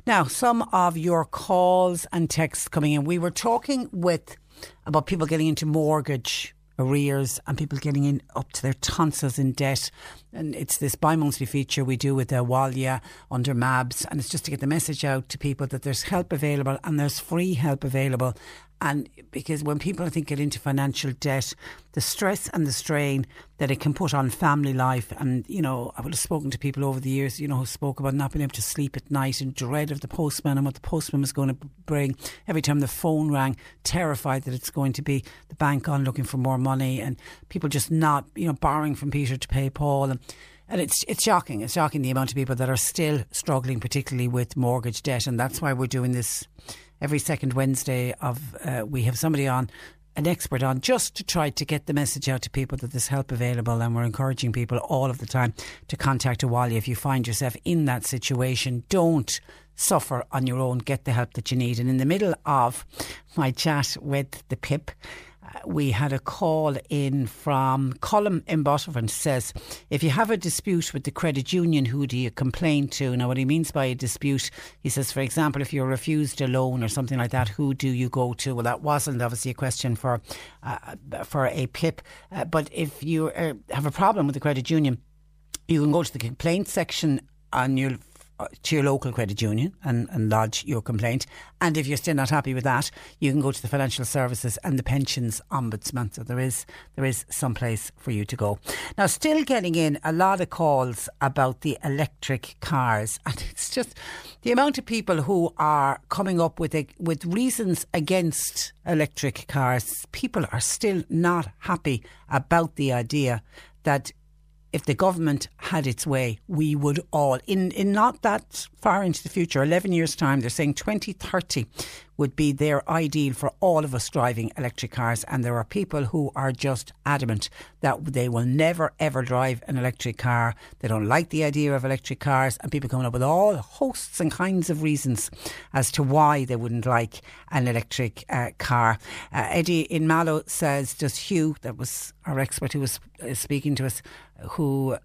Now, some of your calls and texts coming in. We were talking with about people getting into mortgage arrears and people getting in up to their tonsils in debt. And it's this bi monthly feature we do with the Abhaile under MABS. And it's just to get the message out to people that there's help available and there's free help available. And because when people, I think, get into financial debt, the stress and the strain that it can put on family life, and you know, I would have spoken to people over the years, you know, who spoke about not being able to sleep at night and dread of the postman and what the postman was going to bring. Every time the phone rang, terrified that it's going to be the bank on looking for more money, and people just not, you know, borrowing from Peter to pay Paul, and and it's it's shocking. It's shocking the amount of people that are still struggling, particularly with mortgage debt, and that's why we're doing this every second Wednesday of uh, we have somebody on an expert on just to try to get the message out to people that there's help available and we're encouraging people all of the time to contact Abhaile if you find yourself in that situation. Don't suffer on your own. Get the help that you need. And in the middle of my chat with the pip we had a call in from Colum in Botterford says, if you have a dispute with the credit union, who do you complain to? Now, what he means by a dispute, he says, for example, if you're refused a loan or something like that, who do you go to? Well, that wasn't obviously a question for uh, for a PIP, uh, but if you uh, have a problem with the credit union, you can go to the complaint section you'll uh, to your local credit union and, and lodge your complaint. And if you're still not happy with that, you can go to the Financial Services and the Pensions Ombudsman. So there is there is some place for you to go. Now, still getting in a lot of calls about the electric cars, and it's just the amount of people who are coming up with a, with reasons against electric cars. People are still not happy about the idea that if the government had its way, we would all, in, in not that far into the future, 11 years' time, they're saying 2030 would be their ideal for all of us driving electric cars. And there are people who are just adamant that they will never ever drive an electric car. They don't like the idea of electric cars, and people coming up with all hosts and kinds of reasons as to why they wouldn't like an electric uh, car. Uh, Eddie in Mallow says, does Hugh, that was our expert who was uh, speaking to us, who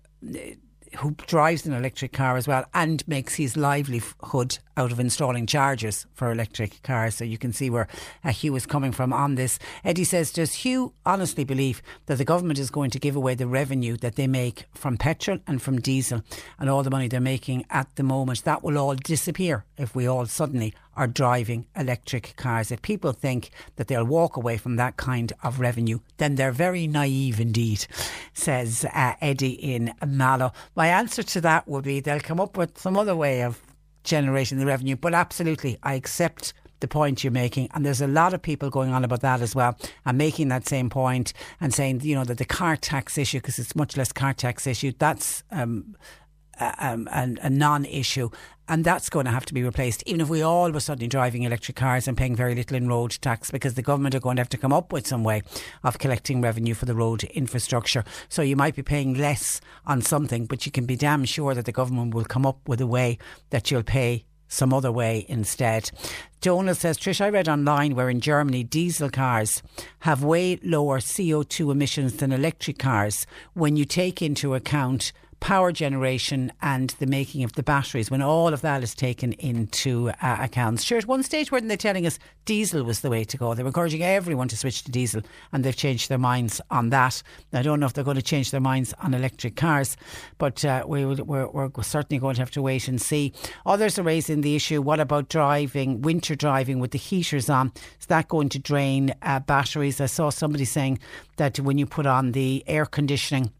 who drives an electric car as well and makes his livelihood out of installing chargers for electric cars. So you can see where uh, Hugh is coming from on this. Eddie says, Does Hugh honestly believe that the government is going to give away the revenue that they make from petrol and from diesel and all the money they're making at the moment? That will all disappear if we all suddenly are driving electric cars. If people think that they'll walk away from that kind of revenue, then they're very naive indeed, says uh, Eddie in Mallow. My answer to that would be they'll come up with some other way of generating the revenue. But absolutely, I accept the point you're making. And there's a lot of people going on about that as well and making that same point and saying, you know, that the car tax issue, because it's much less car tax issue, that's um, um, a, a non issue and that's going to have to be replaced. Even if we all were suddenly driving electric cars and paying very little in road tax, because the government are going to have to come up with some way of collecting revenue for the road infrastructure. So you might be paying less on something, but you can be damn sure that the government will come up with a way that you'll pay some other way instead. Jonah says, Trish, I read online where in Germany diesel cars have way lower CO2 emissions than electric cars when you take into account power generation and the making of the batteries, when all of that is taken into uh, account. Sure, at one stage, weren't they telling us diesel was the way to go? They were encouraging everyone to switch to diesel, and they've changed their minds on that. I don't know if they're going to change their minds on electric cars, but uh, we, we're, we're certainly going to have to wait and see. Others are raising the issue what about driving, winter driving with the heaters on? Is that going to drain uh, batteries? I saw somebody saying that when you put on the air conditioning,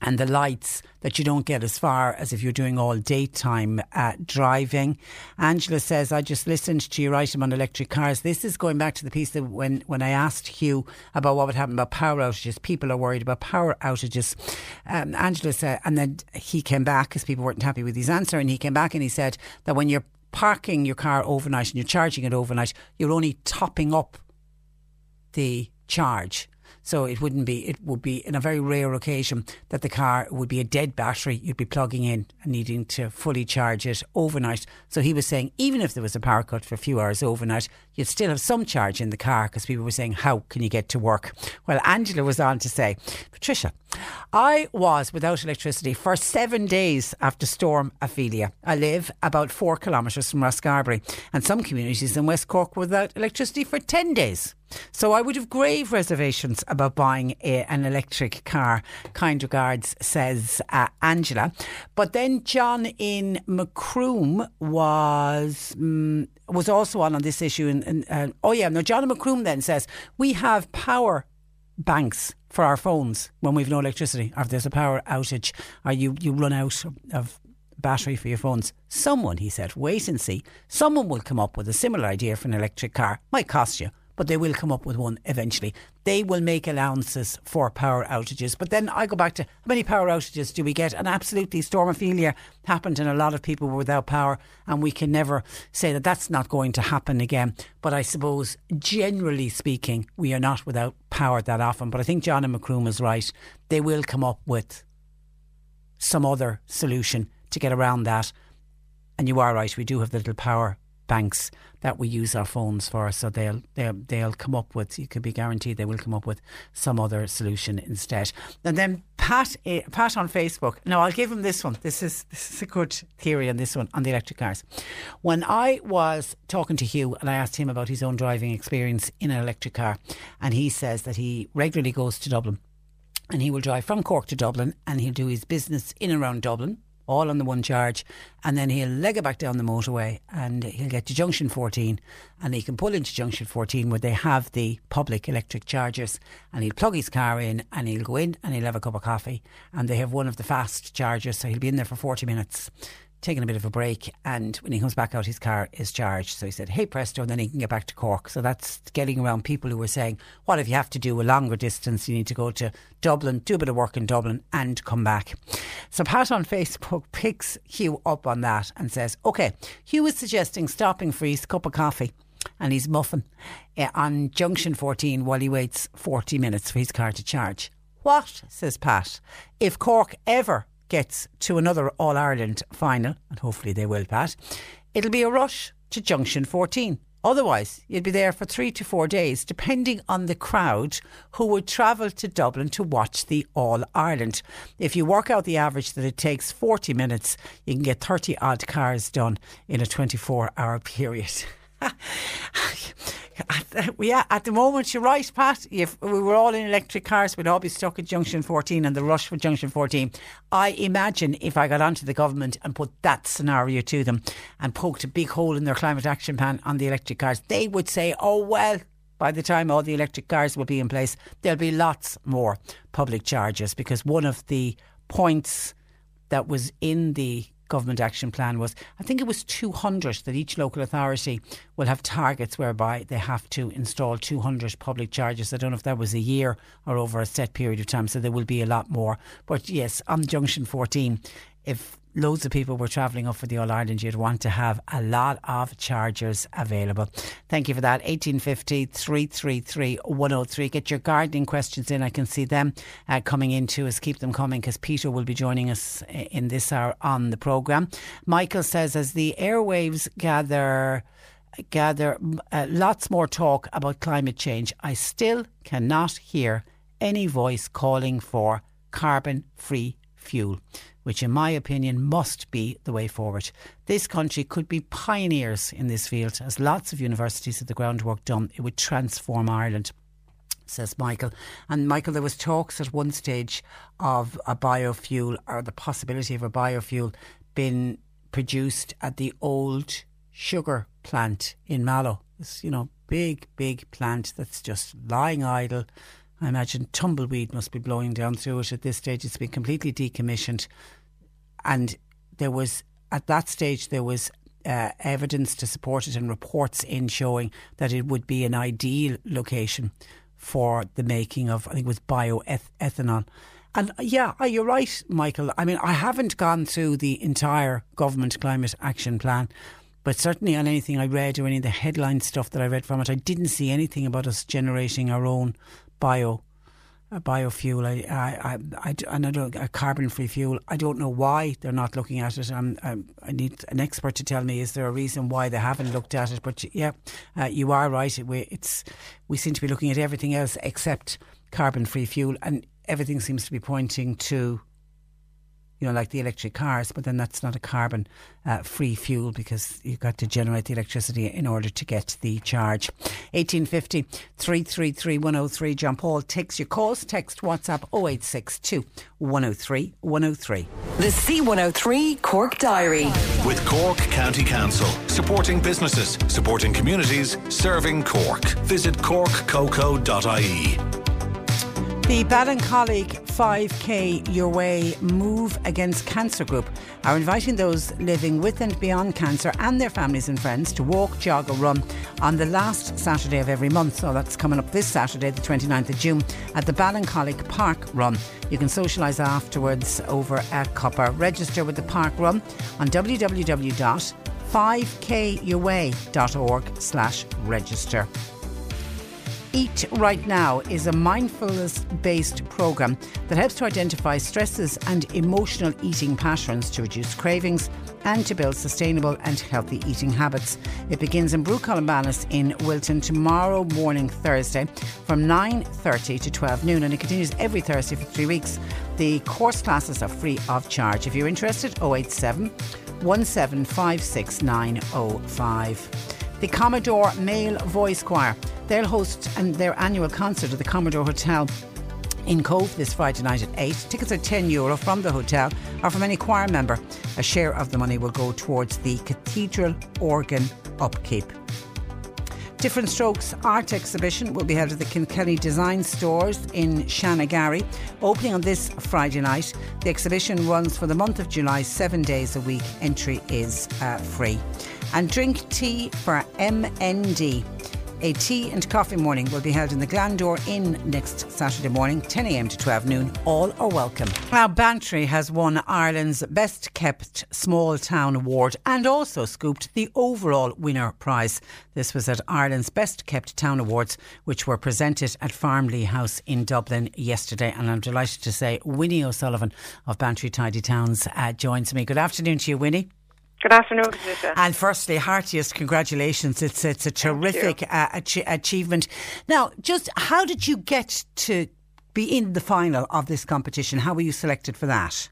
and the lights that you don't get as far as if you're doing all daytime uh, driving. Angela says, I just listened to your item on electric cars. This is going back to the piece that when, when I asked Hugh about what would happen about power outages, people are worried about power outages. Um, Angela said, and then he came back because people weren't happy with his answer, and he came back and he said that when you're parking your car overnight and you're charging it overnight, you're only topping up the charge. So it wouldn't be, it would be in a very rare occasion that the car would be a dead battery you'd be plugging in and needing to fully charge it overnight. So he was saying even if there was a power cut for a few hours overnight, you'd still have some charge in the car because people were saying, how can you get to work? Well, Angela was on to say, Patricia, I was without electricity for seven days after Storm Ophelia. I live about four kilometres from Rosscarbery and some communities in West Cork were without electricity for 10 days. So I would have grave reservations about buying a, an electric car. Kind regards, says uh, Angela. But then John in Macroom was um, was also on on this issue. And, and uh, oh yeah, no, John in Macroom then says we have power banks for our phones when we've no electricity, or if there's a power outage, or you you run out of battery for your phones. Someone, he said, wait and see. Someone will come up with a similar idea for an electric car. Might cost you but they will come up with one eventually. They will make allowances for power outages. But then I go back to how many power outages do we get? And absolutely, Storm Ophelia happened and a lot of people were without power, and we can never say that that's not going to happen again. But I suppose, generally speaking, we are not without power that often. But I think John and Macroom is right. They will come up with some other solution to get around that. And you are right, we do have the little power banks that we use our phones for. So they'll they'll they'll come up with. You can be guaranteed they will come up with some other solution instead. And then Pat uh, Pat on Facebook. Now I'll give him this one. This is this is a good theory on this one on the electric cars. When I was talking to Hugh and I asked him about his own driving experience in an electric car, and he says that he regularly goes to Dublin. And he will drive from Cork to Dublin and he'll do his business in and around Dublin all on the one charge, and then he'll leg it back down the motorway and he'll get to junction 14 and he can pull into junction 14 where they have the public electric chargers and he'll plug his car in and he'll go in and he'll have a cup of coffee and they have one of the fast chargers so he'll be in there for 40 minutes taking a bit of a break, and when he comes back out, his car is charged. So he said, "Hey presto," and then he can get back to Cork. So that's getting around people who were saying, "What if you have to do a longer distance? You need to go to Dublin, do a bit of work in Dublin, and come back." So Pat on Facebook picks Hugh up on that and says, "Okay, Hugh is suggesting stopping for his cup of coffee." And his muffin uh, on junction 14 while he waits 40 minutes for his car to charge. What, says Pat, if Cork ever gets to another All Ireland final, and hopefully they will, Pat, it'll be a rush to Junction 14. Otherwise, you'd be there for three to four days, depending on the crowd who would travel to Dublin to watch the All Ireland. If you work out the average that it takes 40 minutes, you can get 30 odd cars done in a 24 hour period. yeah, at the moment, you're right, Pat. If we were all in electric cars, we'd all be stuck at Junction 14 and the rush for Junction 14. I imagine if I got onto the government and put that scenario to them and poked a big hole in their climate action plan on the electric cars, they would say, oh, well, by the time all the electric cars will be in place, there'll be lots more public charges because one of the points that was in the government action plan was I think it was 200 that each local authority will have targets whereby they have to install 200 public charges. I don't know if that was a year or over a set period of time, so there will be a lot more. But yes, on Junction 14, if loads of people were travelling up for the All Ireland, you'd want to have a lot of chargers available. Thank you for that. 1850 333 103. Get your gardening questions in. I can see them uh, coming in to us. Keep them coming because Peter will be joining us uh, in this hour on the programme. Michael says, as the airwaves gather gather uh, lots more talk about climate change, I still cannot hear any voice calling for carbon free fuel, which, in my opinion, must be the way forward. This country could be pioneers in this field, as lots of universities have the groundwork done. It would transform Ireland says Michael. And Michael, there was talks at one stage of a biofuel or the possibility of a biofuel being produced at the old sugar plant in Mallow. This, you know, big, big plant that's just lying idle. I imagine tumbleweed must be blowing down through it at this stage. It's been completely decommissioned. And there was, at that stage, there was uh, evidence to support it and reports in showing that it would be an ideal location for the making of, I think it was bioethanol. And yeah, you're right, Michael. I mean, I haven't gone through the entire government climate action plan, but certainly on anything I read or any of the headline stuff that I read from it, I didn't see anything about us generating our own bio a biofuel. I, I, I, I, and I don't, a carbon-free fuel. I don't know why they're not looking at it. I'm, I'm, i need an expert to tell me is there a reason why they haven't looked at it. But yeah, uh, you are right. We, it's we seem to be looking at everything else except carbon-free fuel, and everything seems to be pointing to you know, like the electric cars, but then that's not a carbon uh, free fuel because you've got to generate the electricity in order to get the charge. 1850 333 103. John Paul takes your calls. Text WhatsApp 0862 103 103. The C103 Cork Diary. With Cork County Council. Supporting businesses, supporting communities, serving Cork. Visit corkcoco.ie. The Ballincollig 5K Your Way Move Against Cancer group are inviting those living with and beyond cancer and their families and friends to walk, jog, or run on the last Saturday of every month. So that's coming up this Saturday, the 29th of June, at the Ballincollig Park Run. You can socialise afterwards over at Copper. Register with the Park Run on www.5kyourway.org slash register. Eat Right Now is a mindfulness based program that helps to identify stresses and emotional eating patterns to reduce cravings and to build sustainable and healthy eating habits. It begins in Brú Columbanus in Wilton tomorrow morning, Thursday, from 9.30 to 12 noon, and it continues every Thursday for three weeks. The course classes are free of charge. If you're interested, 087 1756905 the Commodore Male Voice Choir. They'll host their annual concert at the Commodore Hotel in Cobh this Friday night at 8. Tickets are 10 euro from the hotel or from any choir member. A share of the money will go towards the cathedral organ upkeep. Different Strokes art exhibition will be held at the Kilkenny Design Stores in Shanagarry, opening on this Friday night. The exhibition runs for the month of July, seven days a week. Entry is uh, free and drink tea for MND. A tea and coffee morning will be held in the Glandore Inn next Saturday morning, 10am to 12 noon. All are welcome. Now, Bantry has won Ireland's Best Kept Small Town Award and also scooped the overall winner prize. This was at Ireland's Best Kept Town Awards, which were presented at Farmleigh House in Dublin yesterday. And I'm delighted to say Winnie O'Sullivan of Bantry Tidy Towns uh, joins me. Good afternoon to you, Winnie. Good afternoon, Patricia. And firstly, heartiest congratulations. It's it's a terrific uh, ach- achievement. Now, just how did you get to be in the final of this competition? How were you selected for that?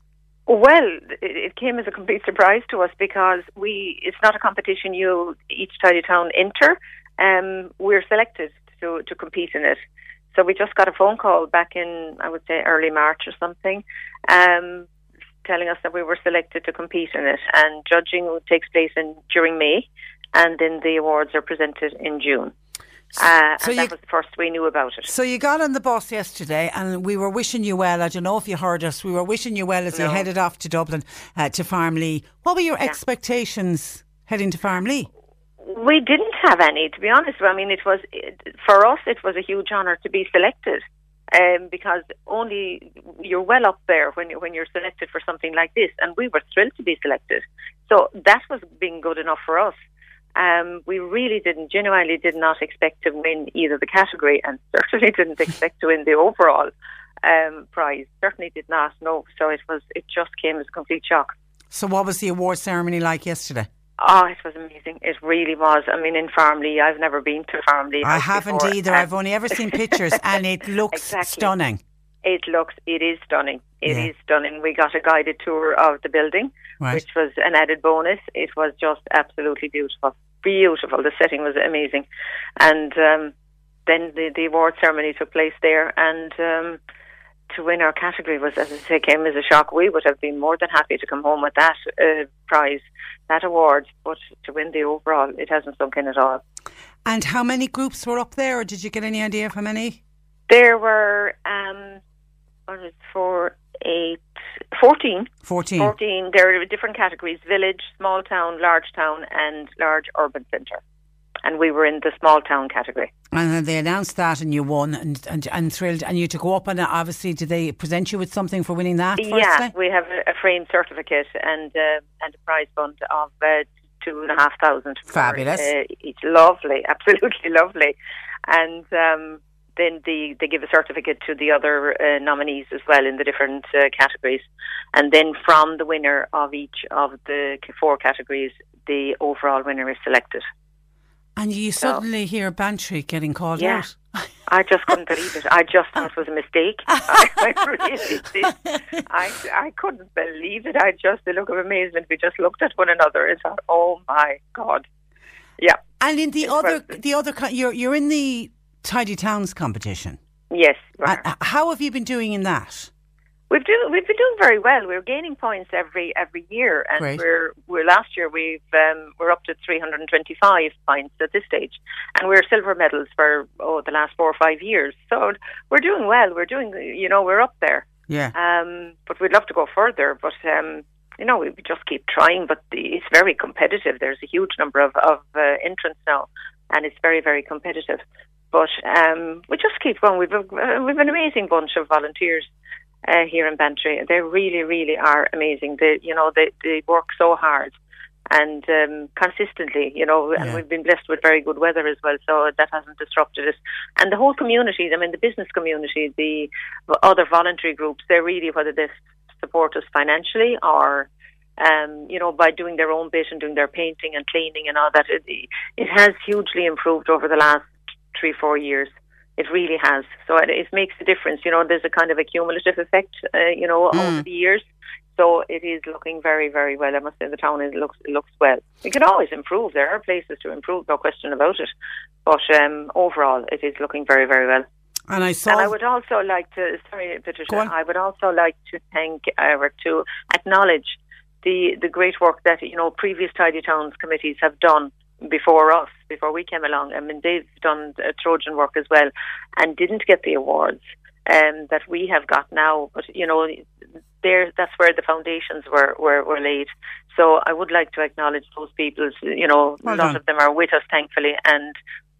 Well, it came as a complete surprise to us because we it's not a competition you each tidy town enter. Um, we're selected to to compete in it. So we just got a phone call back in I would say early March or something. Um, telling us that we were selected to compete in it. And judging takes place in during May, and then the awards are presented in June. Uh, so and that was the first we knew about it. So you got on the bus yesterday, and we were wishing you well. I don't know if you heard us. We were wishing you well as no. you headed off to Dublin uh, to Farmleigh. What were your yeah. expectations heading to Farmleigh? We didn't have any, to be honest. I mean, it was for us. It was a huge honour to be selected um, because only you're well up there when you, when you're selected for something like this, and we were thrilled to be selected. So that was being good enough for us. Um, we really didn't, genuinely did not expect to win either the category, and certainly didn't expect to win the overall um, prize. Certainly did not. No, so it was. It just came as a complete shock. So, what was the award ceremony like yesterday? Oh, it was amazing. It really was. I mean, in Farmleigh, I've never been to Farmleigh. I haven't before. either. I've only ever seen pictures, and it looks exactly. stunning. It looks, it is stunning. It is Yeah. stunning. We got a guided tour of the building, Right. which was an added bonus. It was just absolutely beautiful. Beautiful. The setting was amazing. And um, then the, the award ceremony took place there. And um, to win our category was, as I say, came as a shock. We would have been more than happy to come home with that uh, prize, that award. But to win the overall, it hasn't sunk in at all. And how many groups were up there, or did you get any idea of how many? There were, um, it, four, eight, 14. 14. 14. There are different categories village, small town, large town, and large urban centre. And we were in the small town category. And they announced that, and you won, and and, and thrilled. And you to go up, and obviously, did they present you with something for winning that? Yeah, Firstly? we have a, a framed certificate and uh, and a prize fund of uh, two and a half thousand. for, Fabulous. Uh, it's lovely, absolutely lovely. And um, then the, they give a certificate to the other uh, nominees as well in the different uh, categories. And then from the winner of each of the four categories, the overall winner is selected. And you suddenly hear Bantry getting called Yeah. out. I just couldn't believe it. I just thought it was a mistake. I, I really did. I, I couldn't believe it. I just, the look of amazement, we just looked at one another and thought, oh my God. Yeah. And in the other, the other, you're you're in the Tidy Towns competition. Yes. And h- uh, how have you been doing in that? We've do we've been doing very well. We're gaining points every every year, and Great. we're we're last year we've um, we're up to 325 points at this stage, and we're silver medals for oh the last four or five years. So we're doing well. We're doing you know we're up there. Yeah. Um, but we'd love to go further. But um, you know, we just keep trying. But the, it's very competitive. There's a huge number of of uh, entrants now, and it's very very competitive. But um, we just keep going. We've a, uh, we've an amazing bunch of volunteers uh, here in Bantry. They really really are amazing. They you know they they work so hard. And um, consistently, you know, and Yeah. we've been blessed with very good weather as well, so that hasn't disrupted us. And the whole community, I mean, the business community, the other voluntary groups, they're really whether they support us financially or um, you know, by doing their own bit and doing their painting and cleaning and all that. It, it has hugely improved over the last three, four years. It really has. So it, it makes a difference. You know, there's a kind of a cumulative effect, uh, you know, over the years. So it is looking very, very well. I must say the town is, looks looks well. It can always improve. There are places to improve, no question about it. But um, overall, it is looking very, very well. And I saw. And I would also like to, sorry, Patricia. I would also like to thank uh, or to acknowledge the the great work that you know previous Tidy Towns committees have done before us, before we came along. I mean, they've done uh, Trojan work as well, and didn't get the awards um, that we have got now. But you know, there that's where the foundations were, were were laid. So I would like to acknowledge those people. You know, Well a lot done. of them are with us, thankfully, and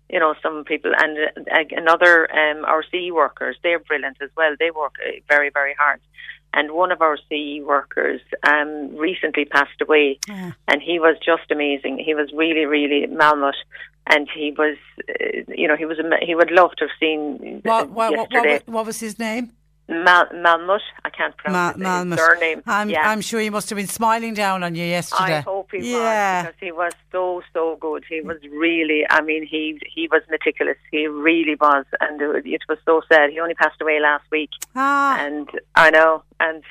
you know, some people and uh, another, um, our CE workers, they're brilliant as well. They work uh, very, very hard. And one of our CE workers um, recently passed away, and he was just amazing. He was really, really Malmut, and he was, uh, you know, he was. He would love to have seen What, what, what, yesterday. what, what was his name? Mal- Malmut. I can't Ma- pronounce his Malmus. surname. I'm, yeah. I'm sure he must have been smiling down on you yesterday. I hope he yeah. was because he was so so good. He was really. I mean, he he was meticulous. He really was, and it, it was so sad. He only passed away last week, Ah. and I know, and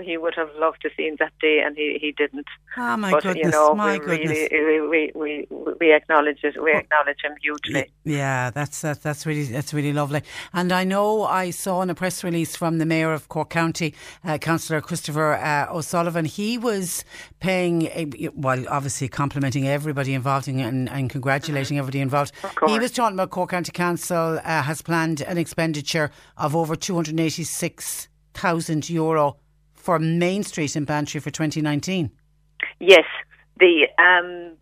he would have loved to seen that day, and he he didn't. Ah, my but you goodness, know, my we goodness. really we, we we acknowledge it. We acknowledge him hugely. Yeah, that's that's that's really that's really lovely. And I know I saw in a press release from the mayor of Cork County, uh, Councillor Christopher uh, O'Sullivan, he was paying, a, well, obviously complimenting everybody involved in, and, and congratulating everybody involved. He was talking about Cork County Council uh, has planned an expenditure of over two hundred eighty six thousand euro for Main Street in Bantry for twenty nineteen. Yes, the um,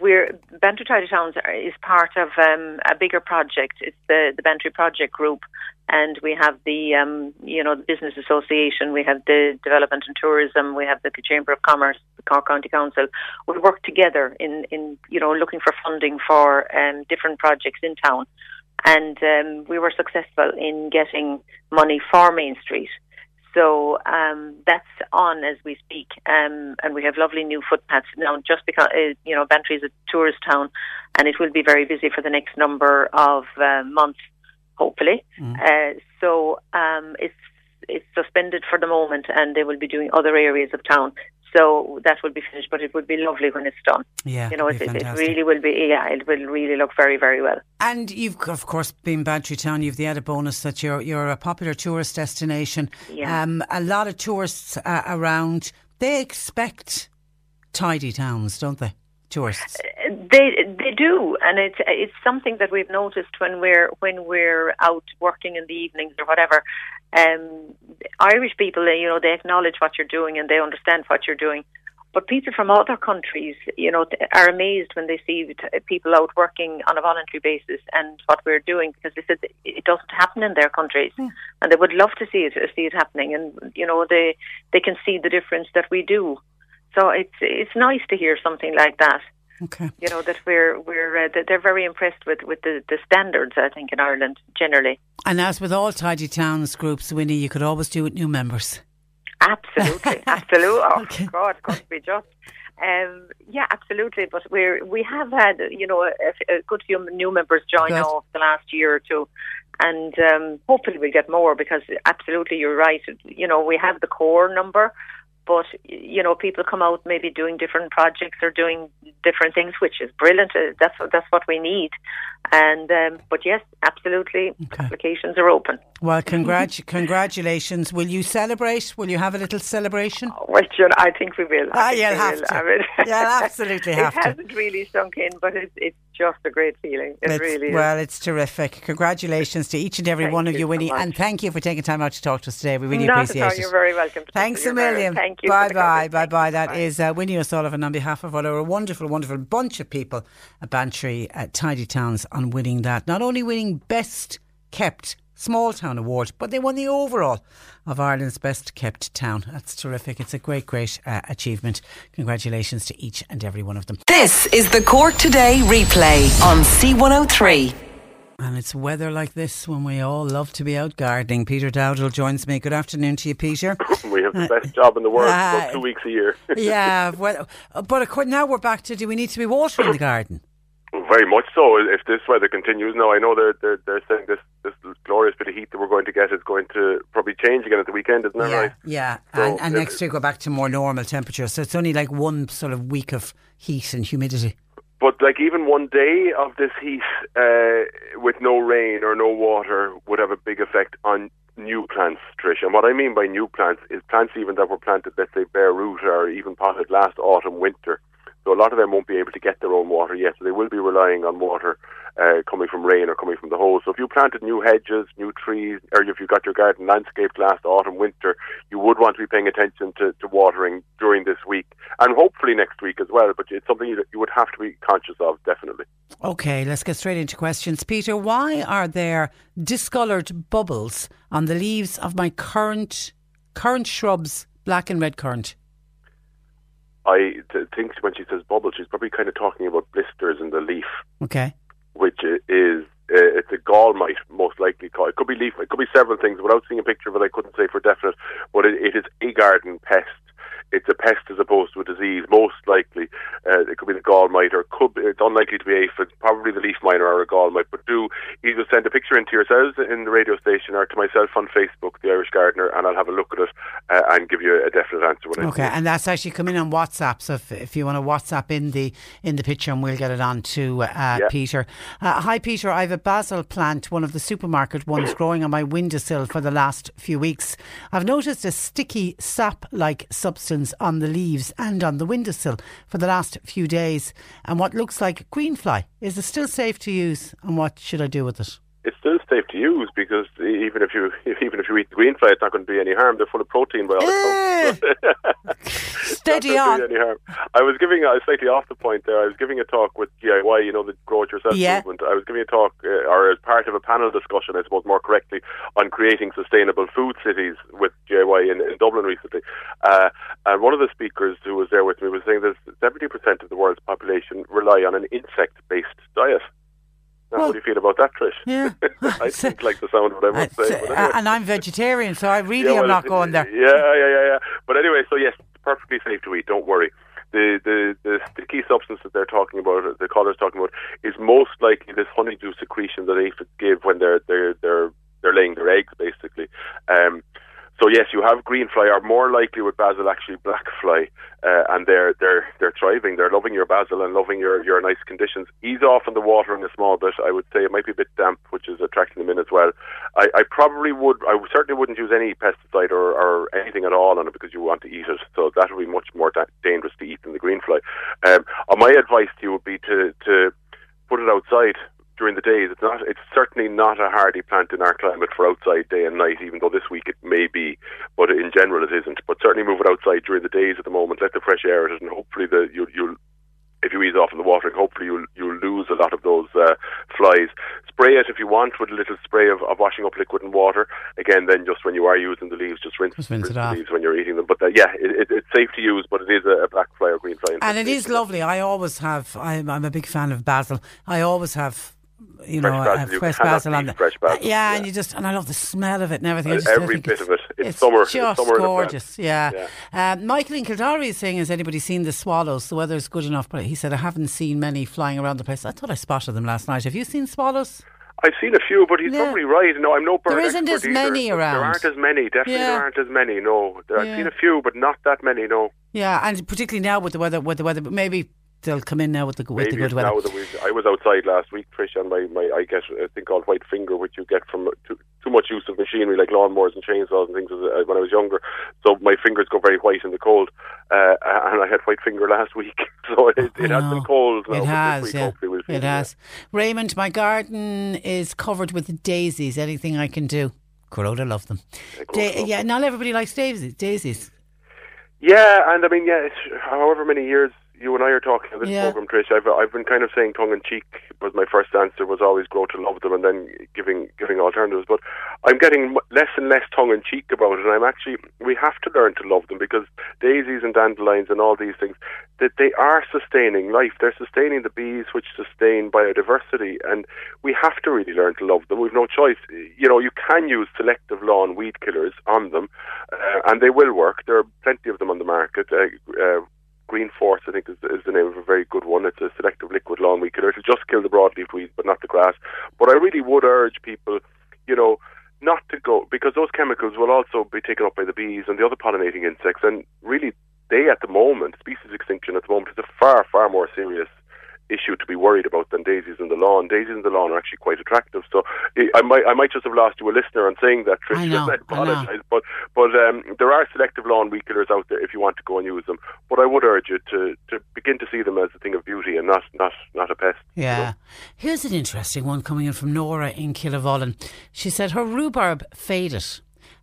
we're Bantry Tidy Towns is part of um, a bigger project. It's the the Bantry Project Group, and we have the um, you know the business association, we have the development and tourism, we have the Chamber of Commerce, the Cork County Council. We work together in in you know looking for funding for um, different projects in town, and um, we were successful in getting money for Main Street. So um, that's on as we speak, um, and we have lovely new footpaths now. Just because uh, you know Bantry is a tourist town, and it will be very busy for the next number of uh, months, hopefully. Uh, so um, it's it's suspended for the moment, and they will be doing other areas of town. So that will be finished, but it would be lovely when it's done. Yeah, you know, it, it, really will be. Yeah, it will really look very, very well. And you've, of course, been Bantry Town. You've the added bonus that you're you're a popular tourist destination. Yeah. Um, a lot of tourists uh, around. They expect tidy towns, don't they? Tourists. They they do, and it's it's something that we've noticed when we're when we're out working in the evenings or whatever. Um, Irish people, you know, they acknowledge what you're doing and they understand what you're doing. But people from other countries, you know, are amazed when they see people out working on a voluntary basis and what we're doing because they said it doesn't happen in their countries, and they would love to see it see it happening. And you know, they they can see the difference that we do. So it's it's nice to hear something like that. Okay. You know that we're we're uh, that they're very impressed with with the the standards. I think in Ireland generally. And as with all tidy towns groups, Winnie, you could always do with new members. Absolutely, absolutely. Oh God, can't be just. Um, yeah, absolutely. But we're we have had you know a, a good few new members join Good. over the last year or two, and um, hopefully we'll get more because absolutely you're right. You know we have the core number, but you know people come out maybe doing different projects or doing different things, which is brilliant. Uh, That's that's what we need. And um, but yes, absolutely, applications are open. Well, congrat- congratulations. Will you celebrate? Will you have a little celebration? Well, you know, I think we will. I Ah, you'll have will. to. I mean, You'll absolutely have it to. hasn't really sunk in, but it's it's just a great feeling. It It's- really is. well, it's terrific. Congratulations to each and every Thank one of you you, so Winnie, and thank you for taking time out to talk to us today. We really Not appreciate it. You're very welcome. Thanks a million. Thank you. Bye bye. Bye bye. That is uh, Winnie O'Sullivan on behalf of what are a wonderful, wonderful bunch of people at Bantry at Tidy Towns on winning that. Not only winning Best Kept Small Town Award, but they won the overall of Ireland's Best Kept Town. That's terrific. It's a great, great uh, achievement. Congratulations to each and every one of them. This is the Cork Today replay on C103. And it's weather like this when we all love to be out gardening. Peter Dowdall joins me. Good afternoon to you, Peter. we have the best job in the world Uh, about two weeks a year. yeah, well, but now we're back to do we need to be watering the garden? Very much so. If this weather continues, now I know they're they're, they're saying this this glorious bit of heat that we're going to get is going to probably change again at the weekend, isn't that yeah, right? yeah. So and and next year we're back to more normal temperatures. So it's only like one sort of week of heat and humidity. But like even one day of this heat uh, with no rain or no water would have a big effect on new plants, Trish. And what I mean by new plants is plants even that were planted, let's say, bare root or even potted last autumn, winter. So a lot of them won't be able to get their own water yet. So they will be relying on water uh, coming from rain or coming from the hose. So if you planted new hedges, new trees, or if you got your garden landscaped last autumn, winter, you would want to be paying attention to, to watering during this week and hopefully next week as well. But it's something that you would have to be conscious of, definitely. Okay, let's get straight into questions. Peter, why are there discoloured bubbles on the leaves of my current current shrubs, black and red currant? I th- think when she says bubble, she's probably kind of talking about blisters in the leaf, Okay. which is uh, it's a gall mite most likely called. It could be leaf, it could be several things. Without seeing a picture of it, I couldn't say for definite. But it, it is a garden pest. It's a pest as opposed to a disease. Most likely, uh, it could be the gall mite, or it could be, it's unlikely to be aphid. Probably the leaf miner or a gall mite. But do either send a picture into yourselves in the radio station or to myself on Facebook, the Irish Gardener, and I'll have a look at it uh, and give you a definite answer when Okay, and that's actually coming on WhatsApp. So if, if you want to WhatsApp in the in the picture, and we'll get it on to uh, Yeah. Peter. Uh, hi, Peter. I have a basil plant, one of the supermarket ones, growing on my windowsill for the last few weeks. I've noticed a sticky sap-like substance on the leaves and on the windowsill for the last few days, and what looks like a green fly. Is it still safe to use, and what should I do with it? It's still safe to use because even if you even if you eat the green fly, it's not going to be any harm. They're full of protein by all accounts. Steady on. going to be any harm. I was giving I was slightly off the point there. I was giving a talk with GIY, you know, the Grow It Yourself Yeah. movement. I was giving a talk, uh, or as part of a panel discussion, I suppose more correctly, on creating sustainable food cities with GIY in, in Dublin recently. Uh, and one of the speakers who was there with me was saying that seventy percent of the world's population rely on an insect-based diet. Now, what do you feel about that, Trish? Yeah. I didn't like the sound of what I saying. but Uh, anyway. and I'm vegetarian, so I really Yeah, am not going there. Yeah, yeah, yeah, yeah. But anyway, so yes, perfectly safe to eat. Don't worry. The, the the the key substance that they're talking about, the caller's talking about, is most likely this honeydew secretion that aphids give when they're they're they're they're laying their eggs, basically. Um, So yes, you have green fly, or more likely with basil actually black fly, uh, and they're they're they're thriving. They're loving your basil and loving your your nice conditions. Ease off on the watering a small bit. I would say it might be a bit damp, which is attracting them in as well. I, I probably would. I certainly wouldn't use any pesticide or, or anything at all on it because you want to eat it. So that would be much more da- dangerous to eat than the green fly. Um, uh, my advice to you would be to to put it outside during the days. It's not. It's certainly not a hardy plant in our climate for outside day and night. Even though this week it may be, but in general it isn't. But certainly move it outside during the days at the moment. Let the fresh air at it, and hopefully the you you'll if you ease off in the watering, hopefully you'll you'll lose a lot of those uh, flies. Spray it if you want with a little spray of, of washing up liquid and water. Again, then just when you are using the leaves, just rinse, Just rinse it the off. leaves when you're eating them. But uh, yeah, it, it, it's safe to use, but it is a, a black fly or green fly. And it is lovely. I always have. I'm, I'm a big fan of basil. I always have. You Fresh know, basil. have You fresh basil on the fresh basil, Yeah, and you just and I love the smell of it and everything. I Uh, just every bit of it. It's, it's summer. just it's summer gorgeous. Yeah. Um, Michael in Kildare is saying, has anybody seen the swallows? The weather's good enough, but he said I haven't seen many flying around the place. I thought I spotted them last night. Have you seen swallows? I've seen a few, but he's Yeah. probably right. No, I'm no bird There isn't as either, many around. There aren't as many. Definitely, Yeah. there aren't as many. No, there, I've seen a few, but not that many. No. Yeah, and particularly now with the weather, with the weather, but maybe they'll come in now with the with Maybe the good weather. now that I was outside last week, Trish, and my, my I get a thing called white finger, which you get from too, too much use of machinery like lawnmowers and chainsaws and things as, uh, when I was younger. So my fingers go very white in the cold, uh, and I had white finger last week. So it, it has been cold now. It has, yeah. we'll It has. Raymond, my garden is covered with daisies. Anything I can do? Corona love them. Da- yeah, not everybody likes daisies. Daisies. Yeah, and I mean, yeah, it's, however many years you and I are talking on this Yeah. program, Trish, I've I've been kind of saying tongue in cheek, but my first answer was always grow to love them, and then giving giving alternatives. But I'm getting less and less tongue in cheek about it, and I'm actually we have to learn to love them because daisies and dandelions and all these things that they are sustaining life. They're sustaining the bees, which sustain biodiversity, and we have to really learn to love them. We've no choice. You know, you can use selective lawn weed killers on them, uh, and they will work. There are plenty of them on the market. Uh, uh, Green Force, I think, is, is the name of a very good one. It's a selective liquid lawn weed killer. It'll just kill the broadleaf weeds, but not the grass. But I really would urge people, you know, not to go because those chemicals will also be taken up by the bees and the other pollinating insects. And really, they at the moment, species extinction at the moment, is a far, far more serious issue to be worried about than daisies in the lawn. Daisies in the lawn are actually quite attractive. So I I might, I might just have lost you a listener on saying that, Trish. I know, I I know. But but um, there are selective lawn weed killers out there if you want to go and use them. But I would urge you to, to begin to see them as a thing of beauty and not not not a pest. Yeah. Here's an interesting one coming in from Nora in Killavullen. She said her rhubarb faded,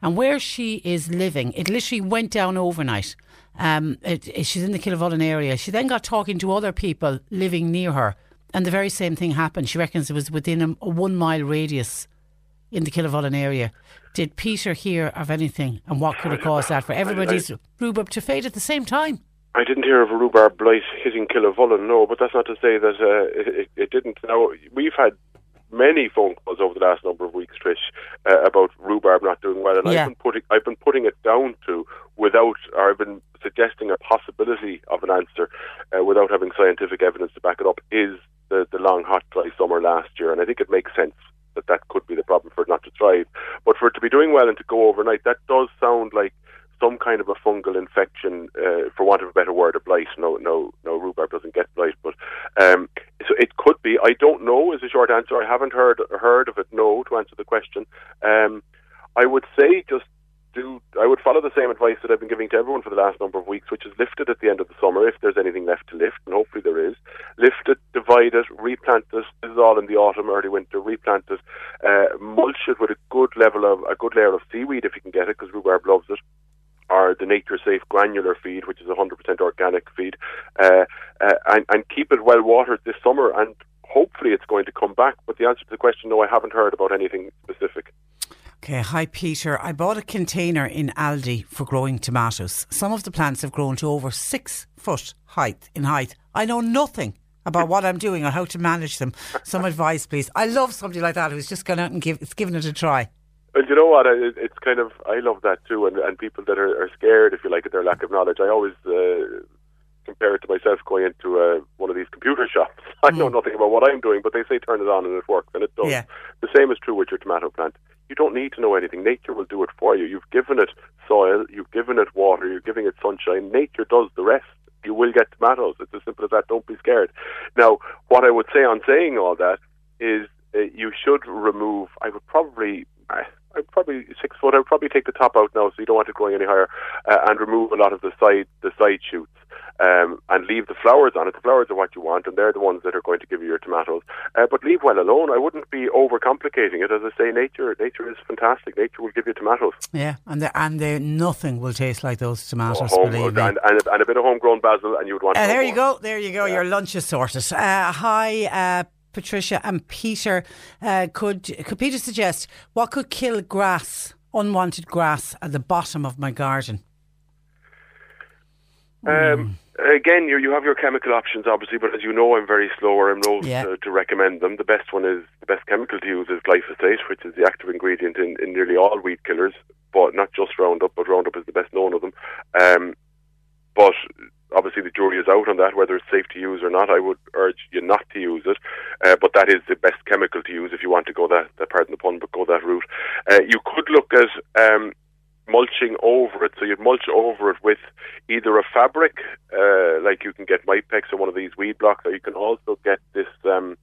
and where she is living, it literally went down overnight. Um, it, it- she's in the Killavullen area. She then got talking to other people living near her, and the very same thing happened. She reckons it was within a, a one mile radius in the Killavullen area. Did Peter hear of anything, and what could have caused that for everybody's rhubarb to fade at the same time? I didn't hear of a rhubarb blight hitting Killavullen, no, but that's not to say that uh, it, it didn't. Now, we've had many phone calls over the last number of weeks, Trish, uh, about rhubarb not doing well, and Yeah. I've been putting I've been putting it down to without, or I've been suggesting a possibility of an answer uh, without having scientific evidence to back it up. Is the the long hot dry summer last year, and I think it makes sense that that could be the problem for it not to thrive, but for it to be doing well and to go overnight, that does sound like some kind of a fungal infection, uh, for want of a better word, a blight. No, no, no, rhubarb doesn't get blight, but um, so it could be. I don't know. Is a short answer. I haven't heard heard of it. No, to answer the question. Um, I would say just do. I would follow the same advice that I've been giving to everyone for the last number of weeks, which is lift it at the end of the summer if there's anything left to lift, and hopefully there is. Lift it, divide it, replant it. This is all in the autumn, early winter. Replant it, uh, mulch it with a good level of a good layer of seaweed if you can get it, because rhubarb loves it or the Nature Safe granular feed, which is 100% organic feed, uh, uh, and, and keep it well watered this summer. And hopefully it's going to come back. But the answer to the question, no, I haven't heard about anything specific. Okay, hi Peter. I bought a container in Aldi for growing tomatoes. Some of the plants have grown to over six foot height in height. I know nothing about what I'm doing or how to manage them. Some advice, please. I love somebody like that who's just gone out and give, it's given it a try. Well, you know what? It, it's kind of I love that too, and and people that are, are scared, if you like, at their lack of knowledge. I always uh, compare it to myself going into uh, one of these computer shops. I know nothing about what I'm doing, but they say turn it on and it works, and it does. Yeah. The same is true with your tomato plant. You don't need to know anything. Nature will do it for you. You've given it soil, you've given it water, you're giving it sunshine. Nature does the rest. You will get tomatoes. It's as simple as that. Don't be scared. Now, what I would say on saying all that is uh, you should remove. I would probably. Uh, I'd probably six foot. I would probably take the top out now, so you don't want it growing any higher, uh, and remove a lot of the side the side shoots, um, and leave the flowers on it. The flowers are what you want, and they're the ones that are going to give you your tomatoes. Uh, but leave well alone. I wouldn't be overcomplicating it. As I say, nature nature is fantastic. Nature will give you tomatoes. Yeah, and the, and the, nothing will taste like those tomatoes. Oh, believe me. and, and, a, and a bit of homegrown basil, and you would want. Uh, there you go. There you go. Your lunch is sorted. Uh, hi, uh, Patricia and Peter. Uh, could could Peter suggest what could kill grass, unwanted grass, at the bottom of my garden? Um, again, you you have your chemical options, obviously, but as you know, I'm very slow or I'm loath Yeah. to, to recommend them. The best one is the best chemical to use is glyphosate, which is the active ingredient in, in nearly all weed killers, but not just Roundup, but Roundup is the best known of them. Um, but obviously, the jury is out on that whether it's safe to use or not. I would urge you not to use it, uh, but that is the best chemical to use if you want to go that, that pardon the pun, but go that route. Uh, you could look at um, mulching over it. So you'd mulch over it with either a fabric, uh, like you can get Mypex or one of these weed blocks, or you can also get this um,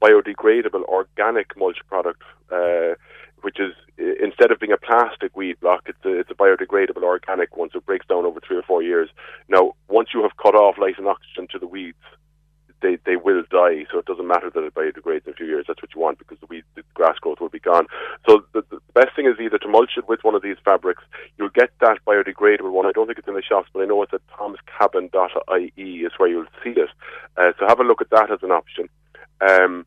biodegradable organic mulch product, uh, which is instead of being a plastic weed block, it's a, it's a biodegradable organic one, so it breaks down over three or four years. Now, once you have cut off light and oxygen to the weeds, they they will die. So it doesn't matter that it biodegrades in a few years. That's what you want because the weed, the grass growth will be gone. So the, the best thing is either to mulch it with one of these fabrics. You'll get that biodegradable one. I don't think it's in the shops, but I know it's at tomscabin.ie is where you'll see it. Uh, so have a look at that as an option. Um,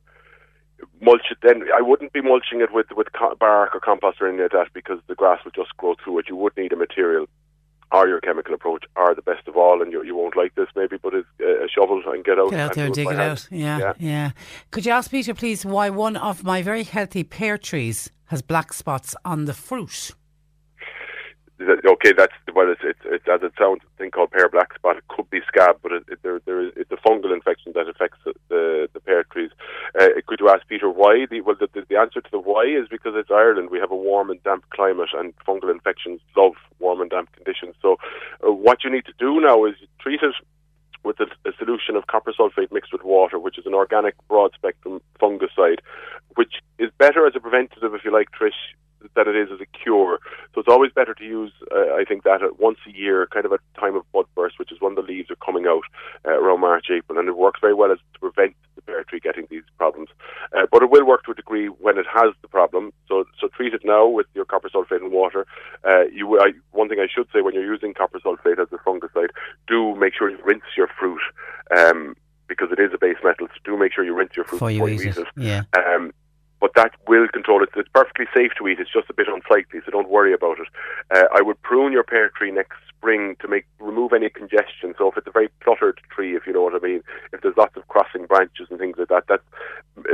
mulch it then. I wouldn't be mulching it with with bark or compost or anything like that because the grass would just grow through it. You would need a material or your chemical approach are the best of all, and you, you won't like this maybe, but it's a shovel and get out. Get out there and dig it out. Yeah, yeah, Could you ask Peter, please, why one of my very healthy pear trees has black spots on the fruit? Okay, that's well. It's, it's, it's as it sounds, a thing called pear black spot. It could be scab, but it, it, there, there is, it's a fungal infection that affects the the, the pear trees. Uh, could you ask Peter why? The, well, the, the, the answer to the why is because it's Ireland. We have a warm and damp climate, and fungal infections love warm and damp conditions. So, uh, what you need to do now is treat it with a, a solution of copper sulfate mixed with water, which is an organic broad spectrum fungicide, which is better as a preventative, if you like, Trish, than it is as a cure. So it's always better to use, uh, I think, that at once a year, kind of at time of bud burst, which is when the leaves are coming out uh, around March, April, and it works very well as to prevent the pear tree getting these problems. Uh, but it will work to a degree when it has the problem. So, so treat it now with your copper sulfate and water. Uh, you, I, one thing I should say when you're using copper sulfate as a fungicide, do make sure you rinse your fruit. Um, because it is a base metal, so do make sure you rinse your fruit Before you eat it, yeah. um, but that will control it. It's perfectly safe to eat. It's just a bit unsightly, so don't worry about it. Uh, I would prune your pear tree next spring to make remove any congestion. So if it's a very cluttered tree, if you know what I mean, if there's lots of crossing branches and things like that, that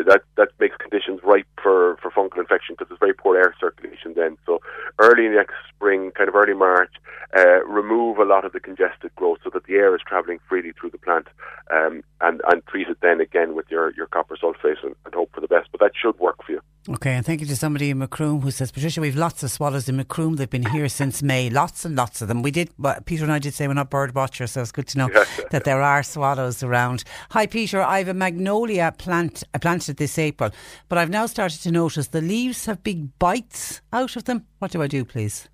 that that makes conditions ripe for for fungal infection because there's very poor air circulation then. So early next spring, kind of early March, uh, remove a lot of the congested growth so that the air is travelling freely through the plant, um, and and treat it then again with your your copper sulfate and, and hope for the best. But that should work for you. Okay, and thank you to somebody in Macroom who says, Patricia, we've lots of swallows in Macroom. They've been here since May. Lots and lots of them. We did, but Peter and I did say we're not bird watchers, so it's good to know that there are swallows around. Hi, Peter. I have a magnolia plant. I planted this April, but I've now started to notice the leaves have big bites out of them. What do I do, please?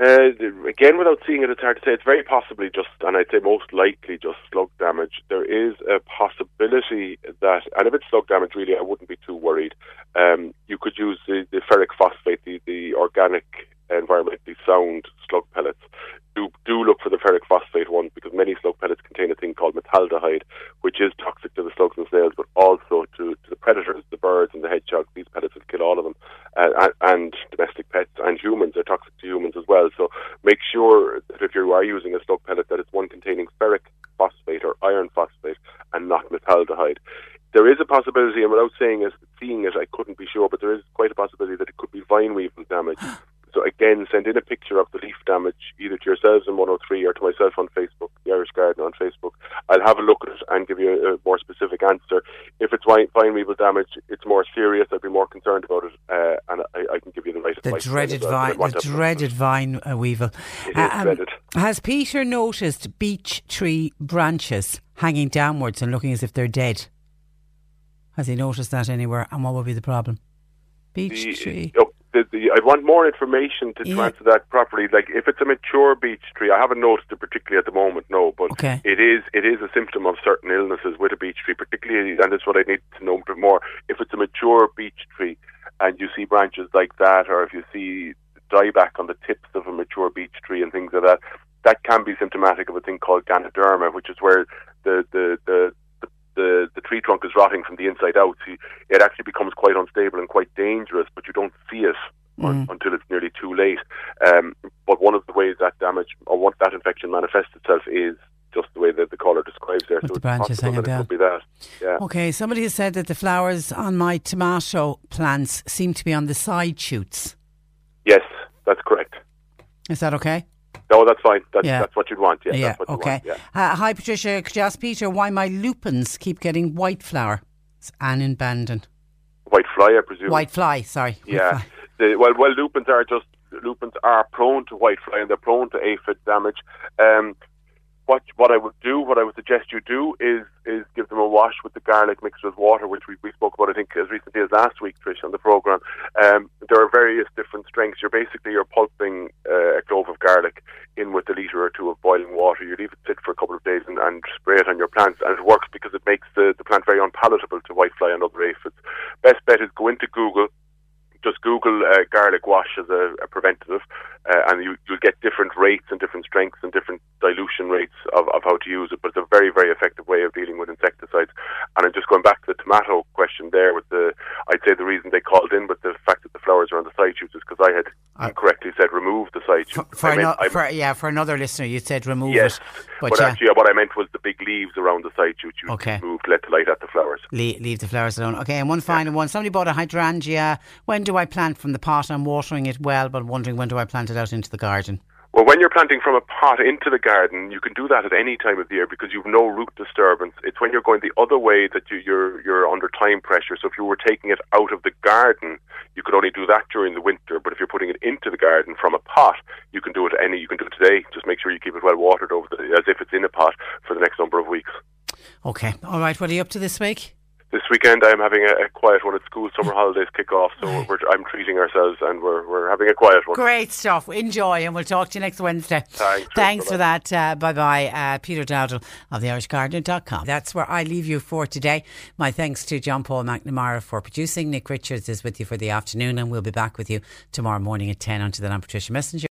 Uh, again, without seeing it, it's hard to say. It's very possibly just, and I'd say most likely just slug damage. There is a possibility that, and if it's slug damage, really, I wouldn't be too worried. Um, you could use the, the ferric phosphate, the, the organic, environmentally sound slug pellets. Do do look for the ferric phosphate ones because many slug pellets contain a thing called metaldehyde, which is toxic to the slugs and snails, but also to, to the predators, the birds and the hedgehogs. These pellets will kill all of them, uh, and, and domestic pets and humans are toxic to humans as well. So make sure that if you are using a slug pellet, that it's one containing ferric phosphate or iron phosphate and not metaldehyde. There is a possibility, and without saying it, seeing it, I couldn't be sure, but there is quite a possibility that it could be vine weevil damage. So again, send in a picture of the leaf damage either to yourselves in 103 or to myself on Facebook, the Irish Garden on Facebook. I'll have a look at it and give you a, a more specific answer. If it's vine, vine weevil damage, it's more serious. I'd be more concerned about it, uh, and I, I can give you The White dreaded as well, vine, but I want the dreaded vine uh, weevil. It is dreaded. Has Peter noticed beech tree branches hanging downwards and looking as if they're dead? Has he noticed that anywhere? And what would be the problem? Beech the, tree. oh, the, the, I want more information to, to Yeah. answer that properly. Like if it's a mature beech tree, I haven't noticed it particularly at the moment, no, but Okay. it is it is a symptom of certain illnesses with a beech tree, particularly, and that's what I need to know a bit more. If it's a mature beech tree and you see branches like that, or if you see dieback on the tips of a mature beech tree and things like that, that can be symptomatic of a thing called ganoderma, which is where the the the the, the, tree trunk is rotting from the inside out. So it actually becomes quite unstable and quite dangerous, but you don't see it un- until it's nearly too late. Um, but one of the ways that damage or what that infection manifests itself is just the way that the caller describes there. so the branches hanging down. could be that. Yeah. Okay, somebody has said that the flowers on my tomato plants seem to be on the side shoots. Yes, that's correct. Is that okay? No, that's fine. That's, Yeah. that's what you'd want. Yeah, yeah. that's what Okay. want. Yeah. Uh, hi, Patricia. Could you ask Peter why my lupins keep getting white flower? It's Anne in Bandon. White fly, I presume. White fly. Sorry. White Yeah. fly. The, well, well, lupins are just lupins are prone to white fly and they're prone to aphid damage. Um, what what I would do, what I would suggest you do, is is give them a wash with the garlic mixed with water, which we, we spoke about, I think, as recently as last week, Trish, on the program. Um, there are various different strengths. You're basically you're pulping uh, a clove of garlic in with a liter or two of boiling water. You leave it sit for a couple of days and, and spray it on your plants, and it works because it makes the, the plant very unpalatable to whitefly and other aphids. Best bet is go into Google just Google uh, garlic wash as a, a preventative, uh, and you, you'll get different rates and different strengths and different dilution rates of, of how to use it. But it's a very, very effective way of dealing with insecticides. And I'm just going back to the tomato question there. With the, I'd say the reason they called in with the fact that the flowers are on the side shoots is because I had incorrectly said remove the side shoots. For, I meant- ano- for yeah, for another listener, you said remove yes, it, but, but, yeah, actually, what I meant was the big leaves around the side shoots. You Okay. move let the light at the flowers. leave, leave the flowers alone. Okay, and one final one. Somebody bought a hydrangea. When do I plant from the pot? I'm watering it well, but wondering when do I plant it out into the garden? Well, when you're planting from a pot into the garden, you can do that at any time of the year because you've no root disturbance. It's when you're going the other way that you, you're you're under time pressure. So if you were taking it out of the garden, you could only do that during the winter. But if you're putting it into the garden from a pot, you can do it any. You can do it today. Just make sure you keep it well watered over the, as if it's in a pot for the next number of weeks. Okay, all right. What are you up to this week? This weekend, I'm having a, a quiet one at school. Summer holidays kick off, so we're, I'm treating ourselves and we're we're having a quiet one. Great stuff. Enjoy, and we'll talk to you next Wednesday. Thanks. Thanks for that. Uh, bye bye. Uh, Peter Dowdall of theirishgardener.com. That's where I leave you for today. My thanks to John Paul McNamara for producing. Nick Richards is with you for the afternoon, and we'll be back with you tomorrow morning at 10. Until then, I'm Patricia Messinger.